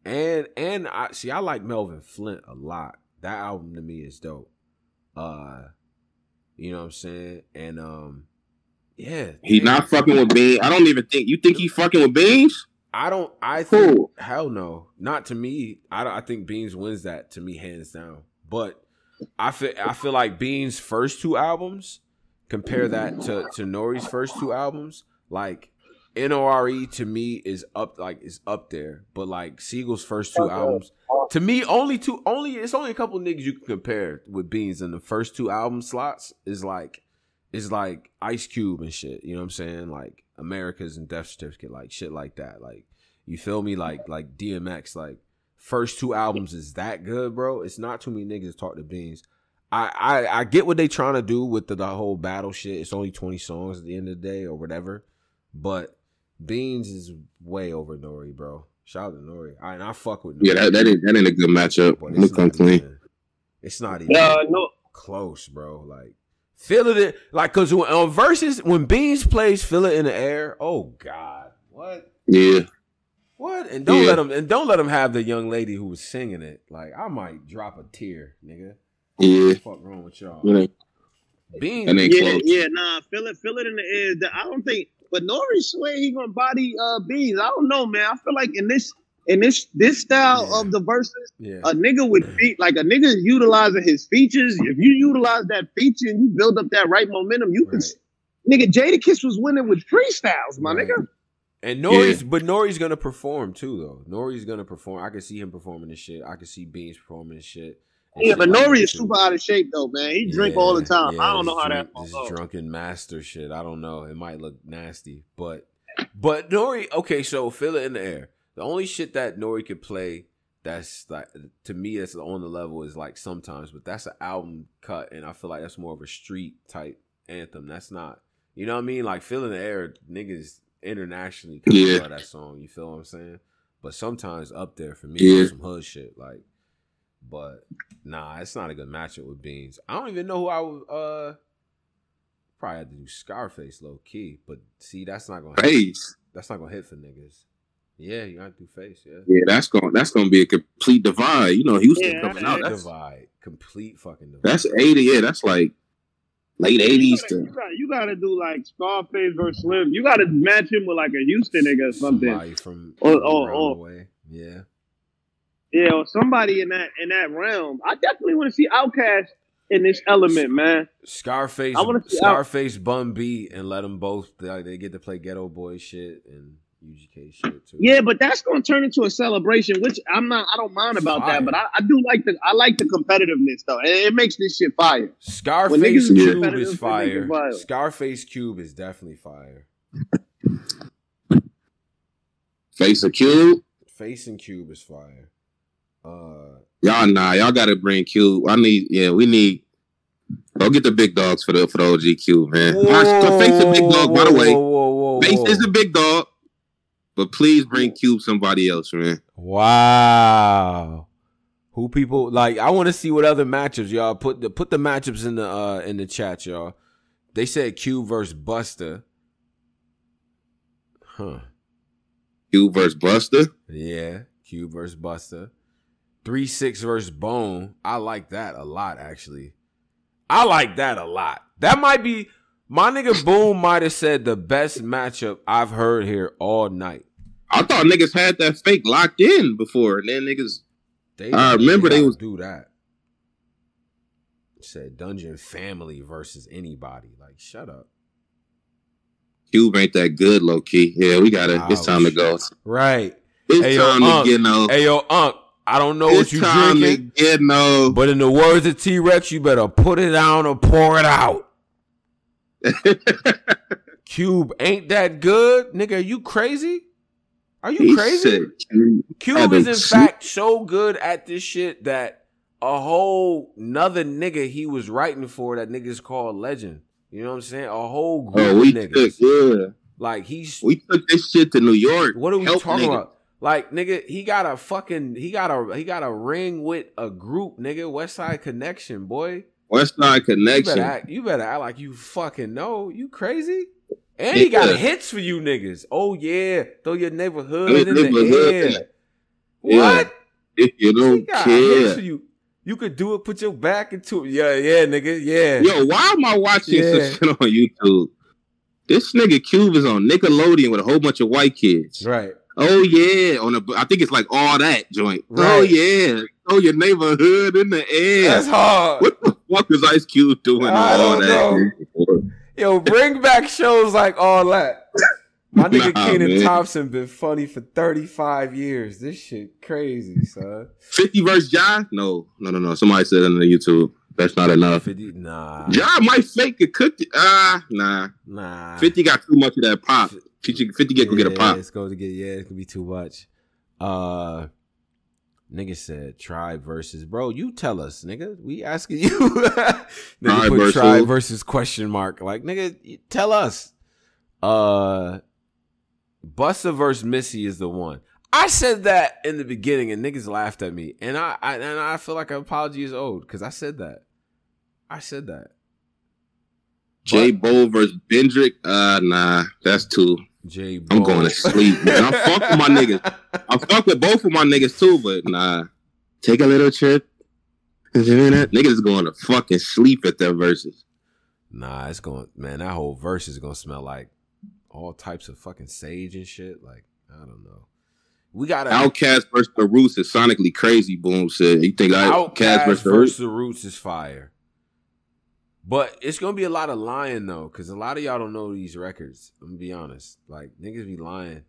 And and I see, I like Melvin Flynt a lot. That album to me is dope. Uh, you know what I'm saying? And um, yeah, he's not fucking with Beans. I don't even think you think he fucking with Beans. I don't. I think cool. hell no, not to me. I I think Beans wins that to me hands down. But I feel I feel like Beans' first two albums compare that to to Nori's first two albums. Like N-O-R-E to me is up like is up there, but like Sigel's first two albums to me only two only it's only a couple niggas you can compare with Beans in the first two album slots is like is like Ice Cube and shit. You know what I'm saying? Like Americas and Death Certificate, like shit like that. Like you feel me? Like like DMX, like first two albums is that good, bro. It's not too many niggas talk to Beans. I, I I get what they trying to do with the, the whole battle shit. It's only 20 songs at the end of the day or whatever. But Beans is way over Nori, bro. Shout out to Nori. I and I fuck with Nori. Yeah, that, that ain't that ain't a good matchup. Look come clean. It's not even uh, no. close, bro. Like Feel it like cause when on verses when Beans plays Feel It in the Air, oh God. What? Yeah. What? And don't yeah. let him and don't let him have the young lady who was singing it. Like I might drop a tear, nigga. Yeah. What the fuck wrong with y'all? Yeah. Beans. Yeah, close. yeah, nah, feel it, feel it in the air. I don't think but Nori swear he gonna body uh Beans. I don't know, man. I feel like in this in this this style yeah. of the verses, yeah. a nigga would be like a nigga utilizing his features. If you utilize that feature and you build up that right momentum, you right. can nigga, Jadakiss was winning with freestyles, my right. nigga. And Nori's, yeah. but Nori's gonna perform too, though. Nori's gonna perform. I can see him performing this shit. I can see Beans performing this shit. Yeah, but Nori is super out of shape though, man. He drink yeah, all the time. Yeah, I don't know how drunk, that. This drunken master shit. I don't know. It might look nasty, but but Nori. Okay, so fill it in the air. The only shit that Nori could play that's like to me that's on the level is like sometimes, but that's an album cut, and I feel like that's more of a street type anthem. That's not, you know what I mean? Like feeling the air, niggas internationally can yeah. that song. You feel what I'm saying? But sometimes up there for me, yeah. some hood shit. Like, but nah, it's not a good matchup with Beans. I don't even know who I would. uh Probably have to do Scarface low key, but see, that's not gonna face. Hit. That's not gonna hit for niggas. Yeah, you got to do face. Yeah, yeah, that's gonna that's going to be a complete divide. You know, Houston yeah, coming out. That's divide, complete fucking divide. That's eighty. Yeah, that's like late eighties to. You got, you got to do like Scarface versus Slim. You got to match him with like a Houston nigga or something. Somebody from or, or, or yeah, yeah, or somebody in that in that realm. I definitely want to see OutKast in this element, man. Scarface, I want to Scarface, Out- Bun B, and let them both. They, they get to play Geto Boy shit and. UGK shit too. Yeah, but that's going to turn into a celebration, which I'm not. I don't mind about fire. that, but I, I, do like the. I like the competitiveness though. It, it makes this shit fire. Scarface Cube is fire. fire. Scarface Cube is definitely fire. Face a Cube. Face and Cube is fire. Uh, y'all nah, y'all got to bring Cube. I need. Yeah, we need. Go get the big dogs for the for the OG Cube, man. Whoa, Face a big dog, by the way. Whoa, whoa, Face is a big dog. But please bring Cube somebody else, man. Wow. Who people like? I want to see what other matchups y'all put the put the matchups in the uh in the chat, y'all. They said Cube versus Buster. Huh. Cube versus Buster. Yeah, Cube versus Buster. Three six versus Bone. I like that a lot, actually. I like that a lot. That might be my nigga Boom might have said the best matchup I've heard here all night. I thought niggas had that fake locked in before, and then niggas. They, I remember they, was do that. said Dungeon Family versus anybody. Like, shut up. Cube ain't that good, low key. Yeah, we got it. It's time to go. Right. It's hey, time yo, to get no. Hey yo, Unc. I don't know it's what you drinking. To get no. But in the words of T Rex, you better put it down or pour it out. Cube ain't that good, nigga. Are you crazy? Are you he crazy? Cube is in fact so good at this shit that a whole another nigga he was writing for that niggas called legend. You know what I'm saying? A whole oh, group oh, we of niggas. Took, yeah. Like he's we took this shit to New York. What are we talking nigga. about? Like nigga, he got a fucking he got a he got a ring with a group, nigga. Westside Connection, boy. Westside Connection. You better act, you better act like you fucking know. You crazy? And he got hits for you niggas. Oh yeah, throw your neighborhood in the air. Yeah. What? If you don't care, you. You could do it. Put your back into it. Yeah, yeah, nigga. Yeah. Yo, why am I watching yeah. some shit on YouTube? This nigga Cube is on Nickelodeon with a whole bunch of white kids. Right. Oh yeah, on a I think it's like all that joint. Oh, right. Oh yeah, throw your neighborhood in the air. That's hard. What the fuck is Ice Cube doing I all that? Yo, bring back shows like all that. My nigga nah, Kenan Thompson been funny for 35 years. This shit crazy, son. 50 versus John? No, no, no, no. Somebody said on the YouTube. That's not enough. 50, nah. John might fake it, cook it. Ah, uh, nah. Nah. 50 got too much of that pop. 50, 50 get, yeah, get a pop. It's going to get, yeah, it's to be too much. Uh, Nigga said tribe versus bro. You tell us, nigga. We asking you. nigga tribe put versus. tribe versus question mark. Like nigga, tell us. Uh, Busta versus Missy is the one. I said that in the beginning, and niggas laughed at me, and I, I and I feel like an apology is owed because I said that. I said that. J Bo versus Kendrick. Uh, nah, that's two. J. I'm going to sleep. Man. I fuck with my niggas. I fuck with both of my niggas too, but nah. Take a little trip. Niggas is going to fucking sleep at their verses. Nah, it's going man, that whole verse is gonna smell like all types of fucking sage and shit. Like, I don't know. We got OutKast versus the Roots is sonically crazy, boom said. You think OutKast versus, versus the Roots is fire. But it's gonna be a lot of lying though, because a lot of y'all don't know these records. I'm gonna be honest. Like niggas be lying.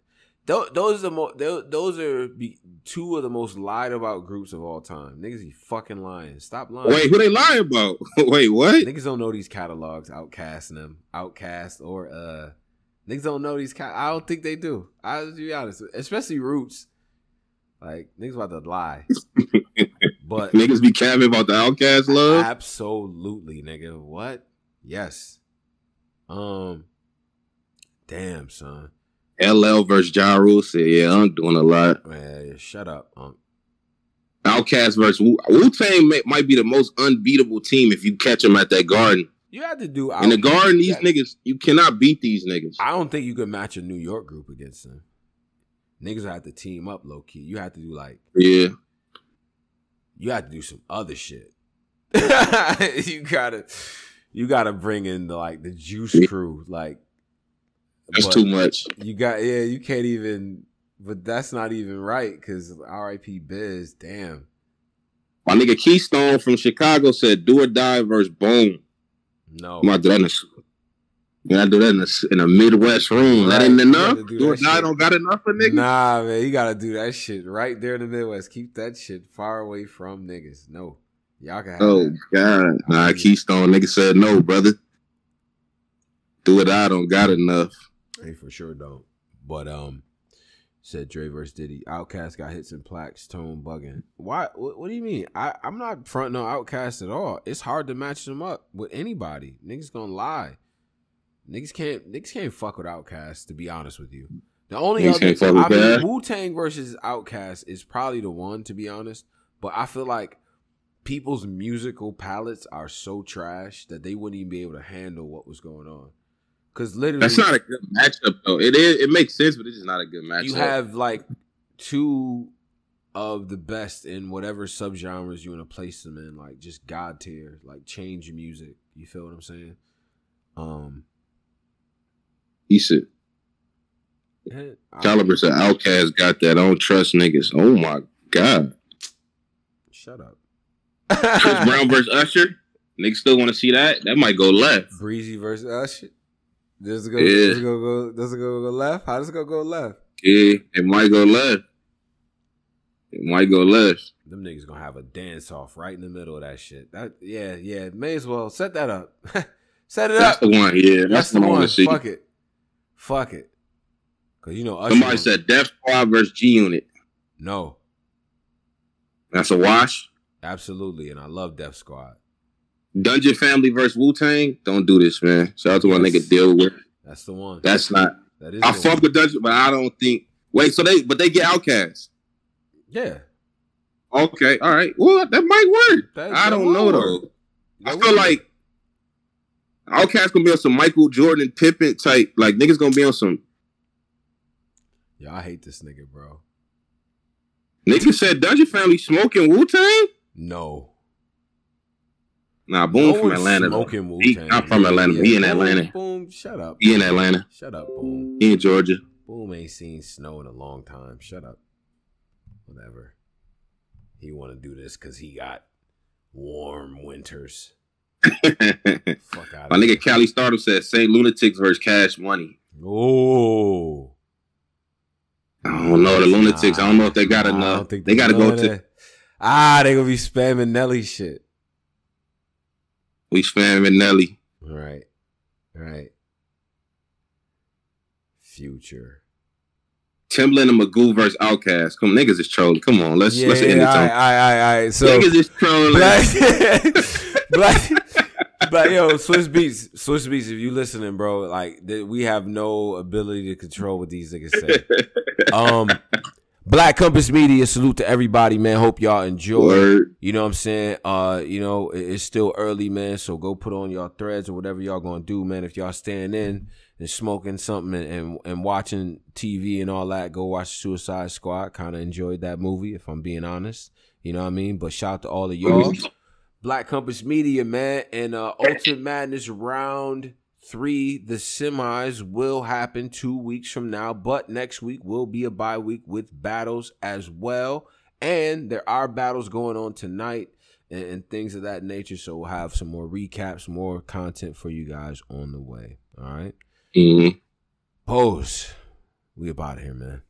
Those, those are the most. Those are be, two of the most lied about groups of all time. Niggas be fucking lying. Stop lying. Wait, who they lying about? Wait, what? Niggas don't know these catalogs. Outcasting them. OutKast or uh, niggas don't know these. Cat- I don't think they do. I'll be honest, especially Roots. Like niggas about to lie. But niggas be capping about the OutKast love. Absolutely, nigga. What? Yes. Um. Damn, son. LL versus Ja Rule said, "Yeah, I'm doing a lot." Man, shut up, Unc. OutKast versus Wu Tang might be the most unbeatable team if you catch them at that Garden. You have to do in the Garden. These niggas, you cannot beat these niggas. I don't think you could match a New York group against them. Niggas have to team up low key. You have to do like yeah you have to do some other shit. you gotta you gotta bring in the like the juice crew. Like that's too much. You got yeah, you can't even but that's not even right because RIP Biz, damn. My nigga Keystone from Chicago said do or die versus Bone. No. I'm about to do that in a, I do that in a, in a Midwest room. Right. That ain't enough. Do, do or die don't got enough for niggas. Nah, man, you gotta do that shit right there in the Midwest. Keep that shit far away from niggas. No. Y'all can have Oh that. God. Nah, Keystone nigga said no, brother. Do it I don't got enough. Hey, for sure don't. But um said Dre versus Diddy. OutKast got hits and plaques, tone bugging. Why? What, what, do you mean? I, I'm not fronting on OutKast at all. It's hard to match them up with anybody. Niggas gonna lie. Niggas can't niggas can't fuck with OutKast. To be honest with you, the only niggas other I mean, Wu Tang versus OutKast is probably the one. To be honest, but I feel like people's musical palettes are so trash that they wouldn't even be able to handle what was going on. Because literally, that's not a good matchup though. It is. It makes sense, but it's just not a good matchup. You have like two of the best in whatever subgenres you want to place them in, like just god tier, like change music. You feel what I'm saying? Um, he said, Caliber said, OutKast got that. I don't trust niggas. Oh my God. Shut up. Chris Brown versus Usher. Niggas still want to see that? That might go left. Breezy versus Usher. Does it go, yeah. it go, go, does it go, go left? How does it go, go left? Yeah, it might go left. It might go left. Them niggas gonna have a dance off right in the middle of that shit. That yeah, yeah. May as well set that up. set it that's up. That's the one. Yeah, that's, that's the, the one. Fuck it. Fuck it. Cause you know Usher somebody said Def Squad versus G Unit. No. That's a wash. Absolutely, and I love Def Squad. Dungeon Family versus Wu Tang. Don't do this, man. Shout out to my nigga Deal with. That's the one. That's not. That is. I fuck one. with Dungeon, but I don't think. Wait, so they but they get OutKast. Yeah. Okay. All right. Well, that might work. That, I don't know work. though. That I feel like OutKast gonna be on some Michael Jordan Pippen type. Like niggas gonna be on some. Yeah, I hate this nigga, bro. Nigga said Dungeon Family smoking Wu Tang. No. Nah, Boom no from Atlanta. Smoking Wu Tang. Not from Atlanta. Yeah, he in Atlanta. Boom, shut up. He in Atlanta. Shut up, Boom. He in Georgia. Boom ain't seen snow in a long time. Shut up. Whatever. He want to do this because he got warm winters. Fuck My nigga Cali Stardom said St. Lunatics versus Cash Money. Oh. I don't know the Lunatics. Nah, I don't know if they got nah, enough. they, they got to go to. Ah, they gonna be spamming Nelly shit. We spamming Nelly. Right, right. Future. Timbaland and Magoo versus OutKast. Come niggas is trolling. Come on, let's yeah, let's end it. All right, all right, all right. So niggas is trolling. Black, but yo, Swizz Beatz, Swizz Beatz, if you listening, bro, like th- we have no ability to control what these niggas say. um, Black Compass Media, salute to everybody, man. Hope y'all enjoy. Word. You know what I'm saying? Uh, you know, it's still early, man. So go put on y'all threads or whatever y'all gonna do, man. If y'all staying in and smoking something and, and, and watching TV and all that, go watch Suicide Squad. Kind of enjoyed that movie, if I'm being honest. You know what I mean? But shout out to all of y'all. Black Compass Media, man, and uh, Ultimate Madness round three, the semis will happen two weeks from now, but next week will be a bye week with battles as well. And there are battles going on tonight and, and things of that nature. So we'll have some more recaps, more content for you guys on the way. All right. Mm-hmm. Pose. We about here, man.